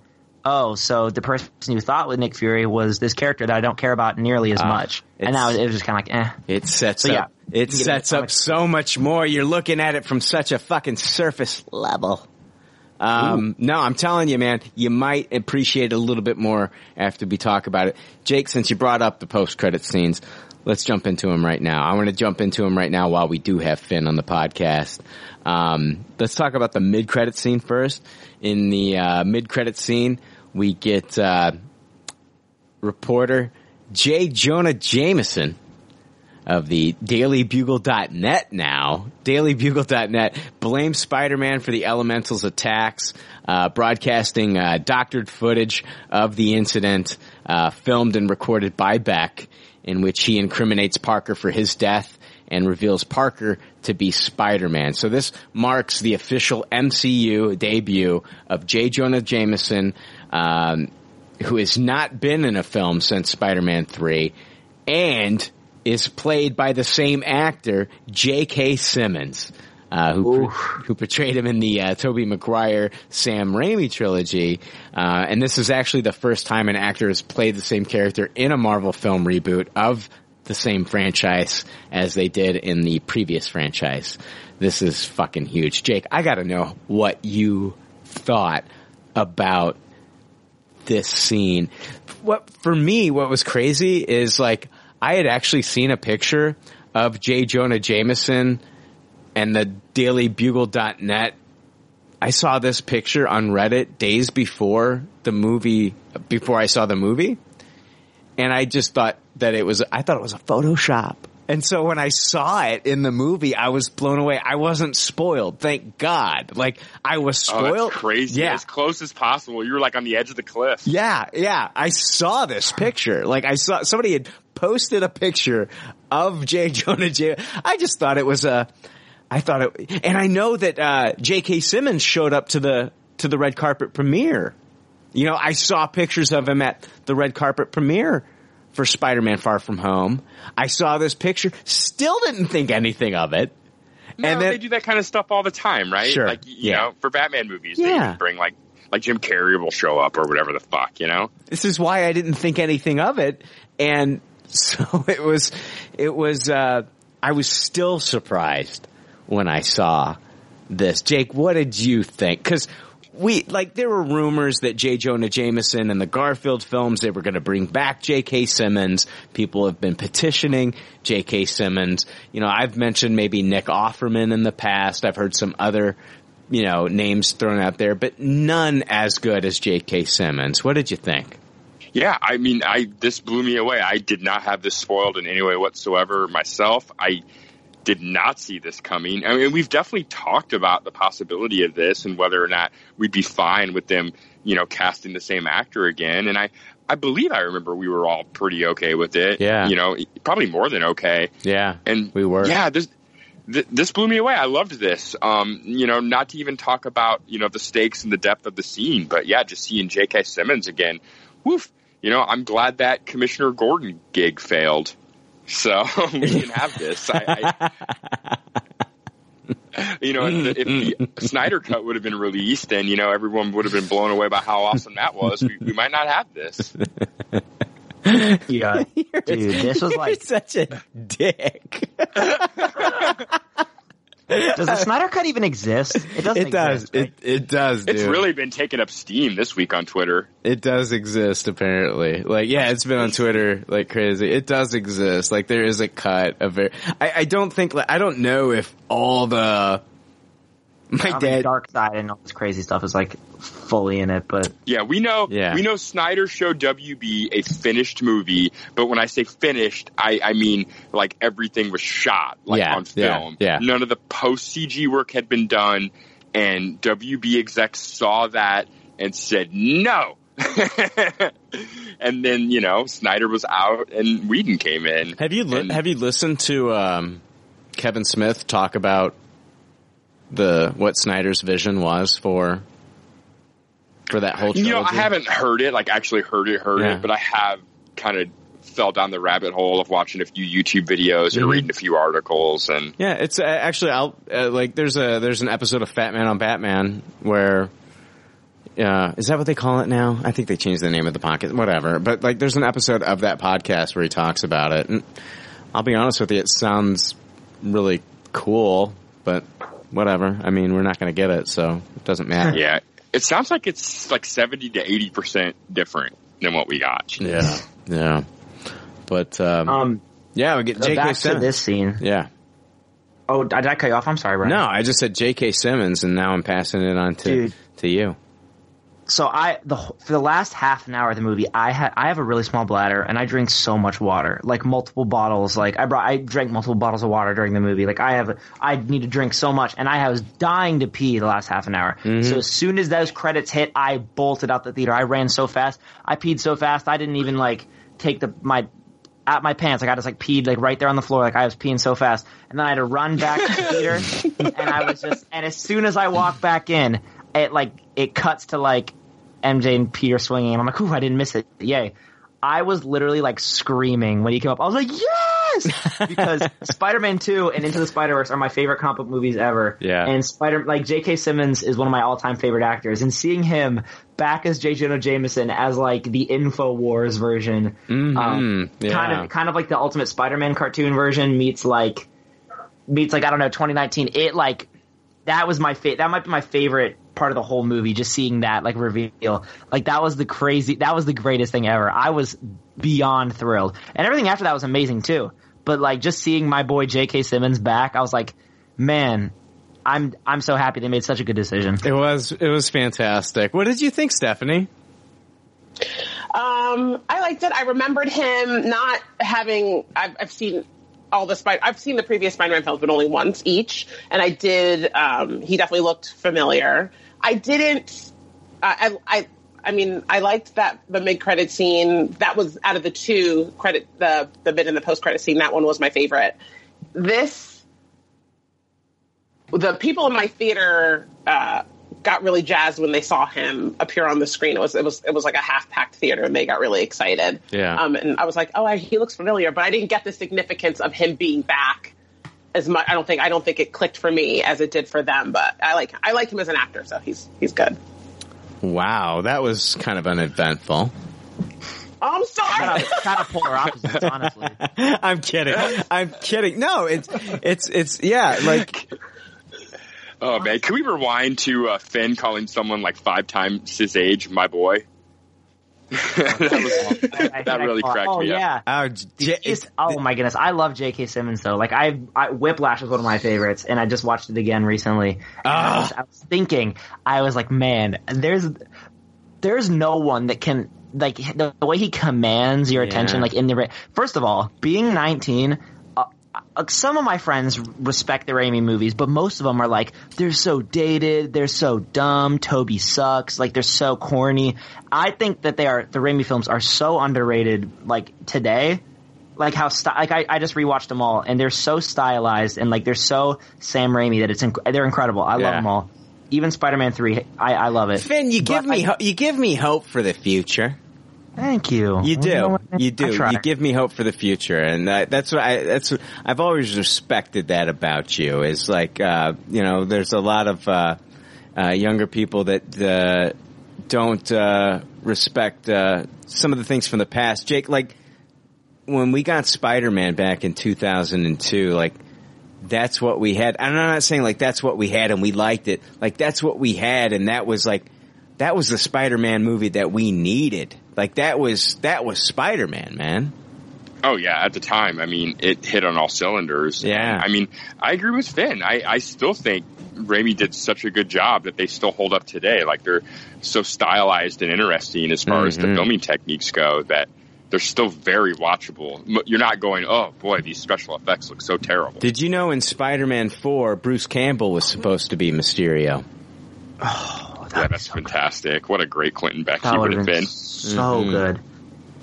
oh so the person you thought with Nick Fury was this character that I don't care about nearly as Ah, much and now it was just kind of like eh It sets So, yeah, up. It sets up so much more. You're looking at it from such a fucking surface level. Um, no, I'm telling you, man, you might appreciate it a little bit more after we talk about it. Jake, since you brought up the post-credit scenes, let's jump into them right now. I want to jump into them right now while we do have Finn on the podcast. Um, let's talk about the mid-credit scene first. In the uh, mid-credit scene, we get uh, reporter J. Jonah Jameson of the dailybugle.net now. Dailybugle.net blames Spider-Man for the Elementals attacks, uh, broadcasting uh, doctored footage of the incident uh, filmed and recorded by Beck in which he incriminates Parker for his death and reveals Parker to be Spider-Man. So this marks the official MCU debut of J. Jonah Jameson, um, who has not been in a film since Spider-Man 3 and is played by the same actor, J.K. Simmons, uh, who who portrayed him in the uh, Tobey Maguire Sam Raimi trilogy. Uh, and this is actually the first time an actor has played the same character in a Marvel film reboot of the same franchise as they did in the previous franchise. This is fucking huge. Jake, I gotta know what you thought about this scene. What for me, what was crazy is like I had actually seen a picture of J. Jonah Jameson and the dailybugle.net. I saw this picture on Reddit days before the movie, before I saw the movie. And I just thought that it was, I thought it was a Photoshop. And so when I saw it in the movie, I was blown away. I wasn't spoiled. Thank God. Like I was Oh, spoiled. that's crazy. Yeah. As close as possible. You were like on the edge of the cliff. Yeah, yeah. I saw this picture. Like I saw somebody had posted a picture of J. Jonah J. I just thought it was a I thought it, and I know that uh, J.K. Simmons showed up to the to the red carpet premiere. You know, I saw pictures of him at the red carpet premiere for Spider-Man: Far From Home. I saw this picture, still didn't think anything of it. No, and then, they do that kind of stuff all the time, right? Sure, Like you yeah. know, for Batman movies, Yeah. they bring like like Jim Carrey will show up or whatever the fuck, you know. this is why I didn't think anything of it. And so it was, it was, uh, I was still surprised when I saw this. Jake, what did you think? Cause we, like, there were rumors that J. Jonah Jameson and the Garfield films, they were going to bring back J.K. Simmons. People have been petitioning J.K. Simmons. You know, I've mentioned maybe Nick Offerman in the past. I've heard some other, you know, names thrown out there, but none as good as J.K. Simmons. What did you think? Yeah, I mean, I this blew me away. I did not have this spoiled in any way whatsoever myself. I did not see this coming. I mean, we've definitely talked about the possibility of this and whether or not we'd be fine with them, you know, casting the same actor again. And I, I believe I remember we were all pretty okay with it. Yeah. you know, probably more than okay. Yeah, and we were. Yeah, this th- this blew me away. I loved this. Um, you know, not to even talk about you know the stakes and the depth of the scene, but yeah, just seeing J.K. Simmons again. Woof. You know, I'm glad that Commissioner Gordon gig failed, so we can have this. I, I, you know, if the, if the Snyder cut would have been released, and you know everyone would have been blown away by how awesome that was, we, we might not have this. Yeah, dude, this was You're like such a dick. Does the Snyder Cut even exist? It doesn't. It does. Exist, right? It it does. It's really been taking up steam this week on Twitter. It does exist, apparently. Like, yeah, it's been on Twitter like crazy. It does exist. Like, there is a cut of it. I, I don't think. Like, I don't know if all the. My I mean, dad. Darkseid and all this crazy stuff is like fully in it, but Yeah, we know. Yeah. We know Snyder showed WB a finished movie, but when I say finished, I, I mean like everything was shot like Yeah, on yeah, film. yeah. None of the post CG work had been done, and WB execs saw that and said no. and then you know Snyder was out and Whedon came in. Have you li- And- have you listened to um, Kevin Smith talk about the what Snyder's vision was for for that whole trilogy? You know, I haven't heard it, like actually heard it, heard Yeah. it, but I have kind of fell down the rabbit hole of watching a few YouTube videos or Mhm. reading a few articles and Yeah, it's uh, actually I'll uh, like there's a there's an episode of Fat Man on Batman where uh, is that what they call it now? I think they changed the name of the podcast, whatever. But like, there's an episode of that podcast where he talks about it, and I'll be honest with you, it sounds really cool, but whatever. I mean, we're not going to get it, so it doesn't matter. yeah, it sounds like it's like 70 to 80% different than what we got. Yeah, yeah. But um, um, yeah, we get so J.K. back to Simmons. this scene. Yeah. Oh, did I cut you off? I'm sorry, Brian. No, I just said J.K. Simmons, and now I'm passing it on to Dude. to you. So I the for the last half an hour of the movie, I had I have a really small bladder and I drink so much water, like multiple bottles. Like I brought I drank multiple bottles of water during the movie. Like I have I need to drink so much, and I was dying to pee the last half an hour. Mhm. So as soon as those credits hit, I bolted out the theater. I ran so fast, I peed so fast, I didn't even like take the my at my pants. Like I just like peed like right there on the floor. Like I was peeing so fast, and then I had to run back to the theater, and I was just. And as soon as I walked back in, it like it cuts to like MJ and Peter swinging, and I'm like, ooh, I didn't miss it. Yay. I was literally like screaming when he came up. I was like, yes! Because Spider-Man 2 and Into the Spider-Verse are my favorite comic book movies ever. Yeah. And Spider, like J.K. Simmons is one of my all-time favorite actors. And seeing him back as J. Jonah Jameson as like the InfoWars version, Mhm. um, Yeah. kind of, kind of like the Ultimate Spider-Man cartoon version meets like, meets like, I don't know, 2019. It like, that was my fa- that might be my favorite part of the whole movie just seeing that like reveal like that was the crazy that was the greatest thing ever i was beyond thrilled and everything after that was amazing too but like just seeing my boy jk simmons back i was like man i'm i'm so happy they made such a good decision It was it was fantastic. What did you think, Stephanie? Um, I liked it. I remembered him not having. I've, I've seen all the Spider. I've seen the previous Spider-Man films, but only once each. And I did. Um, he definitely looked familiar. I didn't. I, I. I mean, I liked that the mid-credit scene. That was out of the two credit, the the mid and the post-credit scene. That one was my favorite. This the people in my theater uh, got really jazzed when they saw him appear on the screen. It was it was it was like a half packed theater, and they got really excited. Yeah. Um, and I was like, oh, I, he looks familiar, but I didn't get the significance of him being back as much. I don't think I don't think it clicked for me as it did for them. But I like I like him as an actor, so he's he's good. Wow, that was kind of uneventful. I'm sorry. kind of polar opposites, honestly. I'm kidding. I'm kidding. No, it's it's it's yeah, like Oh man, can we rewind to uh, Finn calling someone like five times his age my boy? that, was, that really cracked oh, me yeah. up. It's- oh my goodness, I love J.K. Simmons though. Like I, I, Whiplash was one of my favorites, and I just watched it again recently. And I, was, I was thinking, I was like, man, there's, there's no one that can like the, the way he commands your attention. Yeah. Like in the first of all, being 19. Some of my friends respect the Raimi movies, but most of them are like, they're so dated, they're so dumb, Tobey sucks, like they're so corny. I think that they are, the Raimi films are so underrated, like today, like how sty- like I, I just rewatched them all and they're so stylized and like they're so Sam Raimi that it's inc- they're incredible. I Yeah. love them all. Even Spider-Man 3, I, I love it. Finn, you give But me I- ho- you give me hope for the future. Thank you. You do. know? You do. You give me hope for the future, and that, that's what I. That's what, I've always respected that about you. Is like uh, you know, there's a lot of uh, uh, younger people that uh, don't uh, respect uh, some of the things from the past. Jake, like when we got Spider-Man back in 2002, like that's what we had. And I'm not saying like that's what we had and we liked it. Like that's what we had, and that was like that was the Spider-Man movie that we needed. Like that was that was Spider-Man, man. Oh yeah, at the time, I mean, it hit on all cylinders. Yeah. I mean, I agree with Finn. I, I still think Raimi did such a good job that they still hold up today. Like they're so stylized and interesting as far as the Mhm. filming techniques go that they're still very watchable. You're not going, oh boy, these special effects look so terrible. Did you know in Spider-Man 4, Bruce Campbell was supposed to be Mysterio? yeah, that's fantastic. What a great Quentin Beck That he would would've been been. so Mhm. good.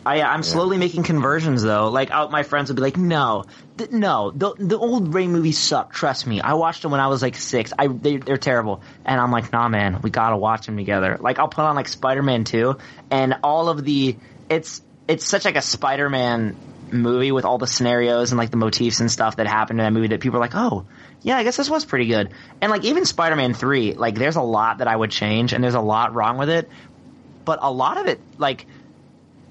I, I'm slowly making conversions though. Like, out my friends would be like, "No, th- no, the the old Ray movies suck. Trust me. I watched them when I was like six. I they, they're terrible." And I'm like, "Nah, man, we gotta watch them together." Like, I'll put on like Spider-Man 2 and all of the it's it's such like a Spider-Man movie with all the scenarios and like the motifs and stuff that happened in that movie that people are like, "Oh, yeah, I guess this was pretty good." And like even Spider-Man 3, like there's a lot that I would change and there's a lot wrong with it, but a lot of it like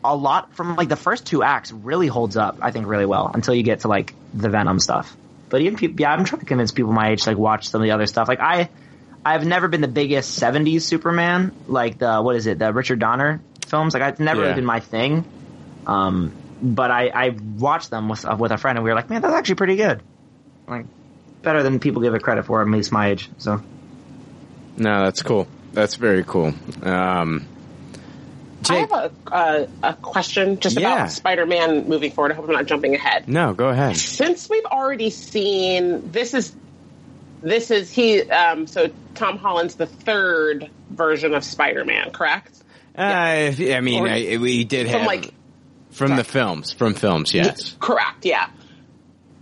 a lot from like the first two acts really holds up, I think, really well until you get to like the Venom stuff. But even people, yeah, I'm trying to convince people my age to like watch some of the other stuff. Like I, I've never been the biggest '70s Superman, like the what is it, the Richard Donner films. Like I've never Yeah. really been my thing. Um, but I, I watched them with with a friend, and we were like, man, that's actually pretty good. Like better than people give it credit for, at least my age. So No, that's cool. That's very cool. Um, I have a, uh, a question just Yeah. about Spider-Man moving forward. I hope I'm not jumping ahead. no, go ahead. Since we've already seen this is this is he um, so Tom Holland's the third version of Spider-Man, correct? Uh, I mean, Or- I, we did From have like from the films, from films, yes. correct, yeah.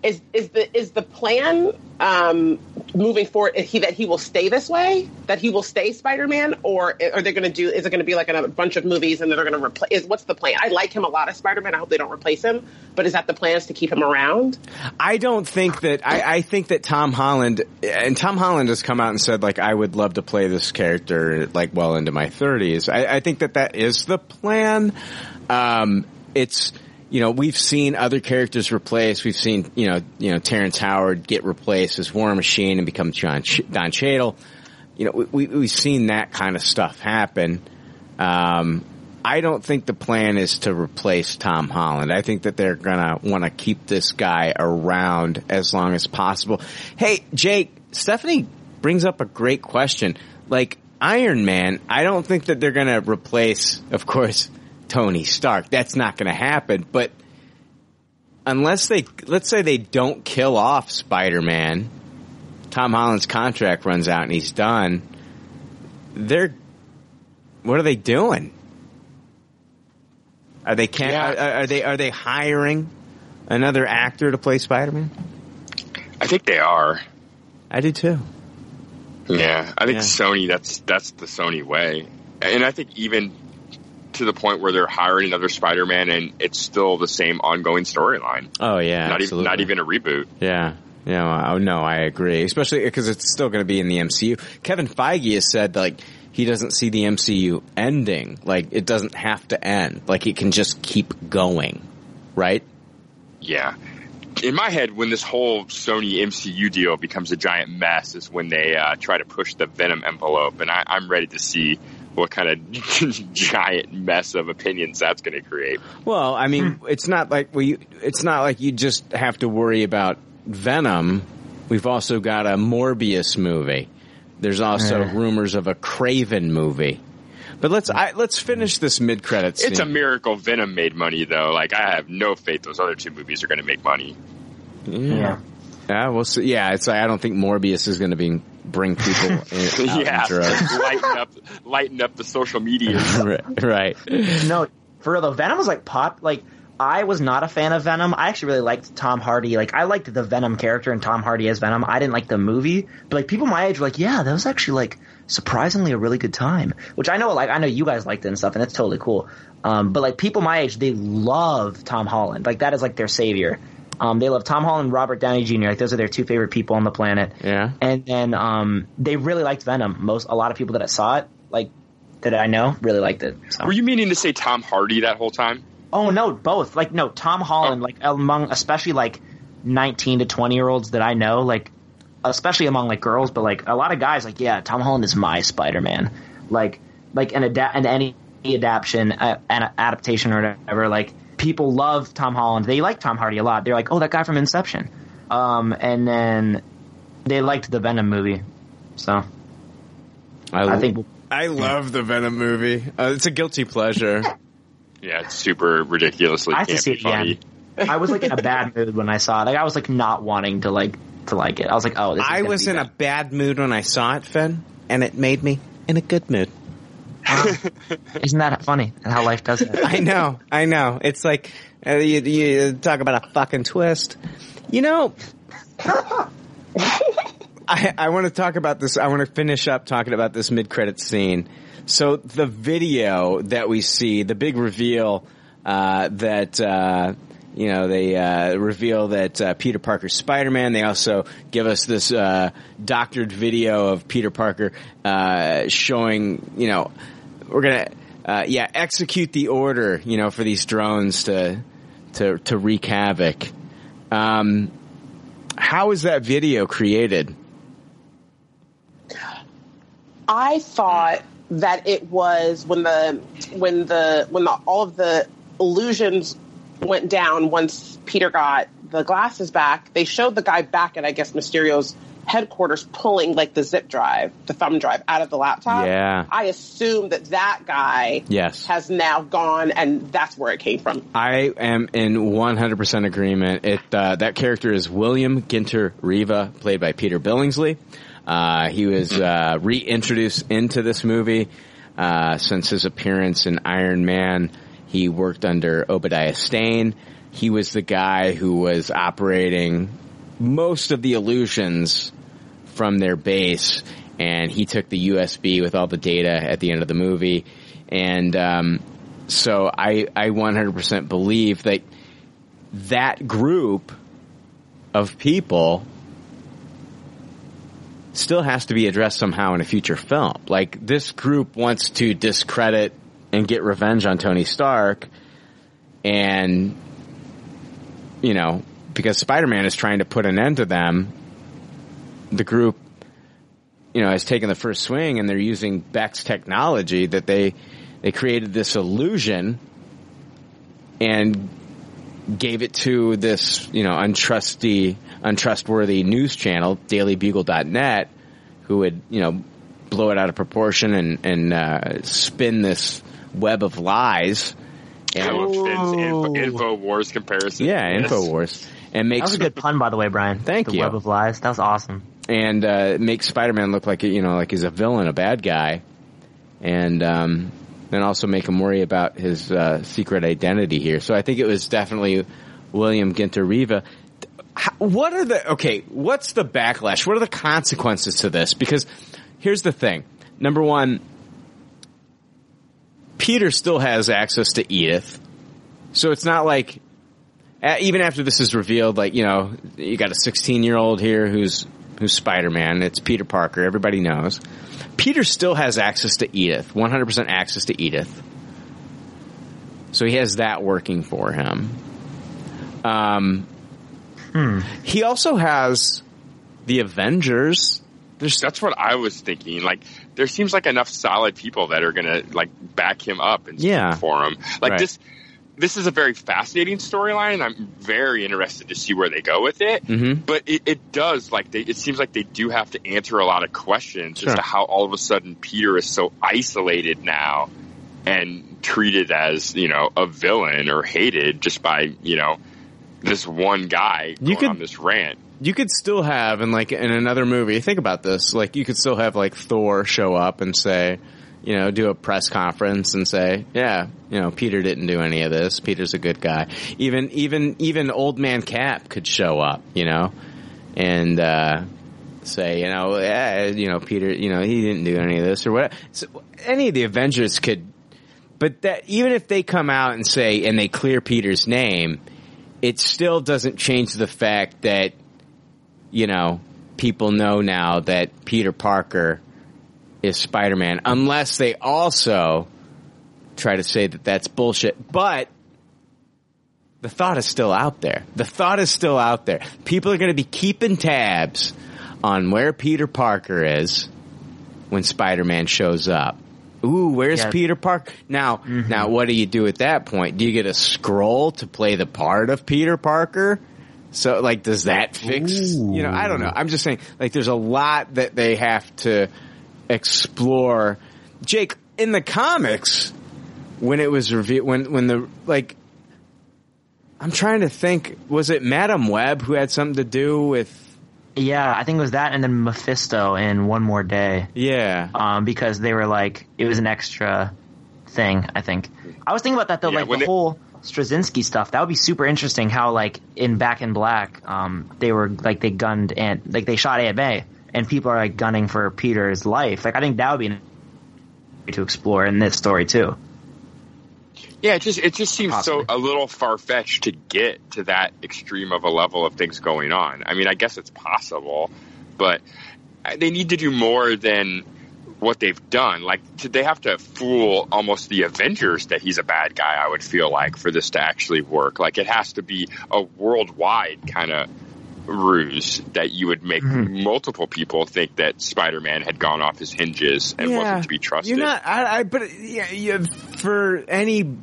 Is is the is the plan um, moving forward he that he will stay this way? That he will stay Spider-Man, or are they going to do? Is it going to be like a bunch of movies and then they're going to replace? Is what's the plan? I like him a lot as Spider-Man. I hope they don't replace him. But is that the plan? Is to keep him around? I don't think that I, I think that Tom Holland and Tom Holland has come out and said like I would love to play this character like well into my thirties. I, I think that that is the plan. Um, it's you know we've seen other characters replaced. We've seen you know you know Terrence Howard get replaced as War Machine and become John Ch- Don Cheadle. You know we, we we've seen that kind of stuff happen. Um, I don't think the plan is to replace Tom Holland. I think that they're gonna want to keep this guy around as long as possible. Hey, Jake, Stephanie brings up a great question. Like Iron Man, I don't think that they're gonna replace, of course, Tony Stark. That's not gonna happen, but unless they, let's say they don't kill off Spider-Man, Tom Holland's contract runs out and he's done, they're, what are they doing? Are they can are, are they are they hiring another actor to play Spider Man? I think they are. I do too. Yeah, I think Yeah. Sony. That's that's the Sony way, and I think even to the point where they're hiring another Spider-Man, and it's still the same ongoing storyline. Oh yeah, not even not even a reboot. Yeah. Yeah, oh no, I agree. Especially because it's still going to be in the MCU. Kevin Feige has said like he doesn't see the MCU ending. Like it doesn't have to end. Like it can just keep going, right? Yeah. In my head, when this whole Sony MCU deal becomes a giant mess, is when they uh, try to push the Venom envelope, and I, I'm ready to see what kind of giant mess of opinions that's going to create. Well, I mean, Hmm. it's not like we. It's not like you just have to worry about Venom. We've also got a Morbius movie. There's also Yeah. rumors of a Kraven movie. But let's I, let's finish this mid credits. It's a miracle Venom made money, though. Like I have no faith those other two movies are going to make money. Yeah. Yeah, we'll see. Yeah, it's I don't think Morbius is going to be bring people in, out yeah, in drugs. lighten up, lighten up the social media. right, right. no, for real though, Venom was like pop. Like I was not a fan of Venom. I actually really liked Tom Hardy. Like I liked the Venom character and Tom Hardy as Venom. I didn't like the movie, but like people my age were like, yeah, that was actually like surprisingly a really good time. Which I know, like I know you guys liked it and stuff, and that's totally cool. Um, but like people my age, they love Tom Holland. Like that is like their savior. Um, they love Tom Holland, and Robert Downey Jr. Like those are their two favorite people on the planet. Yeah. And then um, they really liked Venom. Most a lot of people that I saw it, like that I know, really liked it. So. Were you meaning to say Tom Hardy that whole time? Oh no, both. Like no, Tom Holland, like among especially like nineteen to twenty year olds that I know, like especially among like girls, but like a lot of guys, like yeah, Tom Holland is my Spider Man. Like like an adapt and any adaptation, uh, an adaptation or whatever. Like people love Tom Holland. They like Tom Hardy a lot. They're like, oh, that guy from Inception. Um, and then they liked the Venom movie. So I, I think I love the Venom movie. Uh, it's a guilty pleasure. Yeah, it's super ridiculously I have to see it funny. again. I was like in a bad mood when I saw it. Like I was like not wanting to like to like it. I was like, oh, this is I was be in a bad mood when I saw it, Finn, and it made me in a good mood. Isn't that funny? How life does it? I know, I know. It's like uh, you, you talk about a fucking twist. You know, I I want to talk about this. I want to finish up talking about this mid credit scene. So the video that we see, the big reveal uh, that. Uh, you know, they uh, reveal that uh, Peter Parker's Spider-Man. They also give us this uh, doctored video of Peter Parker uh, showing, you know, we're gonna, uh, yeah, execute the order, you know, for these drones to to to wreak havoc. Um, how is that video created? I thought that it was when the when the when the, all of the illusions went down once Peter got the glasses back. They showed the guy back at I guess Mysterio's headquarters pulling like the zip drive, the thumb drive out of the laptop. Yeah. I assume that that guy Yes. has now gone and that's where it came from. I am in 100% agreement. It uh, that character is William Ginter Riva, played by Peter Billingsley. Uh, he was uh, reintroduced into this movie uh, since his appearance in Iron Man. He worked under Obadiah Stane. He was the guy who was operating most of the illusions from their base, and he took the USB with all the data at the end of the movie. And um, so I, I 100% believe that that group of people still has to be addressed somehow in a future film. Like this group wants to discredit and get revenge on Tony Stark, and you know because Spider-Man is trying to put an end to them. The group, you know, has taken the first swing, and they're using Beck's technology that they they created this illusion and gave it to this, you know, untrusty, untrustworthy news channel, dailybugle.net, who would, you know, blow it out of proportion and, and, uh, spin this web of lies. I love Finn's info, info wars comparison. Yeah, Yes. Infowars. And That makes was a good pun, by the way, Brian. Thank the you. Web of Lies. That was awesome. and uh, makes Spider-Man look like you know like he's a villain, a bad guy, and um, then also make him worry about his uh, secret identity here. So I think it was definitely William Ginter Riva. What are the okay? What's the backlash? What are the consequences to this? Because here's the thing. Number one, Peter still has access to Edith, so it's not like even after this is revealed, like you know, you got a 16 year old here who's who's Spider Man. It's Peter Parker. Everybody knows. Peter still has access to Edith, 100% access to Edith. So he has that working for him. Um, he also has the Avengers. There's, that's what I was thinking. Like, there seems like enough solid people that are gonna like back him up and Yeah. for him. Like Right. this, this is a very fascinating storyline, and I'm very interested to see where they go with it. Mm-hmm. But it, it does like they, it seems like they do have to answer a lot of questions Sure. as to how all of a sudden Peter is so isolated now and treated as you know a villain or hated just by you know this one guy going could- on this rant. You could still have in like in another movie. Think about this. Like you could still have like Thor show up and say, you know, do a press conference and say, yeah, you know, Peter didn't do any of this. Peter's a good guy. Even even even Old Man Cap could show up, you know, and uh, say, you know, yeah, you know, Peter, you know, he didn't do any of this or what. So any of the Avengers could, but that even if they come out and say and they clear Peter's name, it still doesn't change the fact that you know, people know now that Peter Parker is Spider-Man unless they also try to say that that's bullshit. But the thought is still out there. The thought is still out there. People are going to be keeping tabs on where Peter Parker is when Spider-Man shows up. Ooh, where's Yeah. Peter Parker? Now, mm-hmm. now what do you do at that point? Do you get a Skrull to play the part of Peter Parker? So, like, does that fix? You know, I don't know. I'm just saying, like, there's a lot that they have to explore. Jake, in the comics, when it was revealed, when when the like, I'm trying to think, was it Madame Web who had something to do with? Yeah, I think it was that, and then Mephisto in One More Day. Yeah, um, because they were like it was an extra thing. I think I was thinking about that though, Yeah, like the they- whole Straczynski stuff. That would be super interesting. How like in Back in Black, um, they were like they gunned and like they shot Aunt May, and people are like gunning for Peter's life. Like I think that would be an to explore in this story too. Yeah, it just it just seems Possibly. so a little far fetched to get to that extreme of a level of things going on. I mean, I guess it's possible, but they need to do more than what they've done. Like, they have to fool almost the Avengers that he's a bad guy. I would feel like for this to actually work, like it has to be a worldwide kind of ruse that you would make Mm-hmm. multiple people think that Spider-Man had gone off his hinges and wasn't to be trusted. You're not, I, I but yeah, you, for any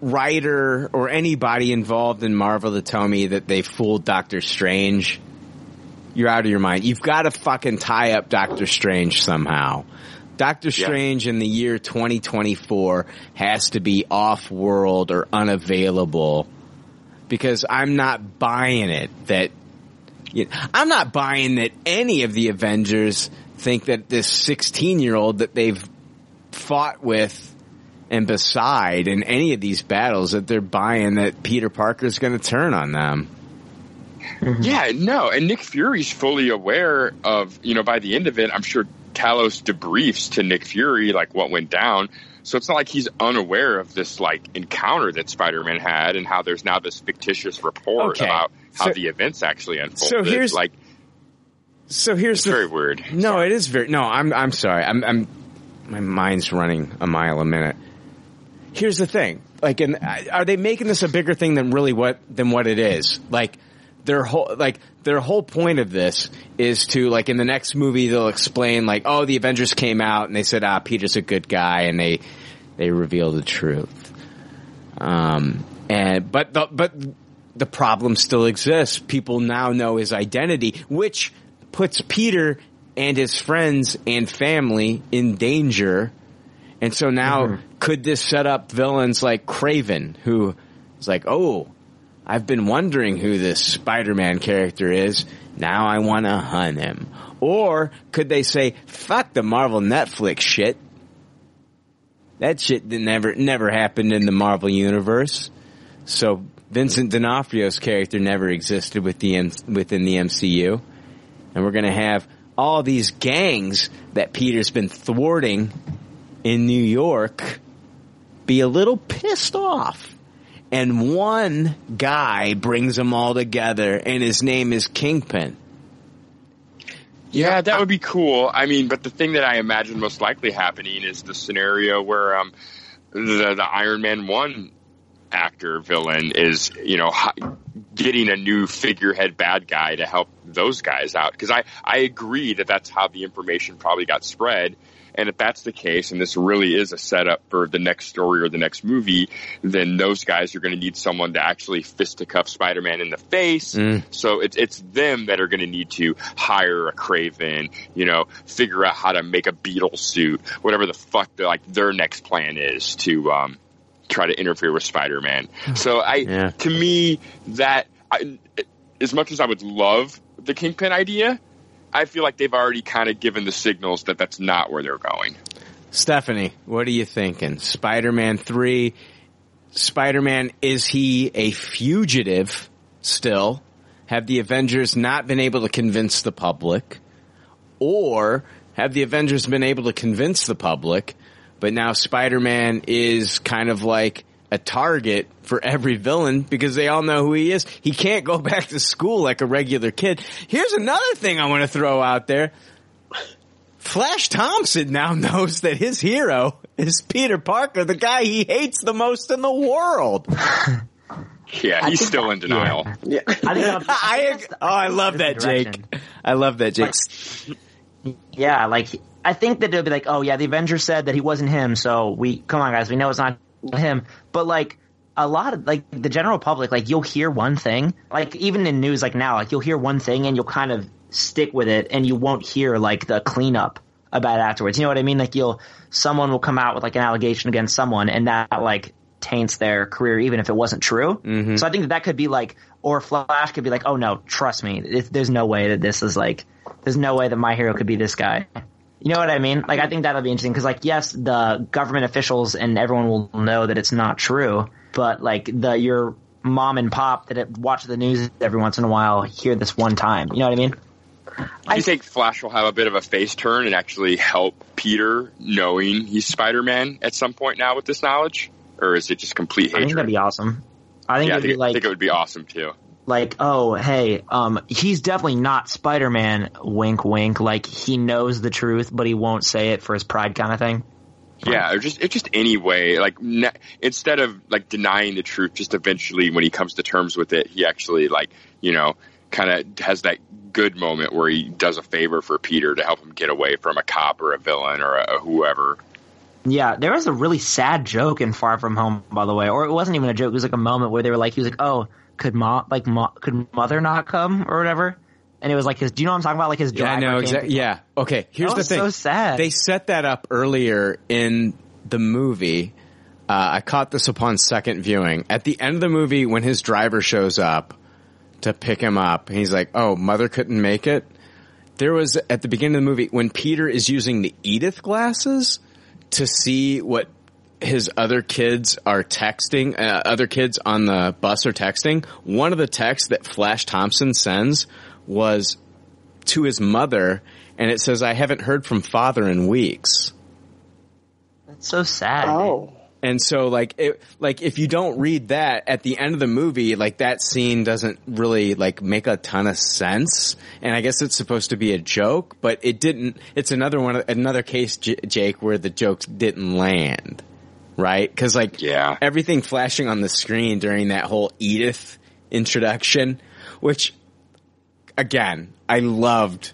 writer or anybody involved in Marvel to tell me that they fooled Doctor Strange, you're out of your mind. You've got to fucking tie up Doctor Strange somehow. Doctor Strange in the year 2024 has to be off world or unavailable because I'm not buying it that you know, I'm not buying that any of the Avengers think that this 16 year old that they've fought with and beside in any of these battles that they're buying that Peter Parker's going to turn on them. Yeah, no, and Nick Fury's fully aware of, you know, by the end of it, I'm sure Talos debriefs to Nick Fury, like, what went down. So it's not like he's unaware of this, like, encounter that Spider-Man had and how there's now this fictitious report Okay. about how So- the events actually unfolded. So here's- like, So here's the very weird. No, it is very no. I'm I'm sorry. I'm I'm my mind's running a mile a minute. Here's the thing. Like, and uh, are they making this a bigger thing than really what than what it is? Like their whole like their whole point of this is to like in the next movie they'll explain like oh the Avengers came out and they said ah Peter's a good guy and they they reveal the truth. Um and but the but the problem still exists. People now know his identity, which puts Peter and his friends and family in danger. And so now, could this set up villains like Kraven, who is like, oh, I've been wondering who this Spider-Man character is. Now I want to hunt him. Or could they say, fuck the Marvel Netflix shit. That shit never, never happened in the Marvel universe. So Vincent D'Onofrio's character never existed with the within the MCU, and we're going to have all these gangs that Peter's been thwarting in New York be a little pissed off. And one guy brings them all together, and his name is Kingpin. Yeah, that would be cool. I mean, but the thing that I imagine most likely happening is the scenario where um, the the Iron Man one actor villain is you know getting a new figurehead bad guy to help those guys out because I I agree that that's how the information probably got spread. And if that's the case, and this really is a setup for the next story or the next movie, then those guys are going to need someone to actually fisticuff Spider-Man in the face. So it's it's them that are going to need to hire a Kraven, you know, figure out how to make a Beetle suit, whatever the fuck the, like their next plan is to um, try to interfere with Spider-Man. So I, to me, that I, as much as I would love the Kingpin idea, I feel like they've already kind of given the signals that that's not where they're going. Stephanie, what are you thinking? Spider-Man 3, Spider-Man, is he a fugitive still? Have the Avengers not been able to convince the public? Or have the Avengers been able to convince the public, but now Spider-Man is kind of like a target for every villain because they all know who he is. He can't go back to school like a regular kid. Here's another thing I want to throw out there. Flash Thompson now knows that his hero is Peter Parker, the guy he hates the most in the world. Yeah, he's still in denial. Yeah. I think that'll- I, oh, I love that, Jake. I love that, Jake. Yeah, like I think that it'll be like, oh yeah, the Avengers said that he wasn't him, so we come on guys, we know it's not him. But like a lot of like the general public, like you'll hear one thing, like even in news like now, like you'll hear one thing and you'll kind of stick with it and you won't hear like the cleanup about it afterwards. You know what I mean? Like you'll someone will come out with like an allegation against someone and that like taints their career even if it wasn't true. Mm-hmm. So I think that that could be like or Flash could be like, "Oh no, trust me. It, there's no way that this is like there's no way that my hero could be this guy." You know what I mean? Like I think that'll be interesting because like yes, the government officials and everyone will know that it's not true, but like the your mom and pop that watch the news every once in a while hear this one time. You know what I mean? Do you think Flash will have a bit of a face turn and actually help Peter knowing he's Spider-Man at some point now with this knowledge? Or is it just complete I think hatred? that'd be awesome. I think yeah, it'd think, be like I think it would be awesome too. Like, oh, hey, um, he's definitely not Spider-Man. Wink, wink. Like he knows the truth, but he won't say it for his pride, kind of thing. Yeah, or just it just any way, like ne- instead of like denying the truth, just eventually when he comes to terms with it, he actually like you know kind of has that good moment where he does a favor for Peter to help him get away from a cop or a villain or a, a whoever. Yeah, there was a really sad joke in Far From Home, by the way, or it wasn't even a joke. It was like a moment where they were like, he was like, "Oh, could mo- like mo- could mother not come or whatever?" And it was like his. Do you know what I'm talking about? Like his. Yeah, I know exactly. Yeah. Okay. Here's the thing. so sad. They set that up earlier in the movie. Uh, I caught this upon second viewing. At the end of the movie, when his driver shows up to pick him up, he's like, "Oh, mother couldn't make it." There was at the beginning of the movie when Peter is using the Edith glasses to see what his other kids are texting, uh, other kids on the bus are texting. One of the texts that Flash Thompson sends was to his mother, and it says, "I haven't heard from father in weeks." That's so sad. Oh. And so, like, it, like if you don't read that at the end of the movie, like that scene doesn't really like make a ton of sense. And I guess it's supposed to be a joke, but it didn't. It's another one, another case, J- Jake, where the jokes didn't land, right? Because like, yeah, everything flashing on the screen during that whole Edith introduction, which again, I loved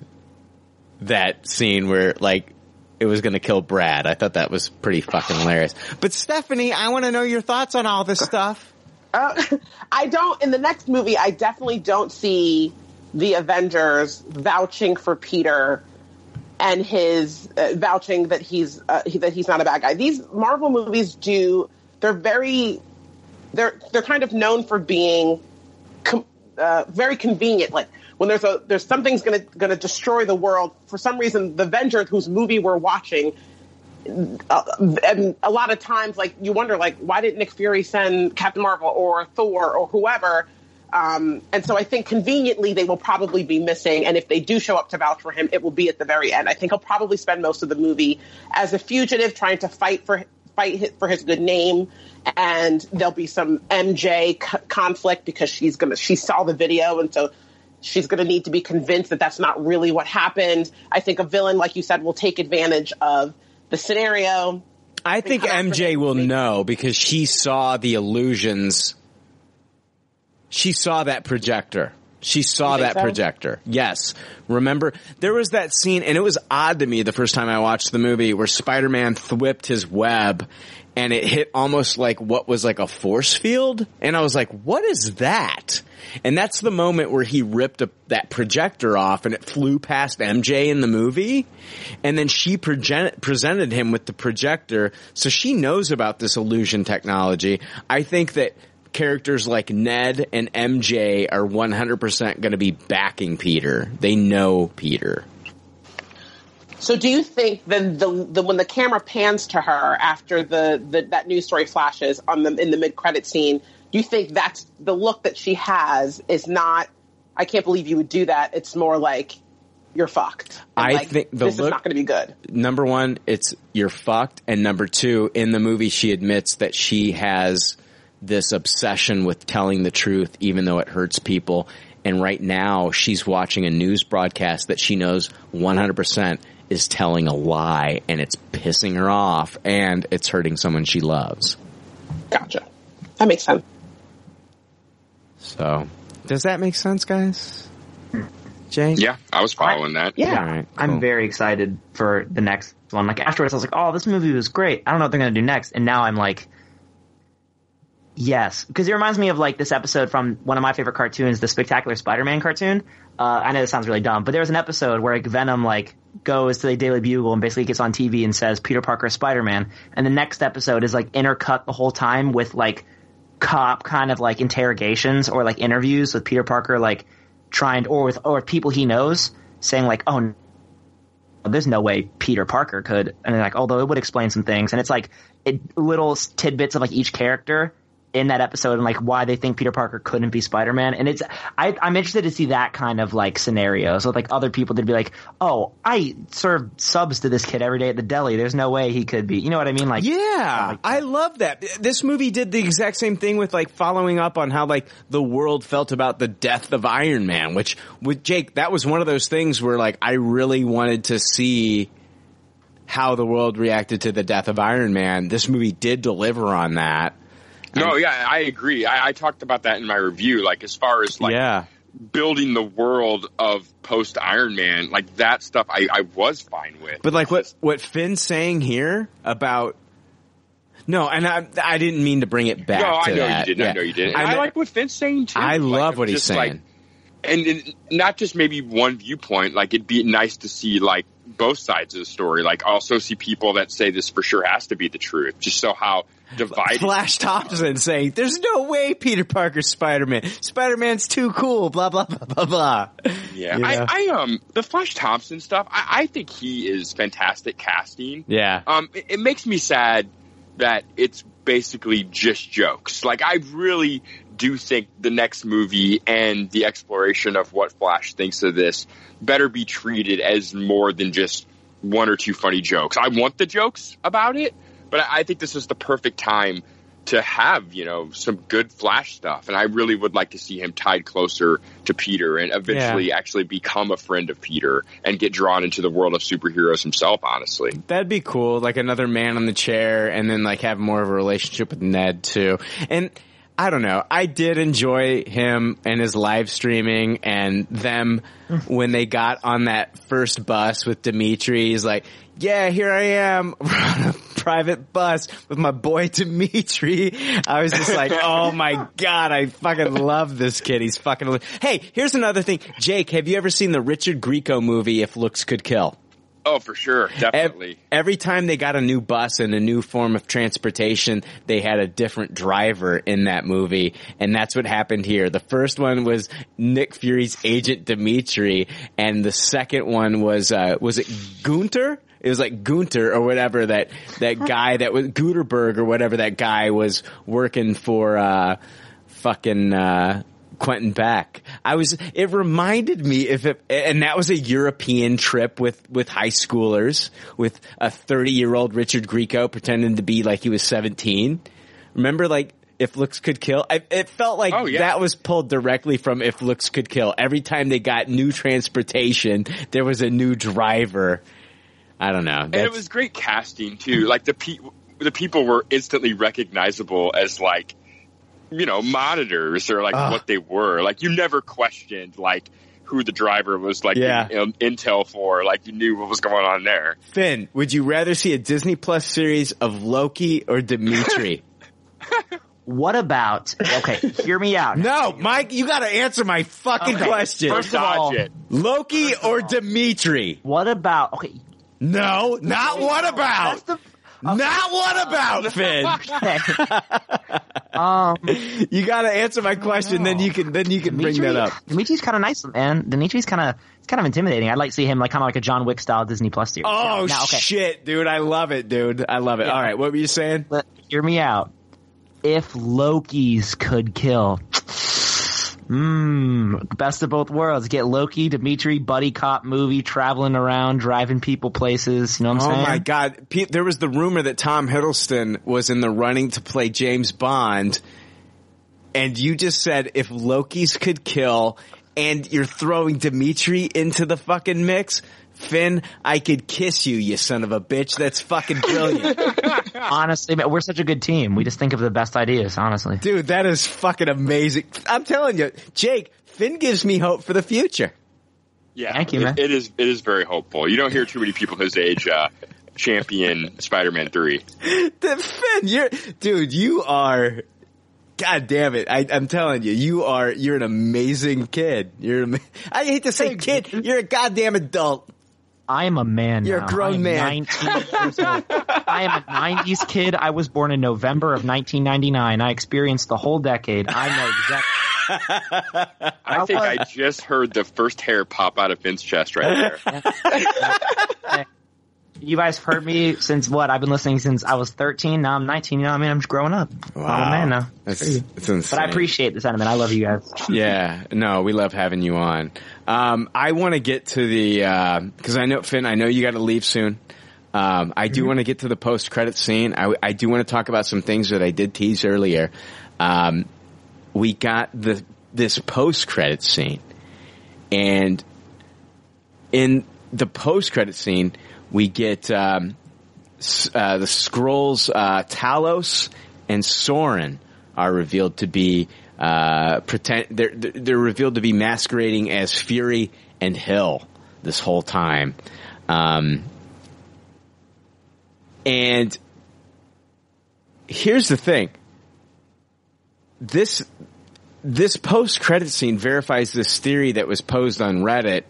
that scene where like it was going to kill Brad. I thought that was pretty fucking hilarious. But Stephanie, I want to know your thoughts on all this stuff. Uh, I don't. In the next movie, I definitely don't see the Avengers vouching for Peter and his uh, vouching that he's uh, he, that he's not a bad guy. These Marvel movies do. They're very. They're they're kind of known for being com- uh, very convenient. Like when there's a there's something's gonna gonna destroy the world for some reason. The Avengers, whose movie we're watching, uh, and a lot of times, like you wonder, like why didn't Nick Fury send Captain Marvel or Thor or whoever? Um, and so I think conveniently they will probably be missing. And if they do show up to vouch for him, it will be at the very end. I think he'll probably spend most of the movie as a fugitive trying to fight for fight for his good name. And there'll be some MJ c- conflict because she's gonna she saw the video and so she's going to need to be convinced that that's not really what happened. I think a villain, like you said, will take advantage of the scenario. I think MJ will know because she saw the illusions. She saw that projector. She saw that so? projector. Yes. Remember, there was that scene, and it was odd to me the first time I watched the movie where Spider-Man thwipped his web and it hit almost like what was like a force field. And I was like, what is that? And that's the moment where he ripped a, that projector off and it flew past MJ in the movie. And then she pregen- presented him with the projector. So she knows about this illusion technology. I think that characters like Ned and MJ are 100% going to be backing Peter. They know Peter. So, do you think then the, the when the camera pans to her after the, the that news story flashes on the in the mid credit scene, do you think that's the look that she has is not? I can't believe you would do that. It's more like you're fucked. And, I like, think the this look- is not going to be good. number one, it's you're fucked, and number two, in the movie, she admits that she has this obsession with telling the truth, even though it hurts people. And right now, she's watching a news broadcast that she knows 100% is telling a lie, and it's pissing her off, and it's hurting someone she loves. Gotcha. That makes sense. So, does that make sense, guys? Jay? Yeah, I was following that. Yeah, All right, I'm very excited for the next one. Like afterwards, I was like, "Oh, this movie was great. I don't know what they're gonna do next." And now I'm like, "Yes," because it reminds me of like this episode from one of my favorite cartoons, the Spectacular Spider-Man cartoon. Uh, I know this sounds really dumb, but there was an episode where like, Venom like goes to the Daily Bugle and basically gets on TV and says Peter Parker is Spider-Man, and the next episode is like intercut the whole time with like cop kind of like interrogations or like interviews with Peter Parker, like trying or with or with people he knows saying like, oh, there's no way Peter Parker could, and like, although it would explain some things, and it's like it, little tidbits of like each character in that episode and like why they think Peter Parker couldn't be Spider-Man, and it's I, I'm interested to see that kind of like scenario. So like other people to be like, oh, I serve subs to this kid every day at the deli. There's no way he could be. You know what I mean? Like Yeah, I love that. This movie did the exact same thing with like following up on how like the world felt about the death of Iron Man, which with Jake, that was one of those things where like I really wanted to see how the world reacted to the death of Iron Man. This movie did deliver on that. No, yeah, I agree. I, I talked about that in my review. Like as far as like yeah. building the world of post Iron Man, like that stuff, I, I was fine with. But like what what Finn's saying here about no, and I I didn't mean to bring it back. no, I know that. you didn't. I know you didn't. I I, like what Finn's saying too. I Like, love what he's just, like, saying. and, and not just maybe one viewpoint. Like it'd be nice to see like both sides of the story. Like also see people that say this for sure has to be the truth. Just so how divided. Flash Thompson saying, "There's no way Peter Parker's Spider Man. Spider Man's too cool." Blah blah blah blah blah. Yeah, You know? I, I um the Flash Thompson stuff. I, I think he is fantastic casting. Yeah. Um, it, it makes me sad that it's basically just jokes. Like I really do think the next movie and the exploration of what Flash thinks of this better be treated as more than just one or two funny jokes. I want the jokes about it, but I, I think this is the perfect time to have, you know, some good Flash stuff. And I really would like to see him tied closer to Peter and eventually actually become a friend of Peter and get drawn into the world of superheroes himself, honestly. That'd be cool. Like another man on the chair, and then like have more of a relationship with Ned too. And I don't know. I did enjoy him and his live streaming and them when they got on that first bus with Dimitri. He's like, "Yeah, here I am on a private bus with my boy Dimitri." I was just like, "Oh my god, I fucking love this kid. He's fucking." Hey, here's another thing. Jake, have you ever seen the Richard Grieco movie If Looks Could Kill? Oh, for sure. Definitely. Every time they got a new bus and a new form of transportation, they had a different driver in that movie. And that's what happened here. The first one was Nick Fury's agent Dimitri. And the second one was, uh, was it Gunter? It was like Gunter or whatever that, that guy that was Guterberg or whatever that guy was working for, uh, fucking, uh, Quentin Beck. I was, it reminded me if it, and that was a European trip with, with high schoolers, with a 30 year old Richard Grieco pretending to be like he was 17. Remember like, if looks could kill, I, it felt like Oh, yeah. that was pulled directly from if looks could kill. Every time they got new transportation, there was a new driver. I don't know. And it was great casting too. Like the pe- the people were instantly recognizable as like, you know, monitors or like Ah. what they were. Like you never questioned like who the driver was like Yeah. in- in- intel for. Like you knew what was going on there. Finn, would you rather see a Disney Plus series of Loki or Dimitri? What about? Okay, hear me out. no, Mike, you got to answer my fucking Okay, question. first of all- Dodge it. Loki or Dimitri? What about? Okay, No, not what about. the. Not what about, Finn. Okay. um, You got to answer my question, then you can then you can bring that up. Dimitri's kind of nice, man. Dimitri's kind of it's kind of intimidating. I'd like to see him like kind of like a John Wick style Disney Plus series. Oh Now, okay, shit, dude! I love it, dude. I love it. Yeah. All right, what were you saying? But hear me out. If Lokis could kill, mmm, best of both worlds. Get Loki, Dimitri, buddy cop movie, traveling around, driving people places. You know what I'm Oh saying? Oh my god! Pe- There was the rumor that Tom Hiddleston was in the running to play James Bond, and you just said if Loki's could kill, and you're throwing Dimitri into the fucking mix. Finn, I could kiss you, you son of a bitch. That's fucking brilliant. Honestly, man, we're such a good team. We just think of the best ideas. Honestly, Dude, that is fucking amazing. I'm telling you, Jake, Finn gives me hope for the future. Yeah, Thank you, it- man. it is it is very hopeful. You don't hear too many people his age uh, champion Spider-Man three. The Finn, you're, dude, you are, god damn it. I, I'm telling you, you are, you're an amazing kid. You're, an I hate to say kid, you're a goddamn adult. I am a man. You're a grown I man. 19 years old. I am a '90s kid. I was born in November of 1999. I experienced the whole decade. I know exactly. I think I just heard the first hair pop out of Finn's chest right there. You guys have heard me since what? I've been listening since I was 13. Now I'm 19. You know, I mean, I'm just growing up. I'm a man now. That's, that's insane. But I appreciate the sentiment. I love you guys. yeah, no, we love having you on. Um, I want to get to the because I know Finn, I know you got to leave soon. Um, I do want to get to the post credit scene. I, I do want to talk about some things that I did tease earlier. Um, we got the this post credit scene, and in the post credit scene, we get um, uh, the Skrulls uh, Talos and Soren are revealed to be uh, pretend they're they're revealed to be masquerading as Fury and Hill this whole time, um, and here's the thing: this this post credit scene verifies this theory that was posed on Reddit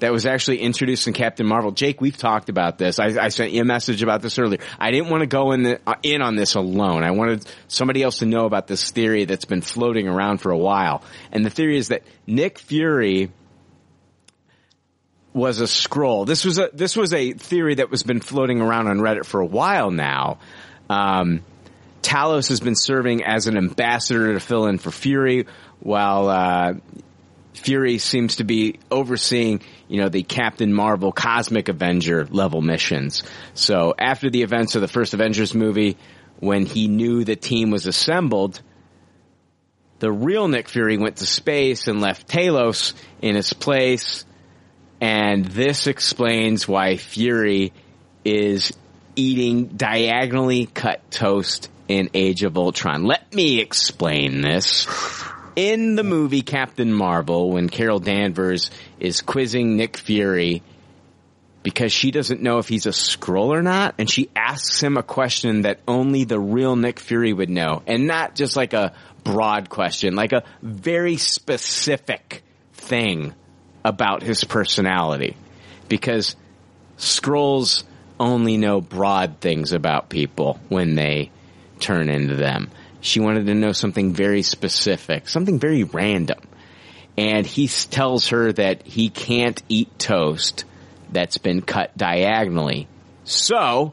that was actually introduced in Captain Marvel. Jake, we've talked about this. I, I sent you a message about this earlier. I didn't want to go in the, uh, in on this alone. I wanted somebody else to know about this theory that's been floating around for a while. And the theory is that Nick Fury was a Skrull. This was a this was a theory that was been floating around on Reddit for a while now. Um, Talos has been serving as an ambassador to fill in for Fury, while uh, Fury seems to be overseeing, you know, the Captain Marvel Cosmic Avenger level missions. So after the events of the first Avengers movie, when he knew the team was assembled, the real Nick Fury went to space and left Talos in his place. And this explains why Fury is eating diagonally cut toast in Age of Ultron. Let me explain this. In the movie Captain Marvel, when Carol Danvers is quizzing Nick Fury because she doesn't know if he's a Skrull or not, and she asks him a question that only the real Nick Fury would know, and not just like a broad question, like a very specific thing about his personality. Because Skrulls only know broad things about people when they turn into them. She wanted to know something very specific, something very random. And he tells her that he can't eat toast that's been cut diagonally. So,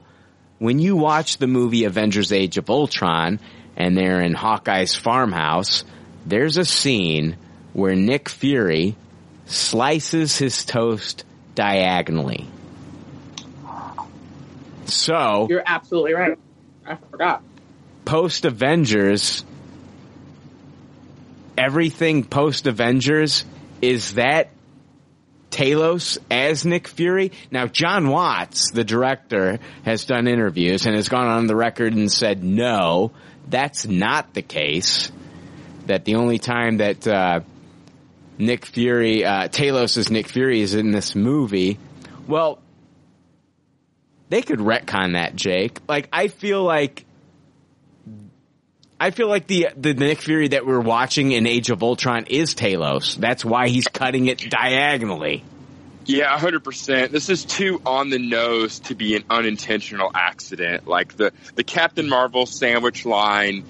when you watch the movie Avengers Age of Ultron and they're in Hawkeye's farmhouse, there's a scene where Nick Fury slices his toast diagonally. So You're absolutely right. I forgot. Post Avengers, everything post Avengers is that Talos as Nick Fury. Now, Jon Watts, the director, has done interviews and has gone on the record and said, no, that's not the case. That the only time that, uh, Nick Fury, uh, Talos as Nick Fury is in this movie. Well, they could retcon that, Jake. Like, I feel like I feel like the the Nick Fury that we're watching in Age of Ultron is Talos. That's why he's cutting it diagonally. Yeah, hundred percent. This is too on the nose to be an unintentional accident. Like the the Captain Marvel sandwich line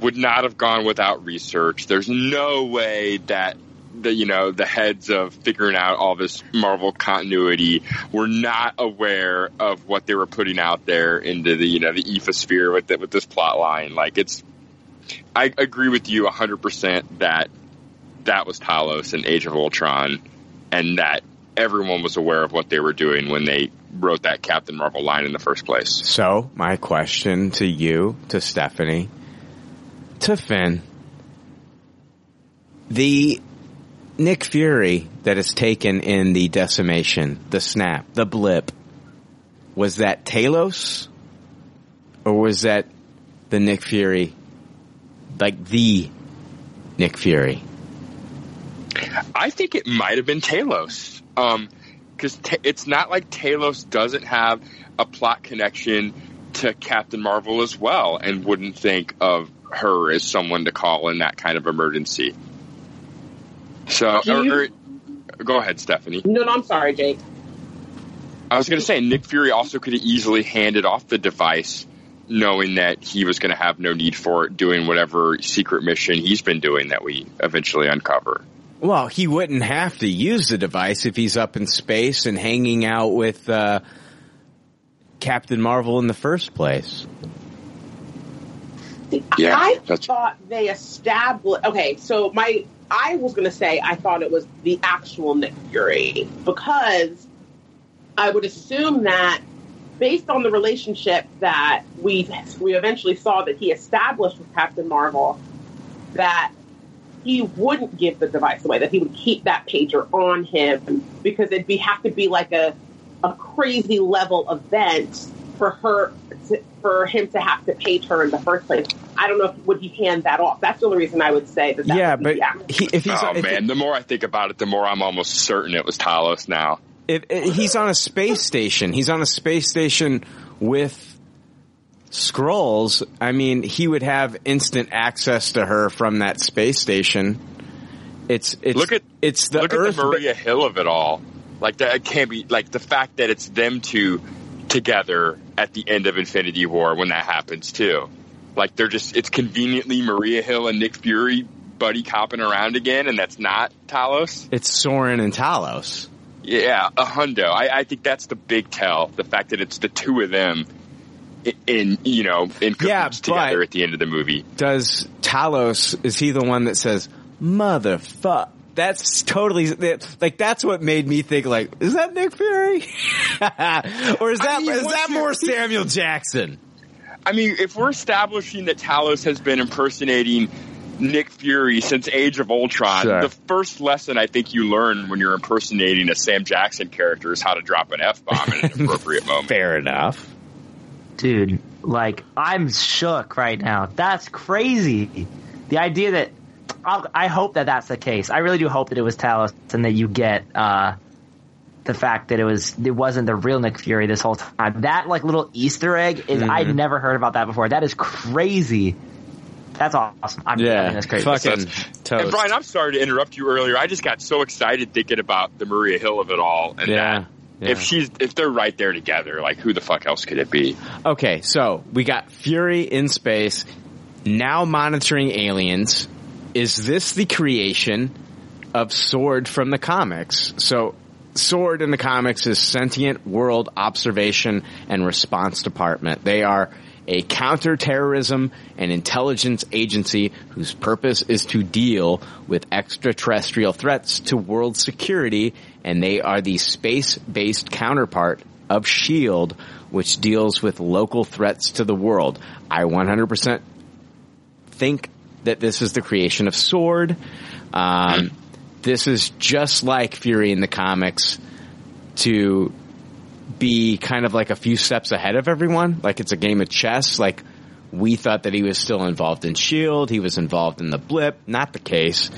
would not have gone without research. There's no way that the you know the heads of figuring out all this Marvel continuity were not aware of what they were putting out there into the you know the ethosphere with the, with this plot line. Like it's, I agree with you hundred percent that that was Talos in Age of Ultron, and that everyone was aware of what they were doing when they wrote that Captain Marvel line in the first place. So, my question to you, to Stephanie, to Finn, the Nick Fury that is taken in the decimation, the snap, the blip, was that Talos? Or was that the Nick Fury, like the Nick Fury? I think it might have been Talos. Um, cause ta- it's not like Talos doesn't have a plot connection to Captain Marvel as well and wouldn't think of her as someone to call in that kind of emergency. So, you- or- or- go ahead, Stephanie. No, no, I'm sorry, Jake. I was going to say Nick Fury also could have easily handed off the device knowing that he was going to have no need for it doing whatever secret mission he's been doing that we eventually uncover. Well, he wouldn't have to use the device if he's up in space and hanging out with uh, Captain Marvel in the first place. Yeah, I that's- thought they established. Okay, so my I was going to say I thought it was the actual Nick Fury because I would assume that based on the relationship that we we eventually saw that he established with Captain Marvel, that he wouldn't give the device away, that he would keep that pager on him because it'd be have to be like a a crazy level event for her to, for him to have to page her in the first place. I don't know if would he hand that off. That's the only reason I would say that. that Yeah, would be but the he, if he's oh if, man, the more I think about it, the more I'm almost certain it was Talos now. If, if he's on a space station, he's on a space station with Skrulls. I mean, he would have instant access to her from that space station. It's it's Look at it's the look Earth. at the Maria Hill of it all. Like that can't be like the fact that it's them two together at the end of Infinity War when that happens too. Like they're just it's conveniently Maria Hill and Nick Fury buddy copping around again, and that's not Talos. It's Soren and Talos. Yeah, a hundo. I, I think that's the big tell. The fact that it's the two of them in, in you know in Yeah, together at the end of the movie. Does Talos is he the one that says motherfuck? That's totally that- like that's what made me think like is that Nick Fury or is that I mean, is that more Samuel Jackson? I mean, if we're establishing that Talos has been impersonating Nick Fury since Age of Ultron, Sure. the first lesson I think you learn when you're impersonating a Sam Jackson character is how to drop an F bomb at an appropriate moment. Fair enough. Dude, like, I'm shook right now. That's crazy. The idea that, I'll, I hope that that's the case. I really do hope that it was Talos and that you get, uh, the fact that it was, it wasn't the real Nick Fury this whole time. That, like, little Easter egg is, Mhm. I'd never heard about that before. That is crazy. That's awesome. I'm, I Yeah, that's crazy. fucking And toast. Brian, I'm sorry to interrupt you earlier. I just got so excited thinking about the Maria Hill of it all, and Yeah, that yeah. if she's if they're right there together, like who the fuck else could it be? Okay, so we got Fury in space, now monitoring aliens. Is this the creation of Sword from the comics? So, Sword in the comics is Sentient World Observation and Response Department. They are a counterterrorism and intelligence agency whose purpose is to deal with extraterrestrial threats to world security, and they are the space-based counterpart of SHIELD, which deals with local threats to the world. I 100% think that this is the creation of Sword. Um, this is just like Fury in the comics to be kind of like a few steps ahead of everyone. Like it's a game of chess. Like we thought that he was still involved in Shield. He was involved in the blip. Not the case.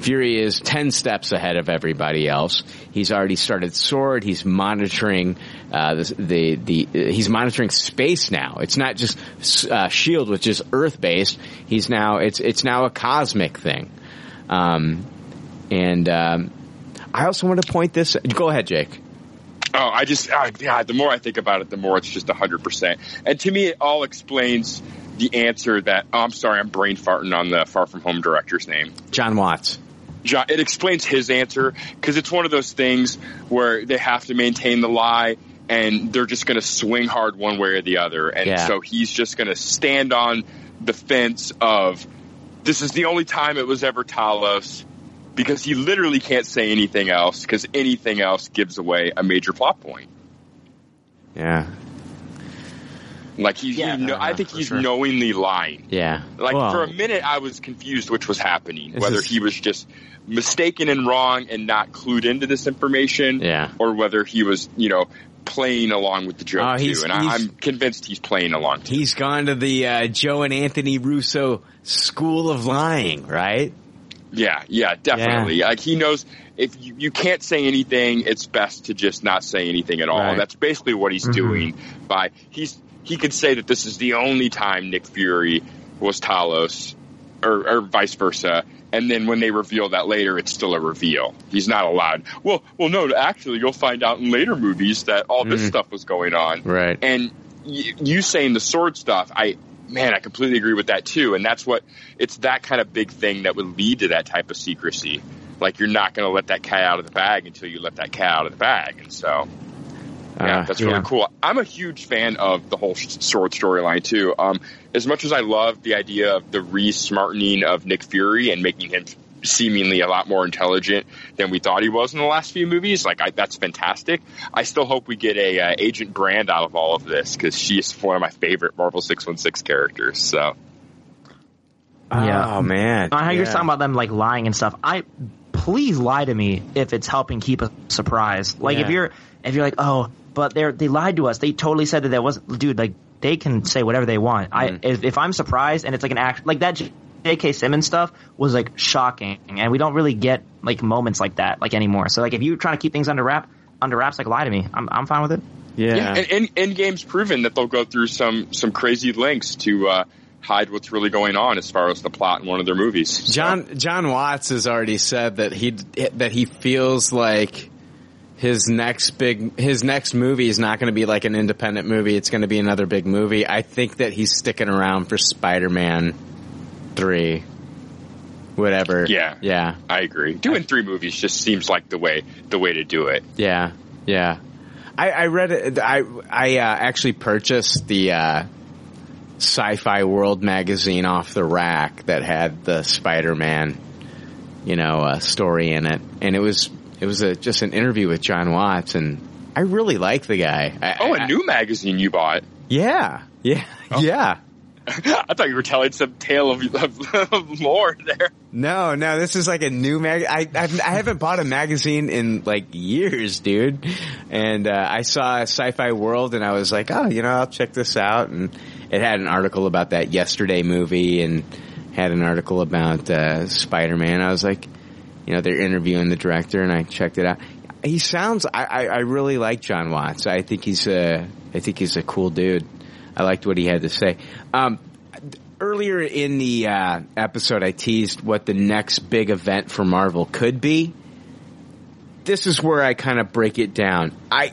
Fury is 10 steps ahead of everybody else. He's already started Sword. He's monitoring, uh, the, the, the, he's monitoring space now. It's not just, uh, Shield, which is Earth based. He's now, it's, it's now a cosmic thing. Um, and, um, I also want to point this, go ahead, Jake. Oh, I just, uh, yeah, the more I think about it, the more it's just 100%. And to me, it all explains the answer that, oh, I'm sorry, I'm brain farting on the Far From Home director's name. Jon Watts. Jon, it explains his answer because it's one of those things where they have to maintain the lie and they're just going to swing hard one way or the other. And Yeah. so he's just going to stand on the fence of this is the only time it was ever Talos because he literally can't say anything else because anything else gives away a major plot point. Yeah. Like he's, Yeah, he, no, I think he's sure. knowingly lying. Yeah. Like Well, for a minute, I was confused which was happening, whether is- he was just mistaken and wrong and not clued into this information, Yeah. or whether he was, you know, playing along with the joke he's- too. And I, I'm convinced he's playing along. Too. He's gone to the uh, Joe and Anthony Russo school of lying, right? Yeah, yeah, definitely. Like he knows if you, you can't say anything, it's best to just not say anything at all. Right. That's basically what he's Mhm. doing. By he's he could say that this is the only time Nick Fury was Talos, or, or vice versa. And then when they reveal that later, it's still a reveal. He's not allowed. Well, well, no. Actually, you'll find out in later movies that all this Mhm. stuff was going on. Right. And y- you saying the sword stuff, I man, I completely agree with that too. And that's what it's that kind of big thing that would lead to that type of secrecy. Like you're not going to let that cat out of the bag until you let that cat out of the bag. And so, yeah, Uh, that's yeah. really cool. I'm a huge fan of the whole sword storyline too. Um, as much as I love the idea of the re-smartening of Nick Fury and making him seemingly a lot more intelligent than we thought he was in the last few movies, like I, that's fantastic. I still hope we get a uh, Agent Brand out of all of this because she is one of my favorite Marvel 616 characters. So. Yeah. Oh man. I know you're talking about them like lying and stuff. I please lie to me if it's helping keep a surprise. Like if you're if you're like, oh, but they they lied to us. They totally said that there wasn't, dude. Like they can say whatever they want. I Mm-hmm. if, if I'm surprised and it's like an act like that. J.K. Simmons stuff was like shocking, and we don't really get like moments like that like anymore. So like if you're trying to keep things under wrap under wraps, like lie to me. I'm I'm fine with it. Yeah. and, and Endgame's proven that they'll go through some some crazy lengths to uh, hide what's really going on as far as the plot in one of their movies. So- Jon Jon Watts has already said that he that he feels like his next big his next movie is not going to be like an independent movie. It's going to be another big movie. I think that he's sticking around for Spider Man three, whatever. Yeah. yeah, I agree. Doing three movies just seems like the way the way to do it. yeah, yeah. I, I read it. I I uh, actually purchased the uh, Sci-Fi World magazine off the rack that had the Spider Man, you know, uh, story in it, and it was it was a, just an interview with Jon Watts, and I really like the guy. I, Oh, I- a new magazine you bought. yeah, yeah, yeah. I thought you were telling some tale of, of, of lore there. No, no, this is like a new mag. I I've, I haven't bought a magazine in like years, dude. And uh, I saw Sci-Fi World, and I was like, oh, you know, I'll check this out. And it had an article about that yesterday movie, and had an article about uh, Spider-Man. I was like, you know, they're interviewing the director, and I checked it out. He sounds. I I, I really like Jon Watts. I think he's a. I think he's a cool dude. I liked what he had to say. Um, earlier in the uh, episode, I teased what the next big event for Marvel could be. This is where I kind of break it down. I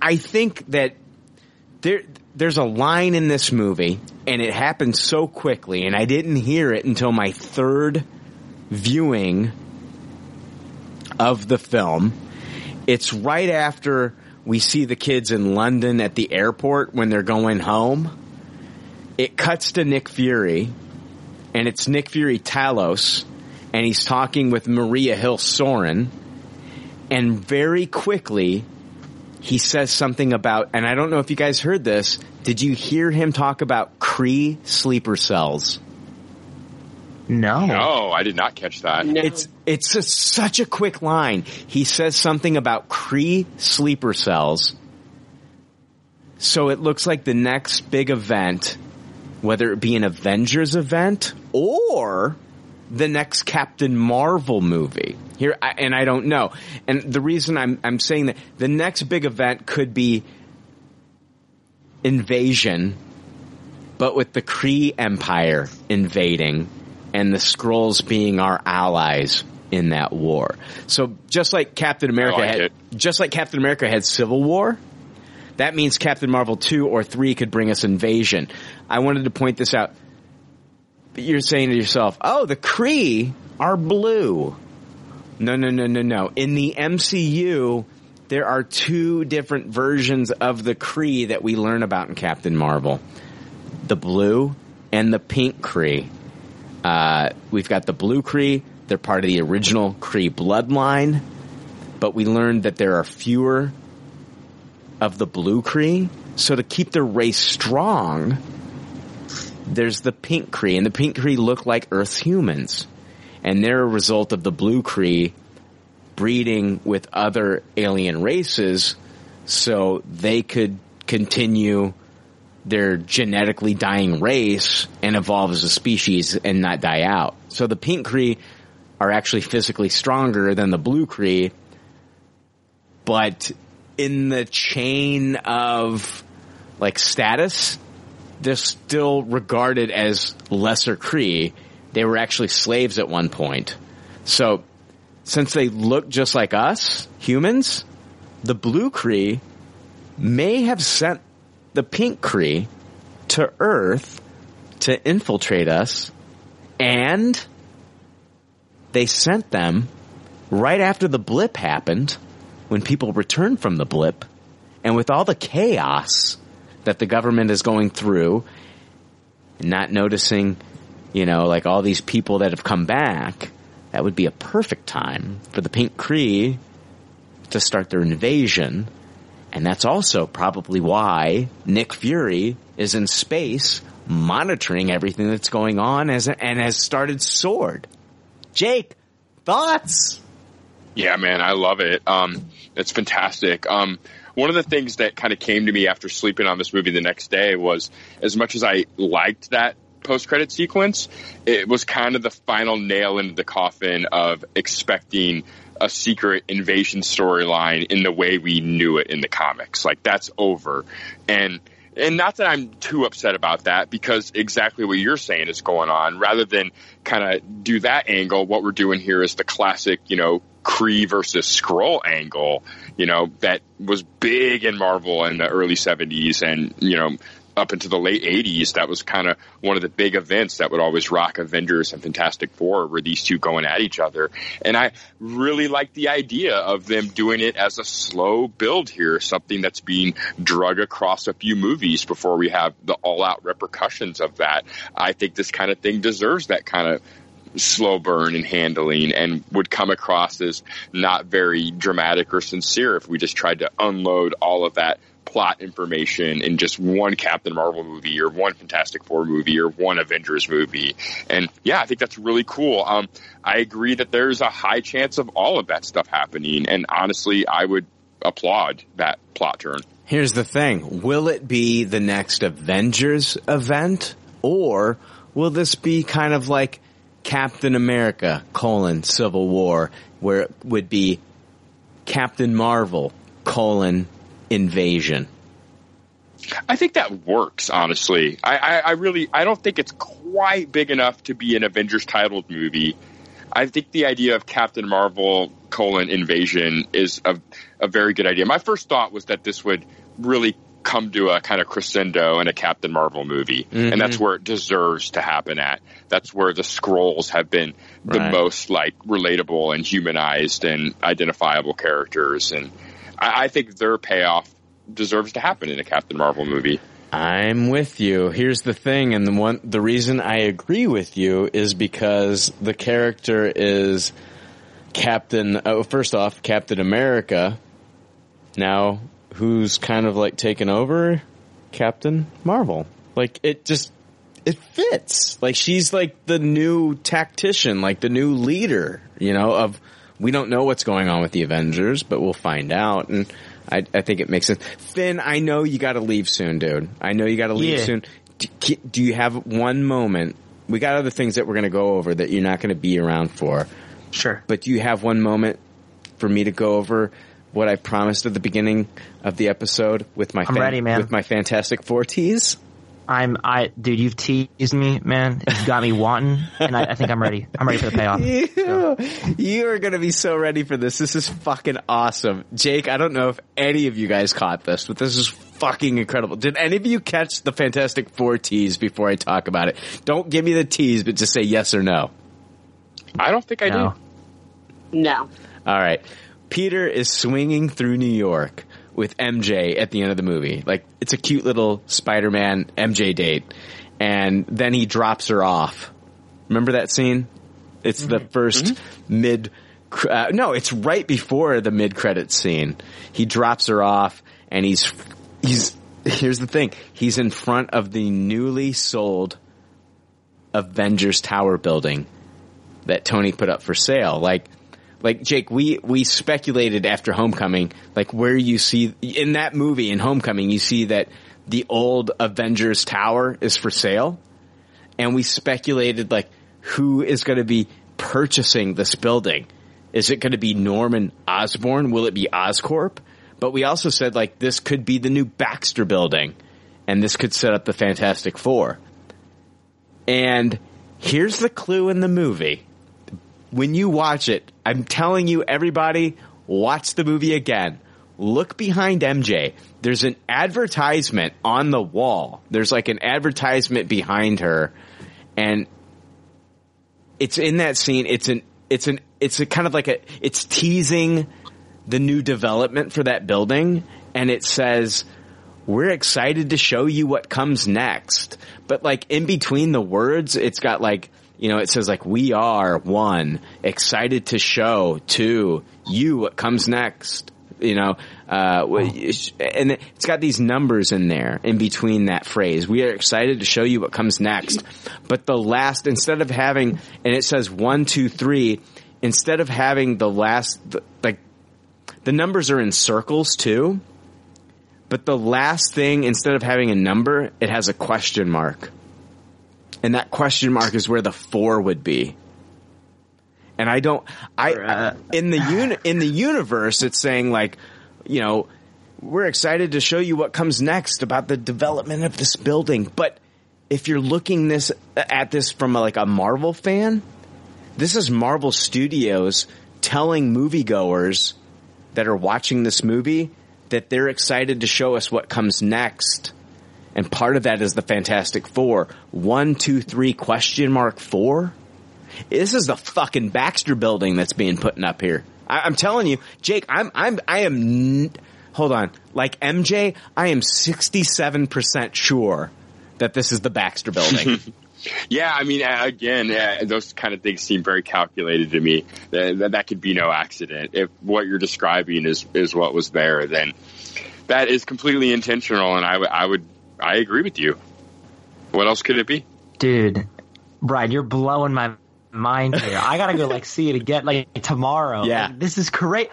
I think that there there's a line in this movie, and it happened so quickly, and I didn't hear it until my third viewing of the film. It's right after we see the kids in London at the airport when they're going home it cuts to Nick Fury, and it's Nick Fury Talos, and he's talking with Maria Hill Soren, and very quickly he says something about, and I don't know if you guys heard this. Did you hear him talk about Kree sleeper cells? No. No, I did not catch that. It's it's a, such a quick line. He says something about Kree sleeper cells. So it looks like the next big event, whether it be an Avengers event or the next Captain Marvel movie. Here, I, and I don't know. And the reason I'm I'm saying that the next big event could be invasion, but with the Kree Empire invading and the Skrulls being our allies in that war. So just like Captain America like had, it. just like Captain America had Civil War, that means Captain Marvel 2 or 3 could bring us invasion. I wanted to point this out. You're saying to yourself, oh, the Kree are blue. No, no, no, no, no. In the MCU, there are two different versions of the Kree that we learn about in Captain Marvel. The blue and the pink Kree. Uh, we've got the blue Kree. They're part of the original Kree bloodline. But we learned that there are fewer of the blue Kree. So to keep their race strong, there's the pink Kree, And the pink Kree look like Earth's humans. And they're a result of the blue Kree breeding with other alien races so they could continue their genetically dying race and evolve as a species and not die out. So the pink Kree are actually physically stronger than the blue Kree, but in the chain of like status, they're still regarded as lesser Kree. They were actually slaves at one point. So since they look just like us, humans, the blue Kree may have sent the pink Kree to Earth to infiltrate us, and they sent them right after the blip happened, when people returned from the blip, and with all the chaos that the government is going through, not noticing, you know, like all these people that have come back, that would be a perfect time for the Pink Kree to start their invasion. And that's also probably why Nick Fury is in space monitoring everything that's going on as and has started Sword. Jake, thoughts? Yeah, man, I love it. Um, it's fantastic. Um, one of the things that kind of came to me after sleeping on this movie the next day was as much as I liked that post credit sequence, it was kind of the final nail into the coffin of expecting a secret invasion storyline in the way we knew it in the comics. Like that's over. And and not that I'm too upset about that because exactly what you're saying is going on. Rather than kind of do that angle, what we're doing here is the classic, you know, Kree versus Skrull angle, you know, that was big in Marvel in the early 70s and, you know, up into the late 80s, that was kind of one of the big events that would always rock Avengers and Fantastic Four, were these two going at each other. And I really like the idea of them doing it as a slow build here, something that's being drug across a few movies before we have the all out repercussions of that. I think this kind of thing deserves that kind of slow burn and handling and would come across as not very dramatic or sincere if we just tried to unload all of that plot information in just one Captain Marvel movie or one Fantastic Four movie or one Avengers movie. And yeah, I think that's really cool. Um, I agree that there's a high chance of all of that stuff happening. And honestly, I would applaud that plot turn. Here's the thing. Will it be the next Avengers event or will this be kind of like Captain America colon Civil War where it would be Captain Marvel colon invasion? I think that works, honestly. I, I, I really, I don't think it's quite big enough to be an Avengers titled movie. I think the idea of Captain Marvel colon invasion is a, a very good idea. My first thought was that this would really come to a kind of crescendo in a Captain Marvel movie. Mhm. And that's where it deserves to happen at. That's where the Skrulls have been the Right. most like relatable and humanized and identifiable characters. And I, I think their payoff deserves to happen in a Captain Marvel movie. I'm with you. Here's the thing, and the one the reason I agree with you is because the character is Captain. Oh, first off, Captain America. Now, who's kind of like taken over? Captain Marvel. Like it just it fits. Like she's like the new tactician, like the new leader. You know, of we don't know what's going on with the Avengers, but we'll find out. And I, I think it makes sense. Finn, I know you got to leave soon, dude. I know you got to leave Yeah. soon. Do, do you have one moment? We got other things that we're going to go over that you're not going to be around for. Sure. But do you have one moment for me to go over what I promised at the beginning of the episode with my I'm ready, man. with my Fantastic Four teas? I'm I dude, you've teased me, man. You've got me wanting, and I, I think I'm ready. I'm ready for the payoff. You, you are going to be so ready for this. This is fucking awesome. Jake, I don't know if any of you guys caught this, but this is fucking incredible. Did any of you catch the Fantastic Four tease before I talk about it? Don't give me the tease, but just say yes or no. I don't think I No. No. All right. Peter is swinging through New York with MJ at the end of the movie. Like, it's a cute little Spider-Man MJ date. And then he drops her off. Remember that scene? It's the 1st mid, uh, no, it's right before the mid-credit scene. He drops her off and he's, he's, here's the thing. He's in front of the newly sold Avengers Tower building that Tony put up for sale. Like, like Jake, we we speculated after Homecoming, like where you see in that movie in Homecoming, you see that the old Avengers Tower is for sale, and we speculated like who is going to be purchasing this building. Is it going to be Norman Osborn? Will it be Oscorp? But we also said like this could be the new Baxter building, and this could set up the Fantastic Four. And here's the clue in the movie when you watch it, I'm telling you, everybody, watch the movie again. Look behind MJ. There's an advertisement on the wall. There's like an advertisement behind her, and it's in that scene. It's an it's an it's a kind of like a it's teasing the new development for that building, and it says we're excited to show you what comes next. But like in between the words, it's got like, you know, it says like, we are one, excited to show to you what comes next. You know, uh, and it's got these numbers in there in between that phrase. We are excited to show you what comes next. But the last, instead of having, and it says one, two, three, instead of having the last, like, the numbers are in circles too. But the last thing, instead of having a number, it has a question mark. And that question mark is where the four would be. And I don't, I, in the uni, in the universe, it's saying like, you know, we're excited to show you what comes next about the development of this building. But if you're looking this, at this from a, like a Marvel fan, this is Marvel Studios telling moviegoers that are watching this movie that they're excited to show us what comes next. And part of that is the Fantastic Four. One, two, three, question mark four? This is the fucking Baxter building that's being put up here. I, I'm telling you, Jake, I'm, I'm, I am, n- hold on. Like MJ, I am 67% sure that this is the Baxter building. Yeah, I mean, again, those kind of things seem very calculated to me. That, that, could be no accident. If what you're describing is is what was there, then that is completely intentional, and I would I would I agree with you. What else could it be? Dude, Brian, you're blowing my mind here. I gotta go like see it again like tomorrow. Yeah. Like, this is great.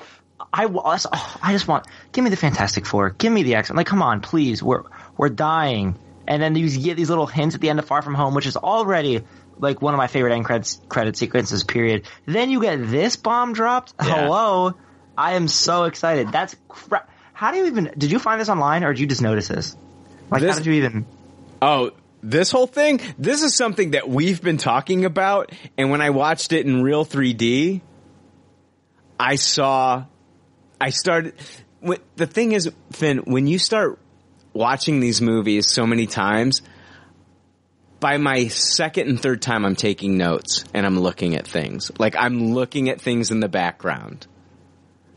I, wa- oh, I just want give me the Fantastic Four. Give me the X Men. Like, come on, please. We're we're dying. And then you get these little hints at the end of Far From Home, which is already like one of my favorite end credits credit sequences. Period. Then you get this bomb dropped. Yeah. Hello, I am so excited. That's cra- how do you even? Did you find this online or did you just notice this? Like, This- how did you even? Oh, this whole thing? This is something that we've been talking about, and when I watched it in real 3D, I saw, I started, the thing is, Finn, when you start watching these movies so many times, by my second and third time, I'm taking notes and I'm looking at things. Like I'm looking at things in the background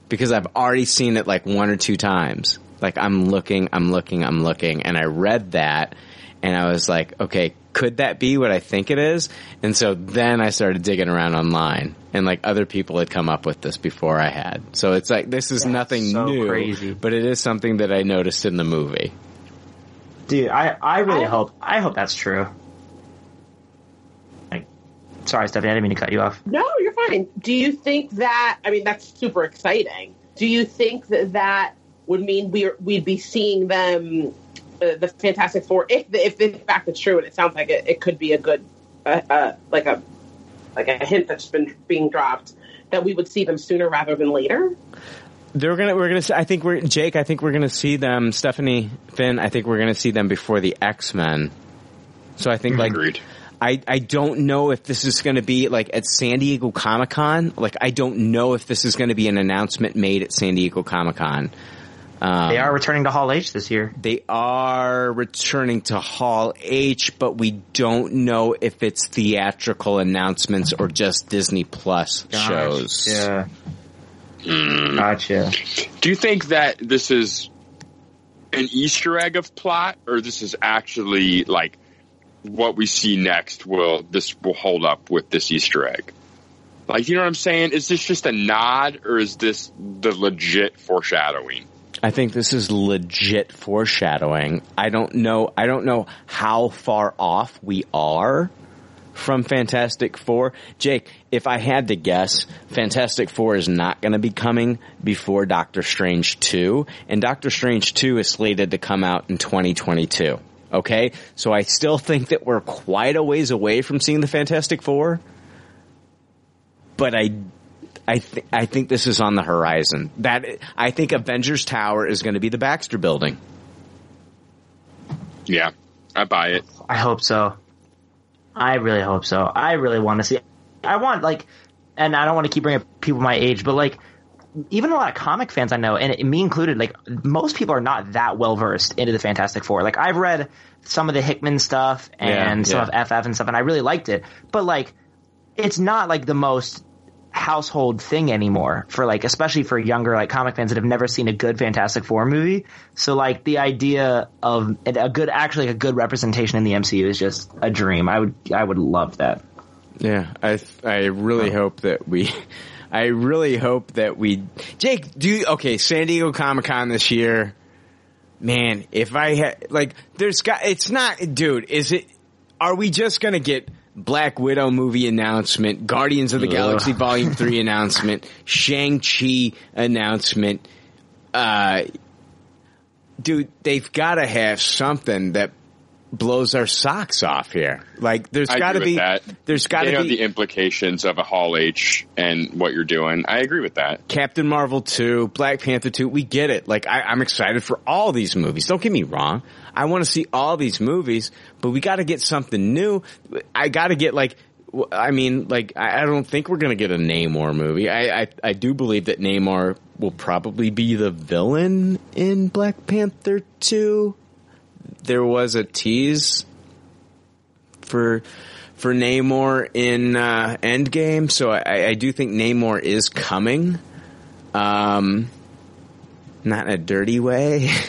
because I've already seen it like one or two times. Like I'm looking, I'm looking, I'm looking, and I read that, and I was like, okay, could that be what I think it is? And so then I started digging around online, and like other people had come up with this before I had. So it's like this is nothing so new, crazy. but it is something that I noticed in the movie. Dude, I, I really hope I hope that's true. Like, sorry, Stephanie, I didn't mean to cut you off. No, you're fine. Do you think that? I mean, that's super exciting. Do you think that that would mean we're we'd be seeing them, uh, the Fantastic Four, if the, if in fact it's true, and it sounds like it, it could be a good, uh, uh, like a like a hint that's been being dropped that we would see them sooner rather than later. They're gonna. We're gonna. see- I think we're Jake. I think we're gonna see them. Stephanie Finn. I think we're gonna see them before the X Men. So I think like. I, I don't know if this is going to be like at San Diego Comic Con. Like I don't know if this is going to be an announcement made at San Diego Comic Con. Um, They are returning to Hall H this year. They are returning to Hall H, but we don't know if it's theatrical announcements or just Disney Plus Gosh, shows. Yeah. Gotcha. Do you think that this is an Easter egg of plot, or this is actually like what we see next? Will this will hold up with this Easter egg? Like, you know what I'm saying? Is this just a nod, or is this the legit foreshadowing? I think this is legit foreshadowing. I don't know. I don't know how far off we are from Fantastic Four. Jake, if I had to guess, Fantastic Four is not going to be coming before Doctor Strange 2, and Doctor Strange 2 is slated to come out in 2022. Okay? So I still think that we're quite a ways away from seeing the Fantastic Four, but I I th- I think this is on the horizon. That I think Avengers Tower is going to be the Baxter Building. Yeah, I buy it. I hope so. I really hope so. I really want to see. I want like, and I don't want to keep bringing up people my age, but like, even a lot of comic fans I know, and it, me included, like most people are not that well versed into the Fantastic Four. Like I've read some of the Hickman stuff and Yeah, some yeah. of FF and stuff, and I really liked it. But like, it's not like the most household thing anymore for like especially for younger like comic fans that have never seen a good Fantastic Four movie. So like the idea of a good actually a good representation in the MCU is just a dream. I would I would love that. Yeah, I I really hope that we. I really hope that we. Jake, do you, okay? San Diego Comic Con this year, man. If I had like, there's got. It's not, dude. Is it? Are we just gonna get Black Widow movie announcement, Guardians of the Ugh. Galaxy Volume Three announcement, Shang Chi announcement? Uh, dude, they've got to have something that blows our socks off here. Like, there's got to be. that. There's got to know be the implications of a Hall H and what you're doing. I agree with that. Captain Marvel 2, Black Panther 2, we get it. Like, I, I'm excited for all these movies. Don't get me wrong. I want to see all these movies, but we gotta get something new. I gotta get like, I mean, like, I don't think we're gonna get a Namor movie. I, I, I do believe that Namor will probably be the villain in Black Panther 2. There was a tease for, for Namor in, uh, Endgame, so I, I do think Namor is coming. Um, not in a dirty way.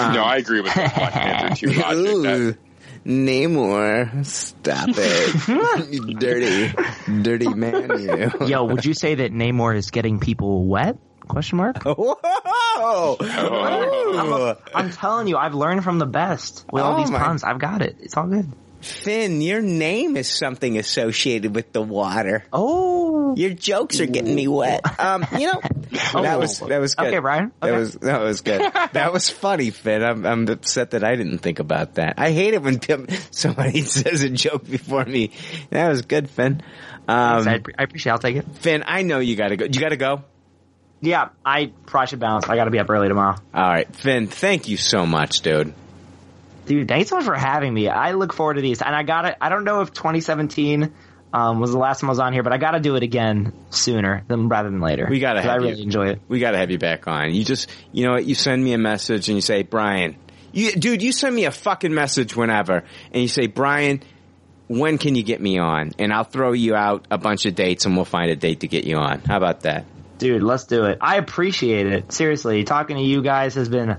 Um, no, I agree with that Black Panther 2 logic. That, Namor, stop it. You dirty, dirty man, you. Yo, would you say that Namor is getting people wet? Question mark. Whoa! I'm, I'm telling you, I've learned from the best with all Oh these my- puns. I've got it. It's all good. Finn, your name is something associated with the water. Oh, your jokes are getting me wet. Um, you know, that was that was good. Okay, Brian. That was that was good. that was funny, Finn. I'm I'm upset that I didn't think about that. I hate it when somebody says a joke before me. That was good, Finn. Um, I, I appreciate. it. I'll take it. Finn, I know you got to go. You got to go. Yeah, I probably should bounce. I got to be up early tomorrow. All right, Finn. Thank you so much, dude. Dude, thanks so much for having me. I look forward to these, and I got it. I don't know if 2017 um, was the last time I was on here, but I got to do it again sooner than rather than later. We got to I really you. enjoy it. We got to have you back on. You just, you know? You send me a message and you say, Brian, you, dude, you send me a fucking message whenever, and you say, Brian, when can you get me on? And I'll throw you out a bunch of dates, and we'll find a date to get you on. How about that? Dude, let's do it. I appreciate it. Seriously, talking to you guys has been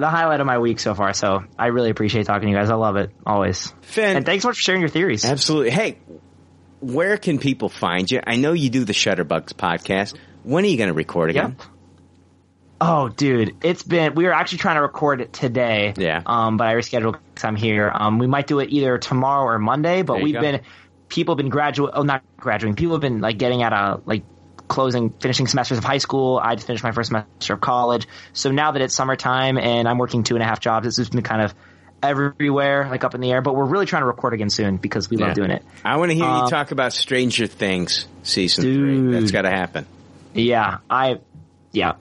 the highlight of my week so far. So I really appreciate talking to you guys. I love it always. Finn, and thanks so much for sharing your theories. Absolutely. Hey, where can people find you? I know you do the Shutterbugs podcast. When are you going to record again? Yep. Oh, dude, it's been. We were actually trying to record it today. Yeah. Um, but I rescheduled because I'm here. Um, we might do it either tomorrow or Monday. But we've go. been people have been graduate. Oh, not graduating. People have been like getting out of like closing, finishing semesters of high school. I just finished my first semester of college. So now that it's summertime and I'm working two and a half jobs, it's just been kind of everywhere, like up in the air. But we're really trying to record again soon because we Yeah. love doing it. I want to hear you Um, talk about Stranger Things season three. That's got to happen. Yeah, I, yeah,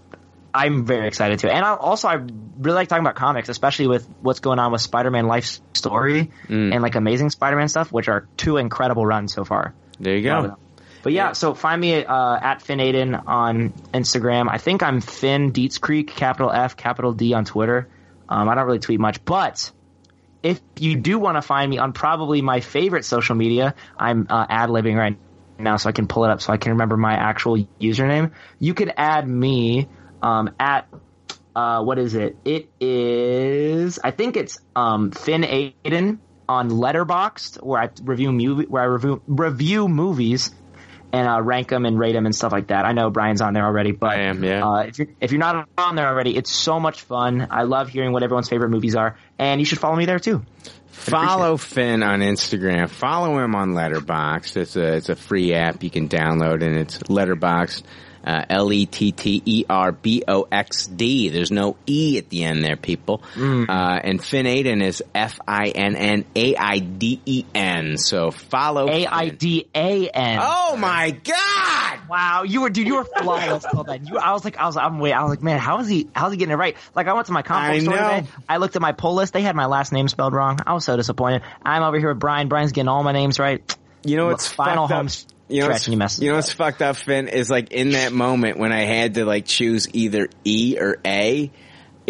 I'm very excited to. And I, also, I really like talking about comics, especially with what's going on with Spider-Man Life Story Mm. and like Amazing Spider-Man stuff, which are two incredible runs so far. There you go. But yeah, so find me uh, at Finn Aidan on Instagram. I think I'm Finn Dietz Creek, capital F, capital D on Twitter. Um, I don't really tweet much, but if you do want to find me on probably my favorite social media, I'm uh, ad libbing right now, so I can pull it up so I can remember my actual username. You can add me um, at uh, what is it? It is I think it's um, Finn Aidan on Letterboxd, where I review movie where I review review movies and uh, rank them and rate them and stuff like that. I know Brian's on there already, but I am, yeah. uh, if you're if you're not on there already, it's so much fun. I love hearing what everyone's favorite movies are, and you should follow me there too. Follow Finn on Instagram. Follow him on Letterboxd. It's a it's a free app you can download, and it's Letterboxd. Uh, L e t t e r b o x d. There's no e at the end there, people. Mm. Uh, and Finn Aiden is F i n n a i d e n. So follow A I D A N. Oh my god! Wow, you were dude, you were flawless till then. You, I was like, I was, I'm wait, I was like, man, how is he, how's he getting it right? Like, I went to my comic store today. I looked at my poll list. They had my last name spelled wrong. I was so disappointed. I'm over here with Brian. Brian's getting all my names right. You know what's final fucked up? Home You know, stretch what's, and you know it what's fucked up, Finn, is like in that moment when I had to like choose either E or A,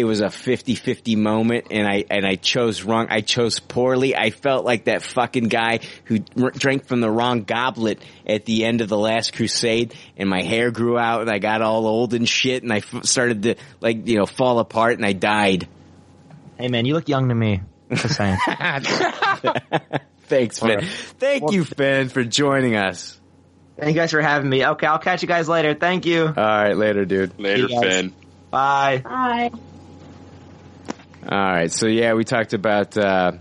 it was a 50-50 moment and I, and I chose wrong. I chose poorly. I felt like that fucking guy who drank from the wrong goblet at the end of the last crusade and my hair grew out and I got all old and shit and I f- started to like, you know, fall apart and I died. Hey man, you look young to me. Just saying. Thanks, Finn. Thank you, Finn, for joining us. Thank you guys for having me. Okay, I'll catch you guys later. Thank you. All right, later, dude. Later, you guys. Finn. Bye. Bye. All right, so yeah, we talked about uh,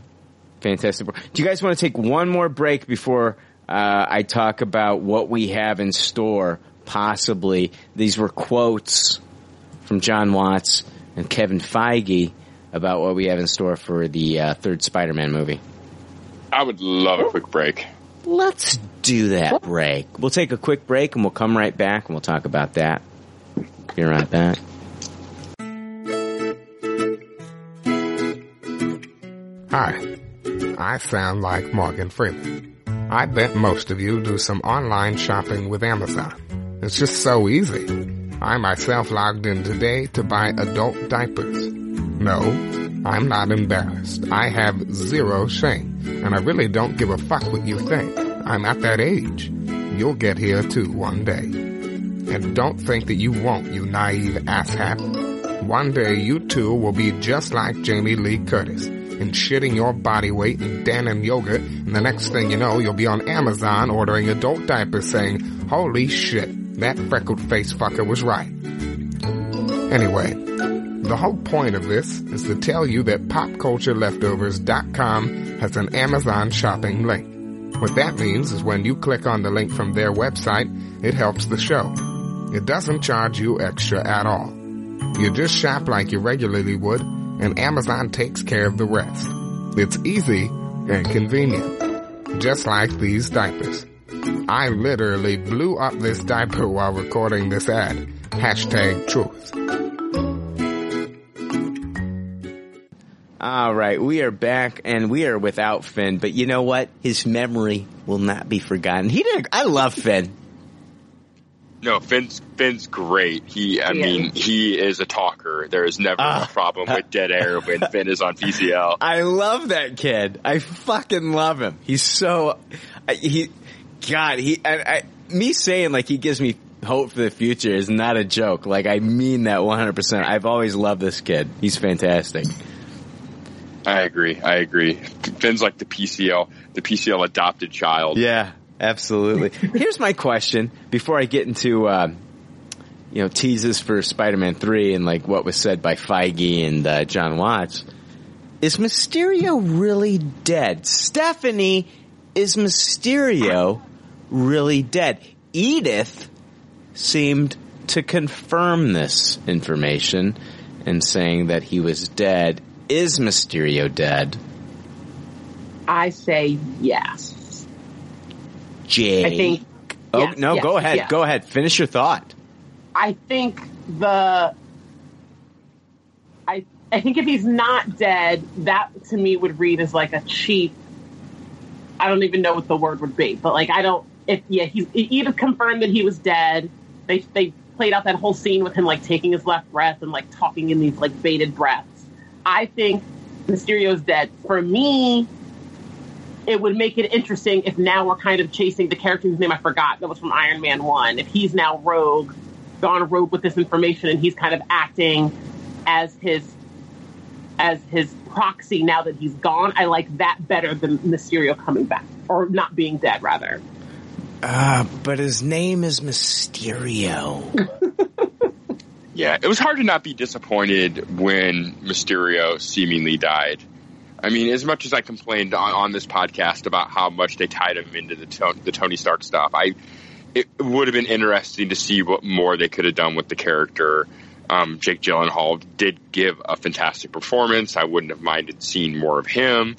Fantastic Four. Do you guys want to take one more break before uh, I talk about what we have in store? Possibly, these were quotes from Jon Watts and Kevin Feige about what we have in store for the uh, third Spider-Man movie. I would love a quick break. Let's do that break. We'll take a quick break and we'll come right back and we'll talk about that. Be right back. Hi, I sound like Morgan Freeman. I bet most of you do some online shopping with Amazon. It's just so easy. I myself logged in today to buy adult diapers. No, I'm not embarrassed. I have zero shame, and I really don't give a fuck what you think. I'm at that age. You'll get here too one day. And don't think that you won't, you naive asshat. One day you too will be just like Jamie Lee Curtis and shitting your body weight in denim yogurt and the next thing you know you'll be on Amazon ordering adult diapers saying, holy shit, that freckled face fucker was right. Anyway, the whole point of this is to tell you that popcultureleftovers.com has an Amazon shopping link. What that means is when you click on the link from their website, it helps the show. It doesn't charge you extra at all. You just shop like you regularly would, and Amazon takes care of the rest. It's easy and convenient. Just like these diapers. I literally blew up this diaper while recording this ad. Hashtag truth. All right, we are back and we are without Finn, but you know what? His memory will not be forgotten. He did. I love Finn. No, Finn's Finn's great. He, I Yeah. mean, he is a talker. There is never a ah. problem with dead air when Finn is on PCL. I love that kid. I fucking love him. He's so he, God, he. I, I, me saying like he gives me hope for the future is not a joke. Like I mean that 100%. I've always loved this kid. He's fantastic. I agree. I agree. Finn's like the PCL, the PCL adopted child. Yeah, absolutely. Here's my question before I get into, uh, you know, teases for Spider-Man 3 and like what was said by Feige and uh, Jon Watts. Is Mysterio really dead? Stephanie, is Mysterio really dead? Edith seemed to confirm this information and saying that he was dead. Is Mysterio dead? I say yes. Jake. I think. Oh yes, no, yes, go ahead. yes. Go ahead. Finish your thought. I think the. I I think if he's not dead, that to me would read as like a cheap. I don't even know what the word would be, but like I don't. If yeah, he's Edith confirmed that he was dead. They they played out that whole scene with him like taking his left breath and like talking in these like bated breaths. I think Mysterio's dead. For me, it would make it interesting if now we're kind of chasing the character whose name I forgot that was from Iron Man 1. If he's now rogue, gone rogue with this information and he's kind of acting as his as his proxy now that he's gone, I like that better than Mysterio coming back or not being dead rather. Uh, but his name is Mysterio. Yeah, it was hard to not be disappointed when Mysterio seemingly died. I mean, as much as I complained on, on this podcast about how much they tied him into the, the Tony Stark stuff, I it would have been interesting to see what more they could have done with the character. Um, Jake Gyllenhaal did give a fantastic performance. I wouldn't have minded seeing more of him.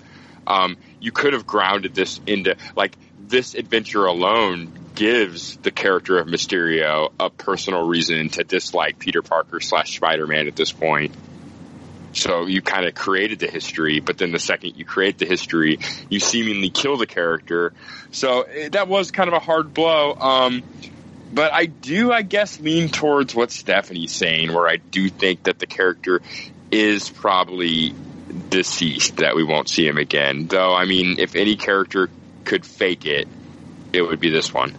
Um, you could have grounded this into like this adventure alone gives the character of Mysterio a personal reason to dislike Peter Parker slash Spider Man at this point. So you kind of created the history, but then the second you create the history, you seemingly kill the character. So eh, that was kind of a hard blow. Um, but I do, I guess, lean towards what Stephanie's saying, where I do think that the character is probably deceased, that we won't see him again. Though, I mean, if any character could fake it, it would be this one.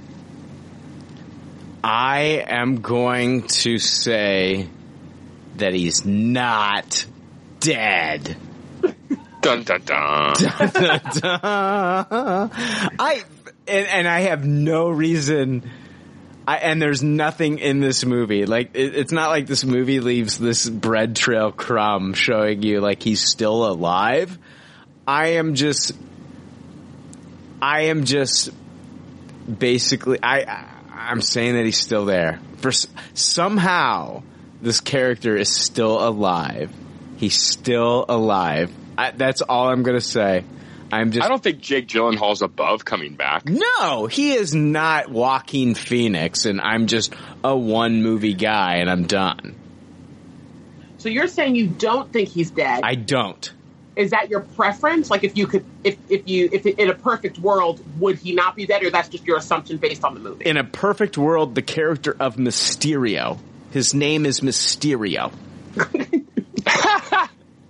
I am going to say that he's not dead. Dun dun dun. dun dun. I and, and I have no reason. I, and there's nothing in this movie. Like it, it's not like this movie leaves this bread trail crumb showing you like he's still alive. I am just, I am just basically I, I I'm saying that he's still there. For somehow this character is still alive. He's still alive. I, that's all I'm gonna say. I'm just. I don't think Jake Gyllenhaal's above coming back. No, he is not Joaquin Phoenix, and I'm just a one movie guy, and I'm done. So you're saying you don't think he's dead? I don't. Is that your preference? Like, if you could, if if you, if in a perfect world, would he not be dead, or that's just your assumption based on the movie? In a perfect world, the character of Mysterio, his name is Mysterio,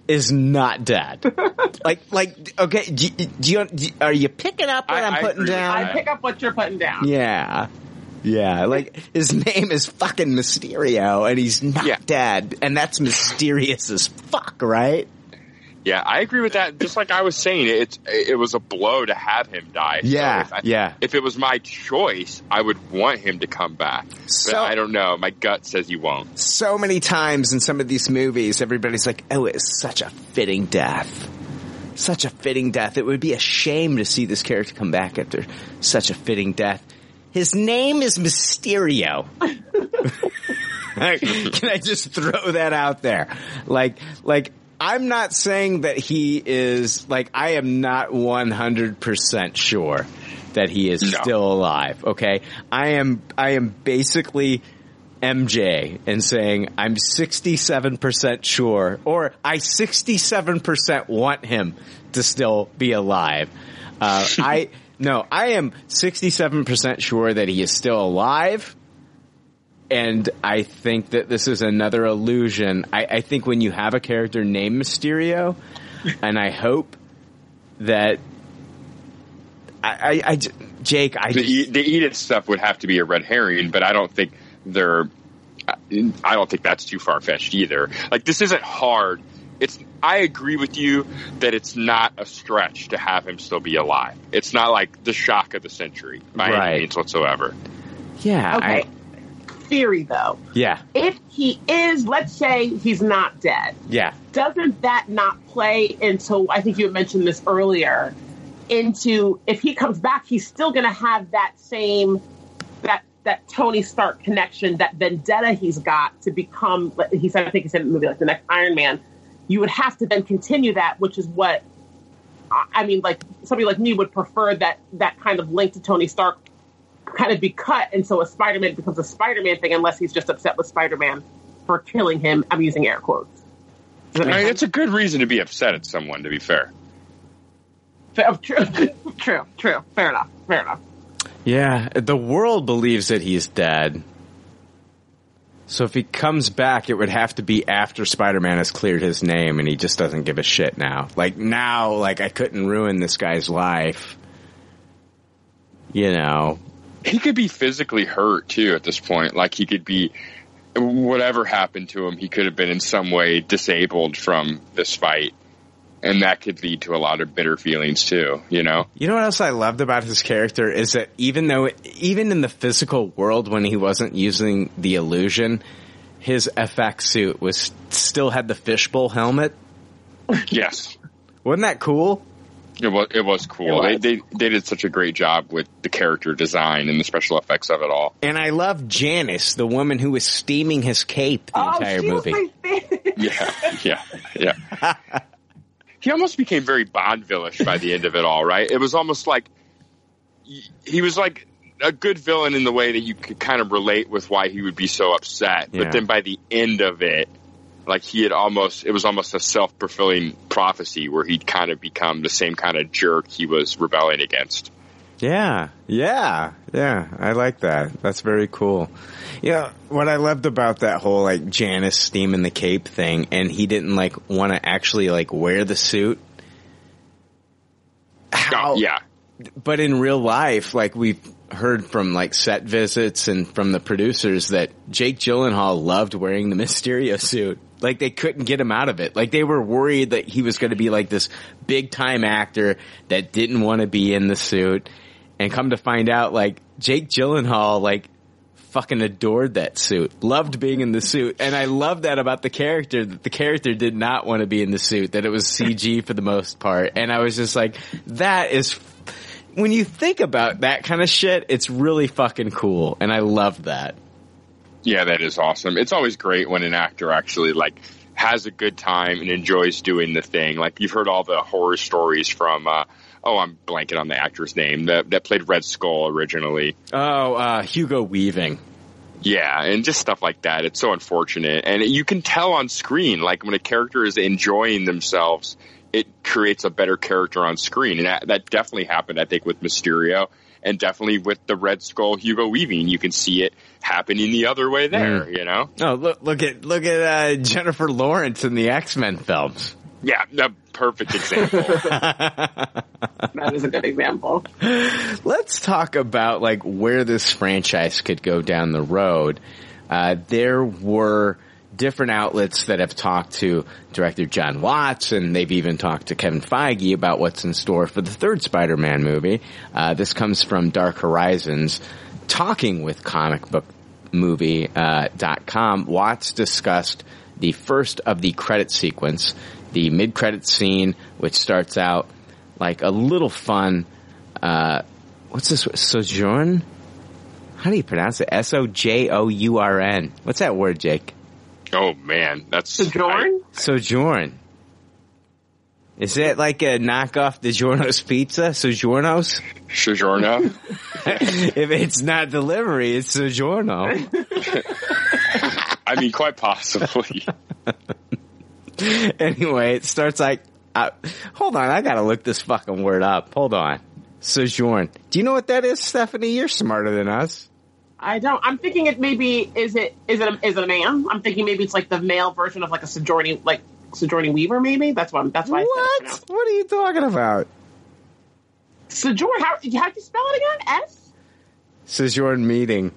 is not dead. like, like, okay, do, you- do you, do you- are you picking up what I- am putting agree with down? I pick up what you're putting down. Yeah. Yeah, like his name is fucking Mysterio and he's not dead. And that's mysterious as fuck, right? Yeah, I agree with that. Just like I was saying, it's it was a blow to have him die. So Yeah, if I- yeah. If it was my choice, I would want him to come back. So- but I don't know. My gut says he won't. So many times in some of these movies, everybody's like, oh, it's such a fitting death. Such a fitting death. It would be a shame to see this character come back after such a fitting death. His name is Mysterio. Can I just throw that out there? Like, like, I'm not saying that he is, like, I am not 100% sure that he is still alive, okay? I am, I am basically MJ and saying I'm 67% sure, or I 67% want him to still be alive. Uh, I, no, I am 67% sure that he is still alive. And I think that this is another illusion. I, I think when you have a character named Mysterio, and I hope that I, I, I J- Jake, I The, just, the Edith stuff would have to be a red herring, but I don't think they're. I don't think that's too far fetched either. Like this isn't hard. It's. I agree with you that it's not a stretch to have him still be alive. It's not like the shock of the century by Right. any means whatsoever. Yeah. Okay. Theory though. Yeah. If he is, let's say he's not dead, Yeah. doesn't that not play into, I think you had mentioned this earlier, into if he comes back, he's still going to have that same, that, that Tony Stark connection, that vendetta he's got to become, he said, I think he said in the movie, like the next Iron Man. You would have to then continue that, which is what, I I mean, like somebody like me would prefer that, that kind of link to Tony Stark kind of be cut, and so a Spider-Man becomes a Spider-Man thing, unless he's just upset with Spider-Man for killing him. I'm using air quotes. I mean, it's a good reason to be upset at someone. To be fair, Fair- oh, True, true, true. Fair enough. Fair enough. Yeah, the world believes that he's dead. So if he comes back, it would have to be after Spider-Man has cleared his name and he just doesn't give a shit now. Like now, like I couldn't ruin this guy's life. You know. He could be physically hurt too at this point. Like he could be whatever happened to him, he could have been in some way disabled from this fight. And that could lead to a lot of bitter feelings too, you know? You know what else I loved about his character is that even though, even in the physical world when he wasn't using the illusion, his FX suit was still had the fishbowl helmet. Yes. Wasn't that cool? It was it was cool. It was. They, they they did such a great job with the character design and the special effects of it all. And I love Janice, the woman who was steaming his cape the Oh, entire movie. Yeah, yeah, yeah. he almost became very Bondvillish by the end of it all, right? It was almost like he was like a good villain in the way that you could kind of relate with why he would be so upset. Yeah. But then by the end of it, like he had almost, it was almost a self fulfilling prophecy where he'd kind of become the same kind of jerk he was rebelling against. Yeah, yeah, yeah. I like that. That's very cool. Yeah, what I loved about that whole like Janice steaming the cape thing, and he didn't like want to actually like wear the suit. How? yeah. But in real life, like we've heard from like set visits and from the producers that Jake Gyllenhaal loved wearing the Mysterio suit. Like they couldn't get him out of it. Like they were worried that he was going to be like this big time actor that didn't want to be in the suit. And come to find out, like Jake Gyllenhaal, like fucking adored that suit, loved being in the suit. And I love that about the character, that the character did not want to be in the suit, that it was CG for the most part. And I was just like, that is, when you think about that kind of shit, it's really fucking cool. And I love that. Yeah, that is awesome. It's always great when an actor actually like has a good time and enjoys doing the thing. Like you've heard all the horror stories from uh oh, I'm blanking on the actor's name that that played Red Skull originally. Oh, uh, Hugo Weaving. Yeah, and just stuff like that. It's so unfortunate. And you can tell on screen, like when a character is enjoying themselves, it creates a better character on screen. And that, that definitely happened, I think, with Mysterio and definitely with the Red Skull Hugo Weaving. You can see it happening the other way there, Mm. you know? Oh, look, look at, look at, uh, Jennifer Lawrence in the X-Men films. Yeah, the perfect example. that is a good example. Let's talk about like where this franchise could go down the road. Uh, there were different outlets that have talked to director Jon Watts, and they've even talked to Kevin Feige about what's in store for the third Spider-Man movie. Uh, this comes from Dark Horizons, talking with comicbookmovie.com. Uh. Watts discussed the first of the credit sequence, the mid-credit scene, which starts out like a little fun. Uh, what's this? Sojourn? How do you pronounce it? S O J O U R N. What's that word, Jake? Oh man, that's Sojourn. Sojourn. Is it like a knockoff DiGiorno's pizza? Sojournos? Sojourno? if it's not delivery, it's Sojourno. I mean, quite possibly. anyway, it starts like, uh, hold on, I gotta look this fucking word up. Hold on. Sojourn. Do you know what that is, Stephanie? You're smarter than us. I don't. I'm thinking it maybe is it is it a, is it a man? I'm thinking maybe it's like the male version of like a sojourning like sojourning weaver. Maybe that's what I'm, that's why. I said What? What are you talking about? Sojourn. How how do you spell it again? S. Sojourn meeting.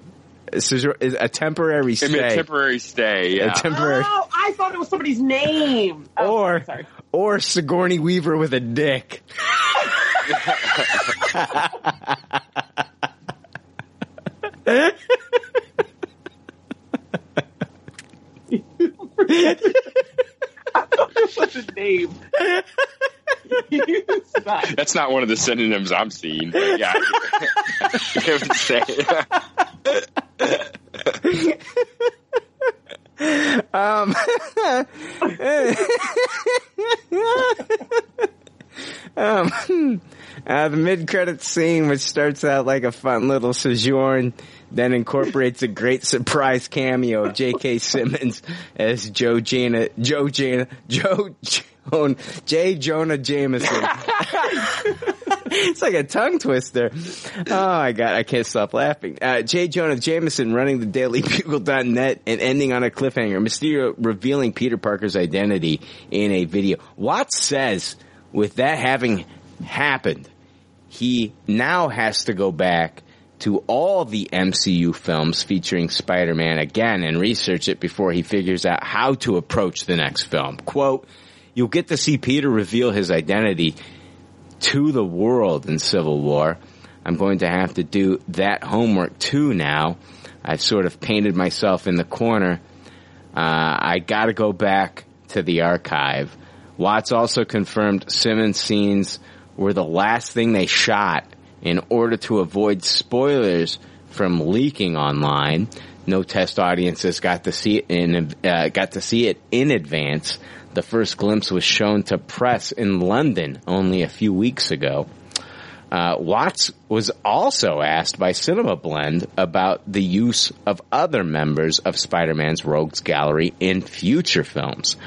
Sojourn- is a temporary I stay. mean, a temporary stay. A Yeah. temporary, Oh, I thought it was somebody's name. Oh, or sorry. or Sigourney Weaver with a dick. What's his name? Use. That's not one of the synonyms I'm seeing. But yeah, I would say. Um, um, uh, the mid-credit scene, which starts out like a fun little sojourn, then incorporates a great surprise cameo of J.K. Simmons as Joe Jana, Joe Jana, Joe Joan, J. Jonah Jameson. it's like a tongue twister. Oh my god, I can't stop laughing. Uh, J. Jonah Jameson running the dailybugle.net and ending on a cliffhanger. Mysterio revealing Peter Parker's identity in a video. Watts says, with that having happened, he now has to go back to all the MCU films featuring Spider-Man again and research it before he figures out how to approach the next film. Quote, you'll get to see Peter reveal his identity to the world in Civil War. I'm going to have to do that homework too now. I've sort of painted myself in the corner. Uh, I gotta go back to the archive. Watts also confirmed Simmons scenes were the last thing they shot in order to avoid spoilers from leaking online. No test audiences got to see it in, uh, got to see it in advance. The first glimpse was shown to press in London only a few weeks ago. Uh, Watts was also asked by Cinema Blend about the use of other members of Spider-Man's Rogues Gallery in future films.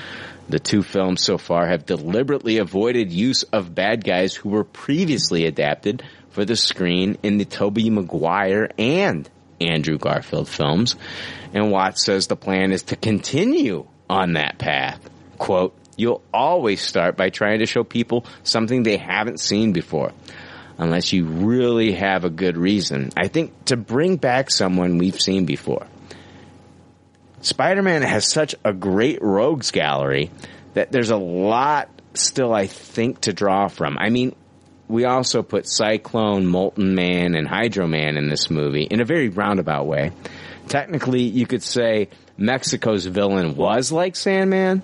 The two films so far have deliberately avoided use of bad guys who were previously adapted for the screen in the Tobey Maguire and Andrew Garfield films. And Watts says the plan is to continue on that path. Quote, you'll always start by trying to show people something they haven't seen before. Unless you really have a good reason. I think to bring back someone we've seen before. Spider-Man has such a great rogues gallery that there's a lot still, I think, to draw from. I mean, we also put Cyclone, Molten Man, and Hydro Man in this movie in a very roundabout way. Technically, you could say Mexico's villain was like Sandman,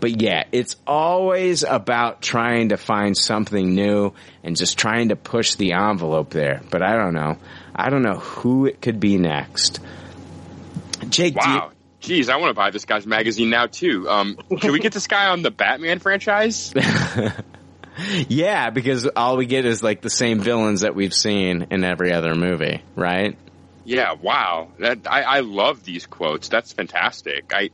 but yeah, it's always about trying to find something new and just trying to push the envelope there. But I don't know. I don't know who it could be next. Jake, Wow. Jeez, I want to buy this guy's magazine now too. Um, can we get this guy on the Batman franchise? yeah, because all we get is like the same villains that we've seen in every other movie, right? Yeah, wow. That I, I love these quotes. That's fantastic. I,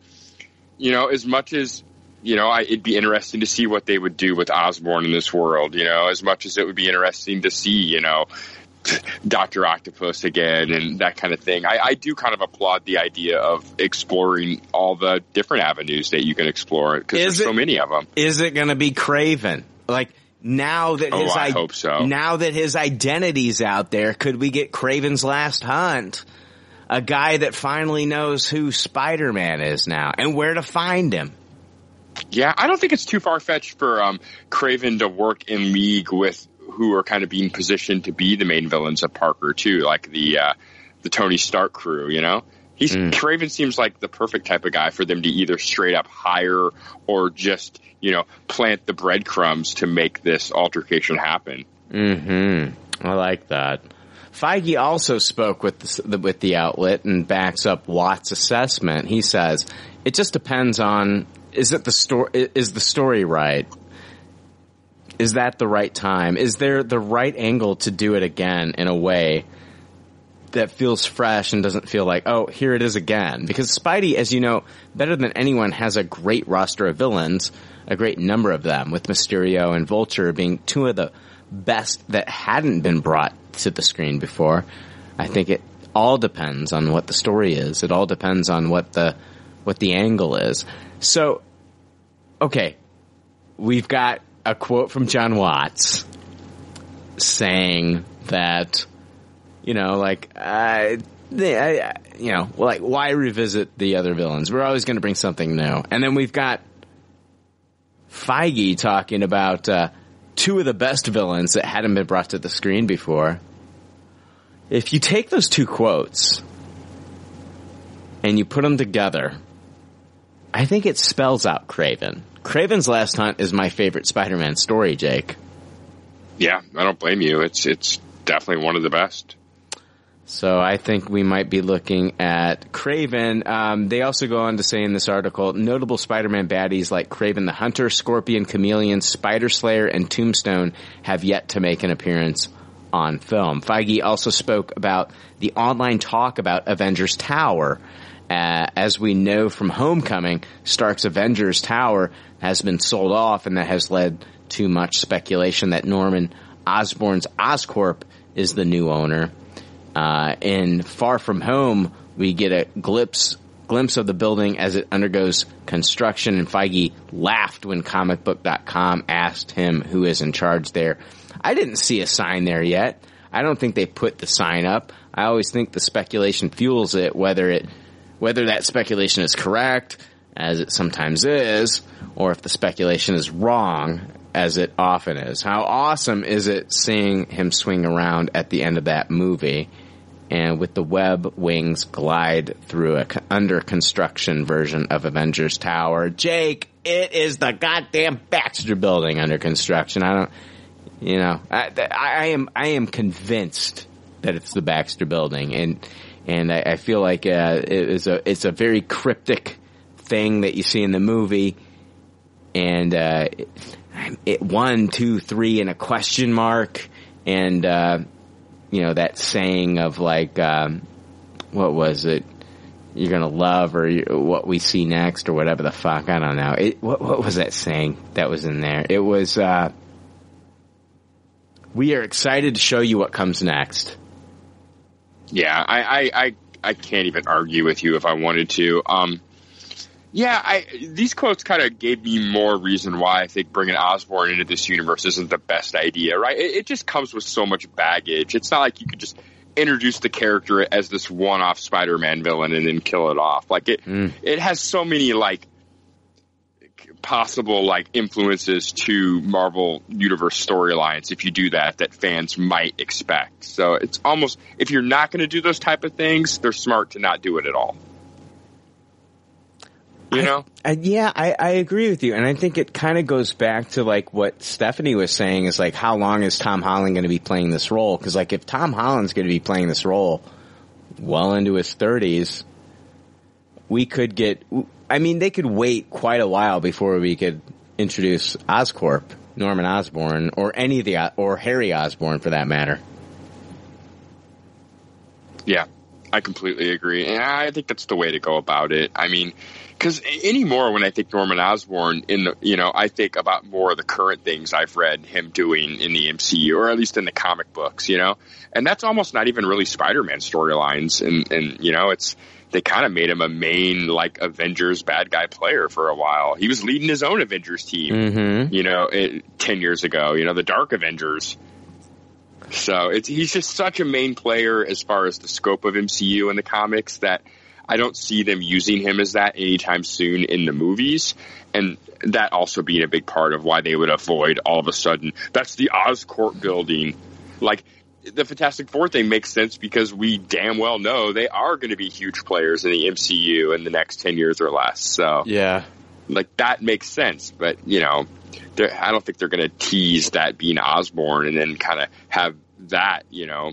you know, as much as you know, I, it'd be interesting to see what they would do with Osborn in this world. You know, as much as it would be interesting to see, you know, Doctor Octopus again and that kind of thing. I, I do kind of applaud the idea of exploring all the different avenues that you can explore because there's it- so many of them. Is it going to be Kraven? Like now that Oh, his I i- hope so. Now that his identity's out there, could we get Kraven's Last Hunt? A guy that finally knows who Spider-Man is now and where to find him. Yeah, I don't think it's too far fetched for um, Kraven to work in league with who are kind of being positioned to be the main villains of Parker too, like the uh, the Tony Stark crew. You know, he's Kraven seems like the perfect type of guy for them to either straight up hire or just you know plant the breadcrumbs to make this altercation happen. Mm-hmm. I like that. Feige also spoke with the, with the outlet and backs up Watt's assessment. He says it just depends on is it the story is the story right? Is that the right time? Is there the right angle to do it again in a way that feels fresh and doesn't feel like, oh, here it is again? Because Spidey, as you know, better than anyone, has a great roster of villains, a great number of them, with Mysterio and Vulture being two of the best that hadn't been brought to the screen before. I think it all depends on what the story is. It all depends on what the what the angle is. So, okay, we've got a quote from Jon Watts saying that you know, like I- you know, like why revisit the other villains? We're always going to bring something new. And then we've got Feige talking about uh, two of the best villains that hadn't been brought to the screen before. If you take those two quotes and you put them together, I think it spells out Kraven. Kraven's Last Hunt is my favorite Spider-Man story, Jake. Yeah, I don't blame you. It's it's definitely one of the best. So I think we might be looking at Kraven. Um, they also go on to say in this article, notable Spider-Man baddies like Kraven the Hunter, Scorpion, Chameleon, Spider Slayer, and Tombstone have yet to make an appearance on film. Feige also spoke about the online talk about Avengers Tower. Uh, as we know from Homecoming, Stark's Avengers Tower has been sold off, and that has led to much speculation that Norman Osborn's Oscorp is the new owner. Uh, in Far From Home, we get a glimpse glimpse of the building as it undergoes construction, and Feige laughed when comicbook.com asked him who is in charge there. I didn't see a sign there yet. I don't think they put the sign up. I always think the speculation fuels it, whether it whether that speculation is correct, as it sometimes is, or if the speculation is wrong, as it often is. How awesome is it seeing him swing around at the end of that movie and with the web wings glide through a under construction version of Avengers Tower? Jake, it is the goddamn Baxter building under construction. I don't, you know, I, I am, I am convinced that it's the Baxter building and, and I, I feel like, uh, it is a, it's a very cryptic thing that you see in the movie and, uh, it, one, two, three, and a question mark, and uh, you know that saying of like, um, what was it? You're gonna love, or you, what we see next, or whatever the fuck. I don't know. It, what what was that saying that was in there? It was, uh, we are excited to show you what comes next. Yeah, I, I, I, I can't even argue with you if I wanted to. Um, yeah, I, these quotes kind of gave me more reason why I think bringing Osborn into this universe isn't the best idea, right? It, it just comes with so much baggage. It's not like you could just introduce the character as this one-off Spider-Man villain and then kill it off. Like it, mm. it has so many like possible like influences to Marvel Universe storylines if you do that that fans might expect. So it's almost if you're not going to do those type of things, they're smart to not do it at all. You know? I, yeah, I, I agree with you, and I think it kind of goes back to like what Stephanie was saying is like, how long is Tom Holland going to be playing this role? Because like, if Tom Holland's going to be playing this role well into his thirties, we could get. I mean, they could wait quite a while before we could introduce Oscorp, Norman Osborn, or any of the or Harry Osborn for that matter. Yeah, I completely agree. And I think that's the way to go about it. I mean, because anymore when I think Norman Osborn in the, you know, I think about more of the current things I've read him doing in the MCU, or at least in the comic books, you know, and that's almost not even really Spider-Man storylines. And, and, you know, it's, they kind of made him a main, like, Avengers bad guy player for a while. He was leading his own Avengers team, Mm-hmm. you know, it, 10 years ago, you know, the Dark Avengers. So it's he's just such a main player as far as the scope of MCU in the comics that I don't see them using him as that anytime soon in the movies. And that also being a big part of why they would avoid all of a sudden that's the Oscorp building. Like the Fantastic Four thing makes sense because we damn well know they are going to be huge players in the MCU in the next 10 years or less. So Yeah. like that makes sense, but you know, I don't think they're going to tease that being Osborn and then kind of have that, you know,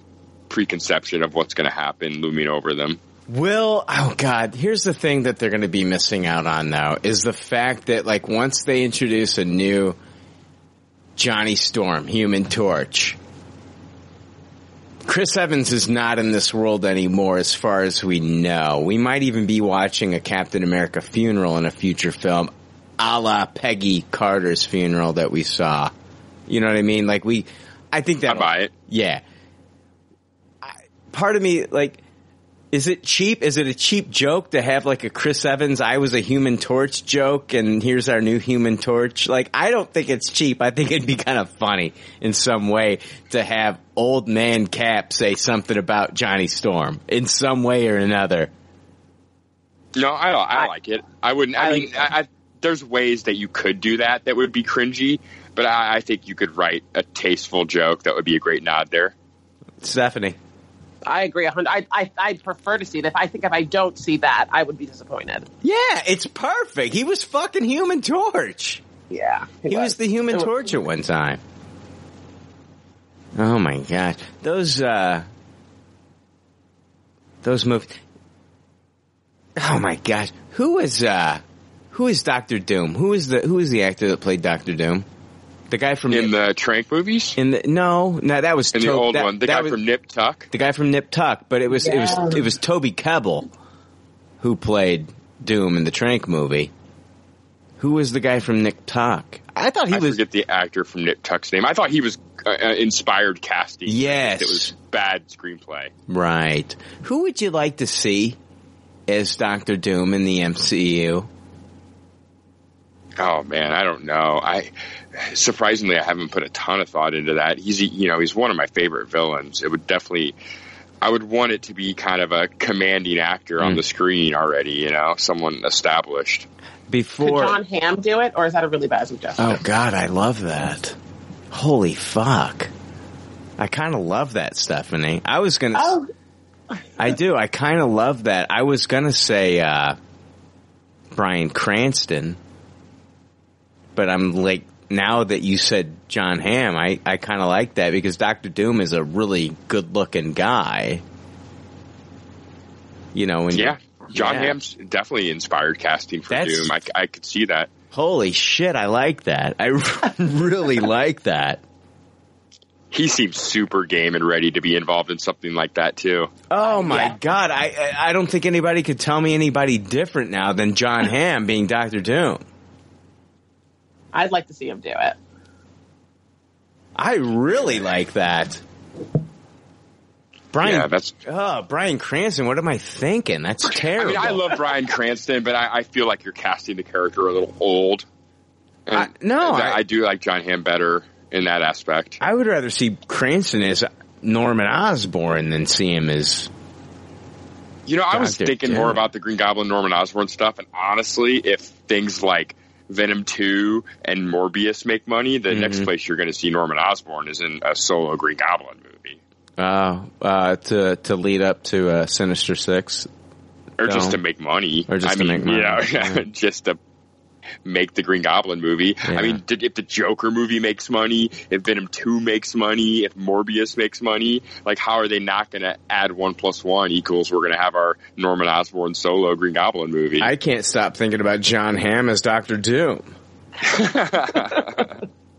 preconception of what's going to happen looming over them. Will, oh god, here's the thing that they're going to be missing out on though, is the fact that like once they introduce a new Johnny Storm, Human Torch, Chris Evans is not in this world anymore as far as we know. We might even be watching a Captain America funeral in a future film, a la Peggy Carter's funeral that we saw. You know what I mean? Like we, I think that. I buy it. Yeah. I, part of me, like, Is it cheap? Is it a cheap joke to have like a Chris Evans, I was a human torch joke and here's our new human torch? Like, I don't think it's cheap. I think it'd be kind of funny in some way to have old man Cap say something about Johnny Storm in some way or another. No, I I like it. I wouldn't. I, mean, I, I, there's ways that you could do that that would be cringy, but I, I think you could write a tasteful joke that would be a great nod there. Stephanie. I agree. I, I I'd prefer to see it. If I think if I don't see that, I would be disappointed. Yeah, it's perfect. He was fucking Human Torch. Yeah, he, was. the Human Torch at one time. Oh my gosh, those uh, those movies. Oh my gosh, who is uh, who is Doctor Doom? Who is the who is the actor that played Doctor Doom? The guy from in the Trank movies. In the no, no, that was In the old that- one, the guy was- from Nip Tuck. the guy from Nip Tuck, but it was it was it was Toby Kebbell who played Doom in the Trank movie. Who was the guy from Nip Tuck? I thought he I was forget the actor from Nip Tuck's name. I thought he was uh, uh, inspired casting. Yes. it was bad screenplay. right. Who would you like to see as Doctor Doom in the MCU? Oh man, I don't know. I surprisingly I haven't put a ton of thought into that. He's you know he's one of my favorite villains. It would definitely. I would want it to be kind of a commanding actor on Mm. the screen already, you know, someone established. Could Before John Hamm do it, or is that a really bad suggestion? Oh God, I love that. Holy fuck. I kind of love that, Stephanie. I was gonna. Oh. I do. I kind of love that. I was gonna say uh, Bryan Cranston, but I'm like now that you said John Hamm, I I kind of like that because Doctor Doom is a really good looking guy. You know, when Yeah, John Yeah. Hamm's definitely inspired casting for Doom. I, I could see that. Holy shit, I like that. I really like that. He seems super game and ready to be involved in something like that too. Oh my god, I I I don't think anybody could tell me anybody different now than John Hamm being Doctor Doom. I'd like to see him do it. I really like that. Bryan, Yeah, that's- oh Bryan Cranston. What am I thinking? That's I terrible. mean, I love Bryan Cranston, but I, I feel like you're casting the character a little old. And I- no, I, I- I do like John Hamm better in that aspect. I would rather see Cranston as Norman Osborn than see him as. You know, I was Dr. thinking Doom. more about the Green Goblin, Norman Osborn stuff, and honestly, if things like Venom 2 and Morbius make money, the next Mhm. place you're going to see Norman Osborn is in a solo Green Goblin movie. Uh, uh, to to lead up to uh, Sinister Six, Or just to make money. Or just I to mean, make money. You know, Yeah. just to make the Green Goblin movie. Yeah. I mean, if the Joker movie makes money, if Venom 2 makes money, if Morbius makes money, like how are they not going to add one plus one equals we're going to have our Norman Osborn solo Green Goblin movie? I can't stop thinking about John Hamm as Doctor Doom.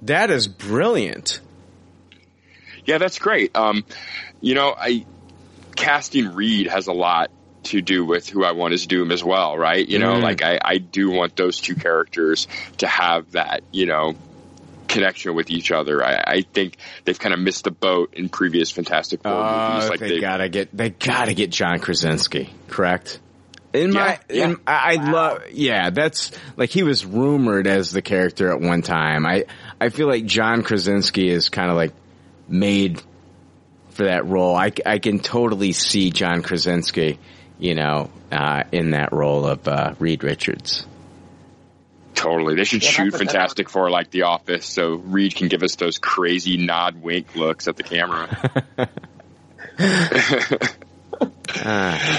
that is brilliant. Yeah, that's great. Um, you know, I casting Reed has a lot to do with who I want as Doom as well, right? You know, Mm. like I, I do want those two characters to have that, you know, connection with each other. I, I think they've kind of missed the boat in previous Fantastic Four movies. Oh, Like they they, gotta get they gotta get John Krasinski, correct? In my, Yeah, in, yeah. I, I love, yeah, that's like he was rumored as the character at one time. I, I feel like John Krasinski is kind of like made for that role. I, I can totally see John Krasinski, you know, uh, in that role of uh, Reed Richards. totally. They should Yeah, shoot Fantastic Four like The Office, so Reed can give us those crazy nod wink looks at the camera. Uh,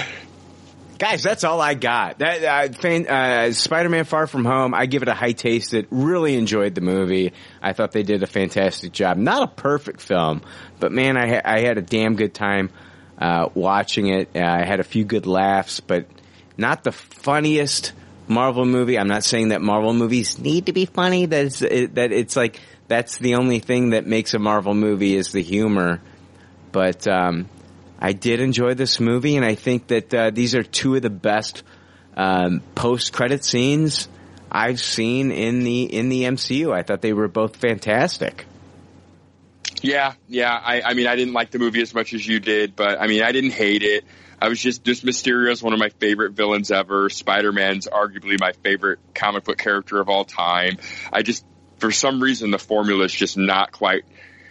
guys, that's all I got. That uh, fan, uh, Spider-Man: Far From Home. I give it a high taste. It really enjoyed the movie. I thought they did a fantastic job. Not a perfect film, but man, I ha- I had a damn good time uh, watching it. Uh, I had a few good laughs, but not the funniest Marvel movie. I'm not saying that Marvel movies need to be funny. That it, that it's like that's the only thing that makes a Marvel movie is the humor. But um, I did enjoy this movie, and I think that uh, these are two of the best um, post-credit scenes I've seen in the in the MCU. I thought they were both fantastic. Yeah, yeah. I, I mean, I didn't like the movie as much as you did, but I mean, I didn't hate it. I was just, just Mysterio is one of my favorite villains ever. Spider Man's arguably my favorite comic book character of all time. I just, for some reason, the formula is just not quite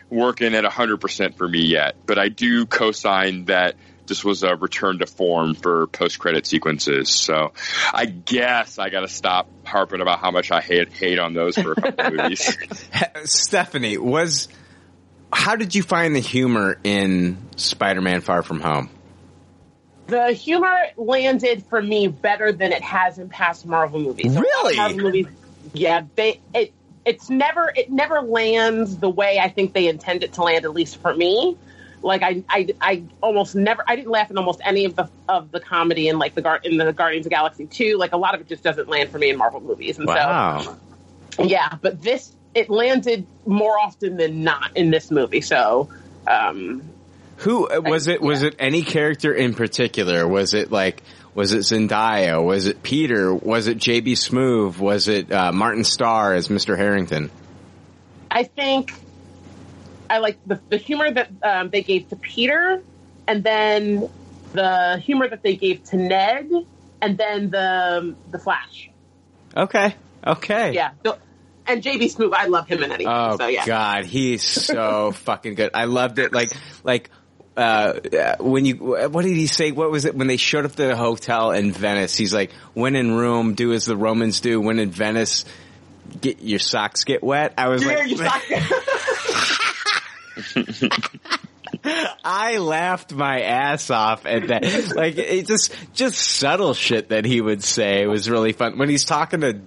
working at 100% for me yet. But I do co sign that this was a return to form for post credit sequences. So I guess I got to stop harping about how much I hate, hate on those for a couple of movies. Stephanie, was how did you find the humor in Spider-Man: Far From Home? The humor landed for me better than it has in past Marvel movies. Of Really? Marvel movies, yeah, they it it's never it never lands the way I think they intend it to land. At least for me, like I I, I almost never I didn't laugh in almost any of the of the comedy in like the Gar- in the Guardians of the Galaxy two. Like a lot of it just doesn't land for me in Marvel movies, and Wow. so yeah. But this it landed more often than not in this movie. So. um Who uh, was it? Was it any character in particular? Was it like was it Zendaya? Was it Peter? Was it JB Smoove? Was it uh, Martin Starr as Mr. Harrington? I think I like the, the humor that um, they gave to Peter, and then the humor that they gave to Ned, and then the the Flash. Okay, okay. Yeah, the- and JB Smoove, I love him in anything. Oh so yeah, God, he's so fucking good. I loved it. Like, like uh, when you, what did he say? What was it when they showed up to the hotel in Venice? He's like, "When in Rome, do as the Romans do. When in Venice, get your socks get wet." I was Yeah, like. I laughed my ass off at that. Like it just just subtle shit that he would say was really fun. When he's talking to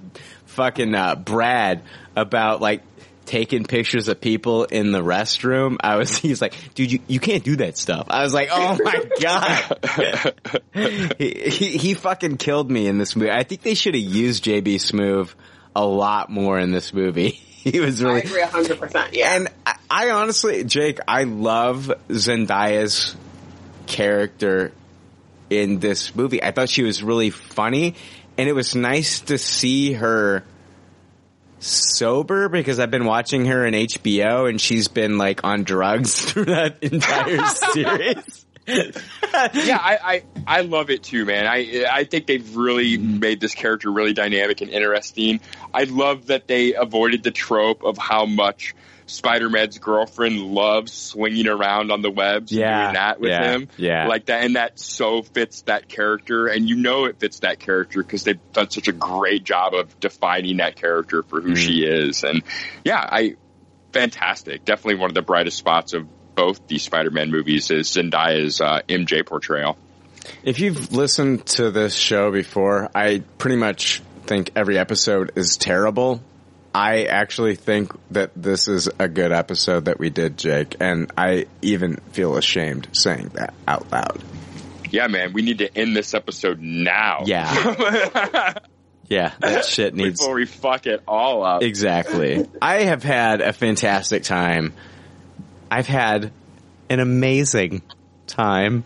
fucking uh, Brad about like taking pictures of people in the restroom, I was he's like, dude, you, you can't do that stuff. I was like, oh my god, he, he he fucking killed me in this movie. I think they should have used JB Smoove a lot more in this movie. He was I really agree hundred percent. Yeah, and I, I honestly, Jake, I love Zendaya's character in this movie. I thought she was really funny, and it was nice to see her sober because I've been watching her in HBO, and she's been like on drugs through that entire series. Yeah, I, I I love it too, man. I I think they've really made this character really dynamic and interesting. I love that they avoided the trope of how much Spider-Man's girlfriend loves swinging around on the webs and Yeah, doing that with yeah, him. yeah. like that, and that so fits that character, and you know it fits that character because they've done such a great job of defining that character for who mm-hmm. she is. And yeah, I fantastic. Definitely one of the brightest spots of both the Spider-Man movies is Zendaya's uh, MJ portrayal. If you've listened to this show before, I pretty much think every episode is terrible. I actually think that this is a good episode that we did, Jake, and I even feel ashamed saying that out loud. Yeah, man, we need to end this episode now. Yeah. Yeah, that shit needs before we fuck it all up. Exactly. I have had a fantastic time. I've had an amazing time.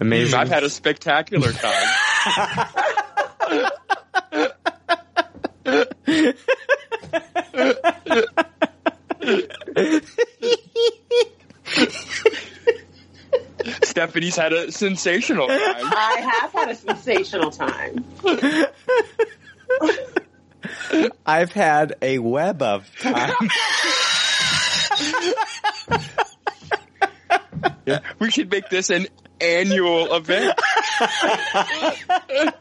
Amazing. I've had a spectacular time. Stephanie's had a sensational time. I have had a sensational time. I've had a web of time. Yeah, we should make this an annual event.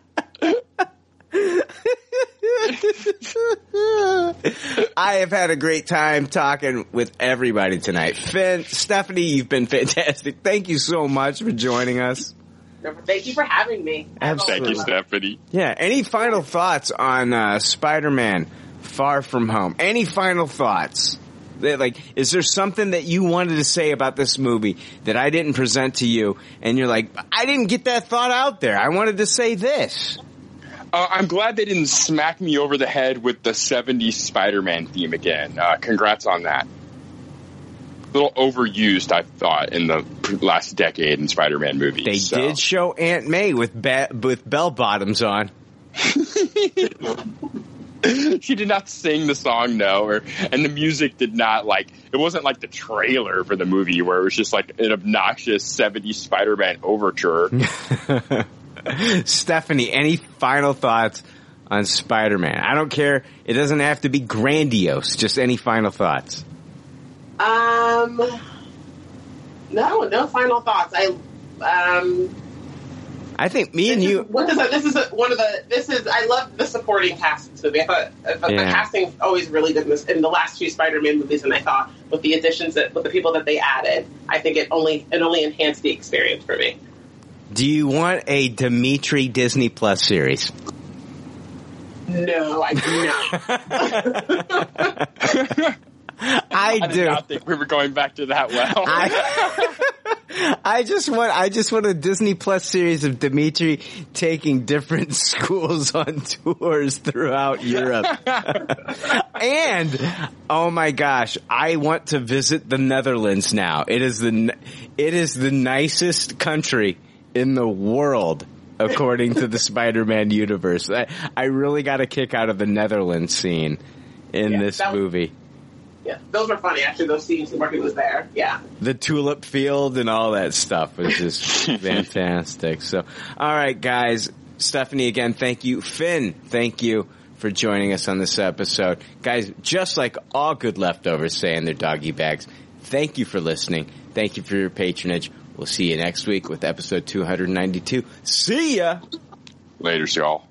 I have had a great time talking with everybody tonight. Finn, Stephanie, you've been fantastic. Thank you so much for joining us. Thank you for having me. Absolutely. Thank you, Stephanie. Yeah. Any final thoughts on uh, Spider-Man: Far From Home? Any final thoughts? Like, is there something that you wanted to say about this movie that I didn't present to you, and you're like, I didn't get that thought out there. I wanted to say this. Uh, I'm glad they didn't smack me over the head with the 70s Spider-Man theme again. Uh, congrats on that. A little overused, I thought, in the last decade in Spider-Man movies. They so. did show Aunt May with ba- with bell bottoms on. she did not sing the song, no, or and the music did not like it wasn't like the trailer for the movie where it was just like an obnoxious '70s Spider-Man overture. Stephanie, any final thoughts on Spider-Man? I don't care. It doesn't have to be grandiose. Just any final thoughts. Um, no, no final thoughts. I um, I think me and you. what is? This is a, one of the. This is. I love the supporting cast in this movie. I thought, I thought the Yeah. casting's always really good in, this, in the last two Spider-Man movies, and I thought with the additions that with the people that they added, I think it only it only enhanced the experience for me. Do you want a Dimitri Disney Plus series? No, I do not. I did do. not think we were going back to that well. I just want I just want a Disney Plus series of Dimitri taking different schools on tours throughout Europe. and oh my gosh, I want to visit the Netherlands now. It is the it is the nicest country in the world according to the Spider-Man universe. I, I really got a kick out of the Netherlands scene in Yeah, this that- movie. Yeah, those were funny. Actually, those scenes where he was there. Yeah. the tulip field and all that stuff was just fantastic. So, all right, guys. Stephanie, again, thank you. Finn, thank you for joining us on this episode. Guys, just like all good leftovers say in their doggy bags, thank you for listening. Thank you for your patronage. We'll see you next week with episode 292. See ya! Later, y'all.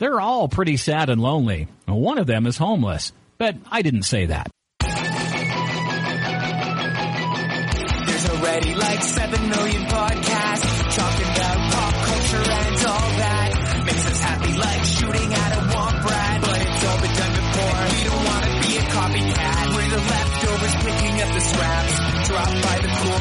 They're all pretty sad and lonely. One of them is homeless, but I didn't say that. There's already like 7 million podcasts talking about pop culture and all that. Makes us happy like shooting at a womp rat. But it's all been done before. We don't want to be a copycat. We're the leftovers picking up the scraps dropped by the cool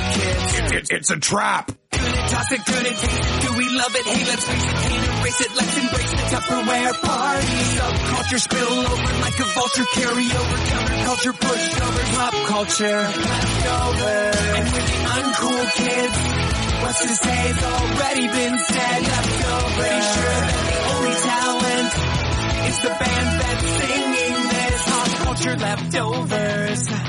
kids. it's a trap. Gonna toss it, gonna taste it. Do we love it? Hey, let's face it, can't erase it. Let's embrace the Tupperware party. Subculture spill over like a vulture. Carry over counterculture, pushovers, pop culture, leftover. And with the uncool kids, what's to say has already been said. Leftover. Pretty sure that the only talent is the band that's singing this. Pop culture leftovers.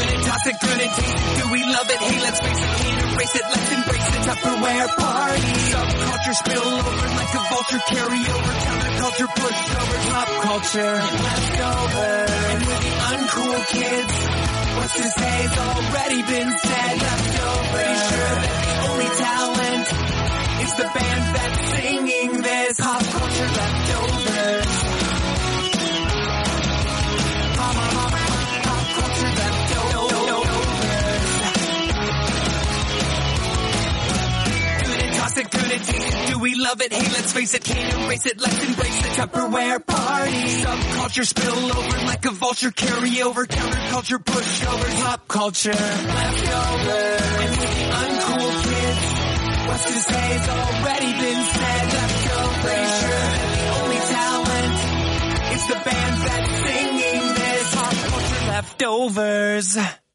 Gonna toss it, gonna taste it. Do we love it? Hey, let's face it, can't erase it. Let's embrace the Tupperware party. Subculture spill over like a vulture. Carry over counterculture, pushover, pop culture, leftover. And with the uncool kids, what's to say has already been said. Leftover. Pretty sure that the only talent is the band that's singing this. Pop culture leftovers. Pop, pop, Do we love it? Hey, let's face it, can't erase it. Let's embrace the Tupperware party. Subculture spill over like a vulture. Carry over counterculture, pushover, pop culture leftover. And with the uncool kids, what's to say has already been said. Leftover. Pretty sure that the only talent is the band that's singing this. Pop culture leftovers.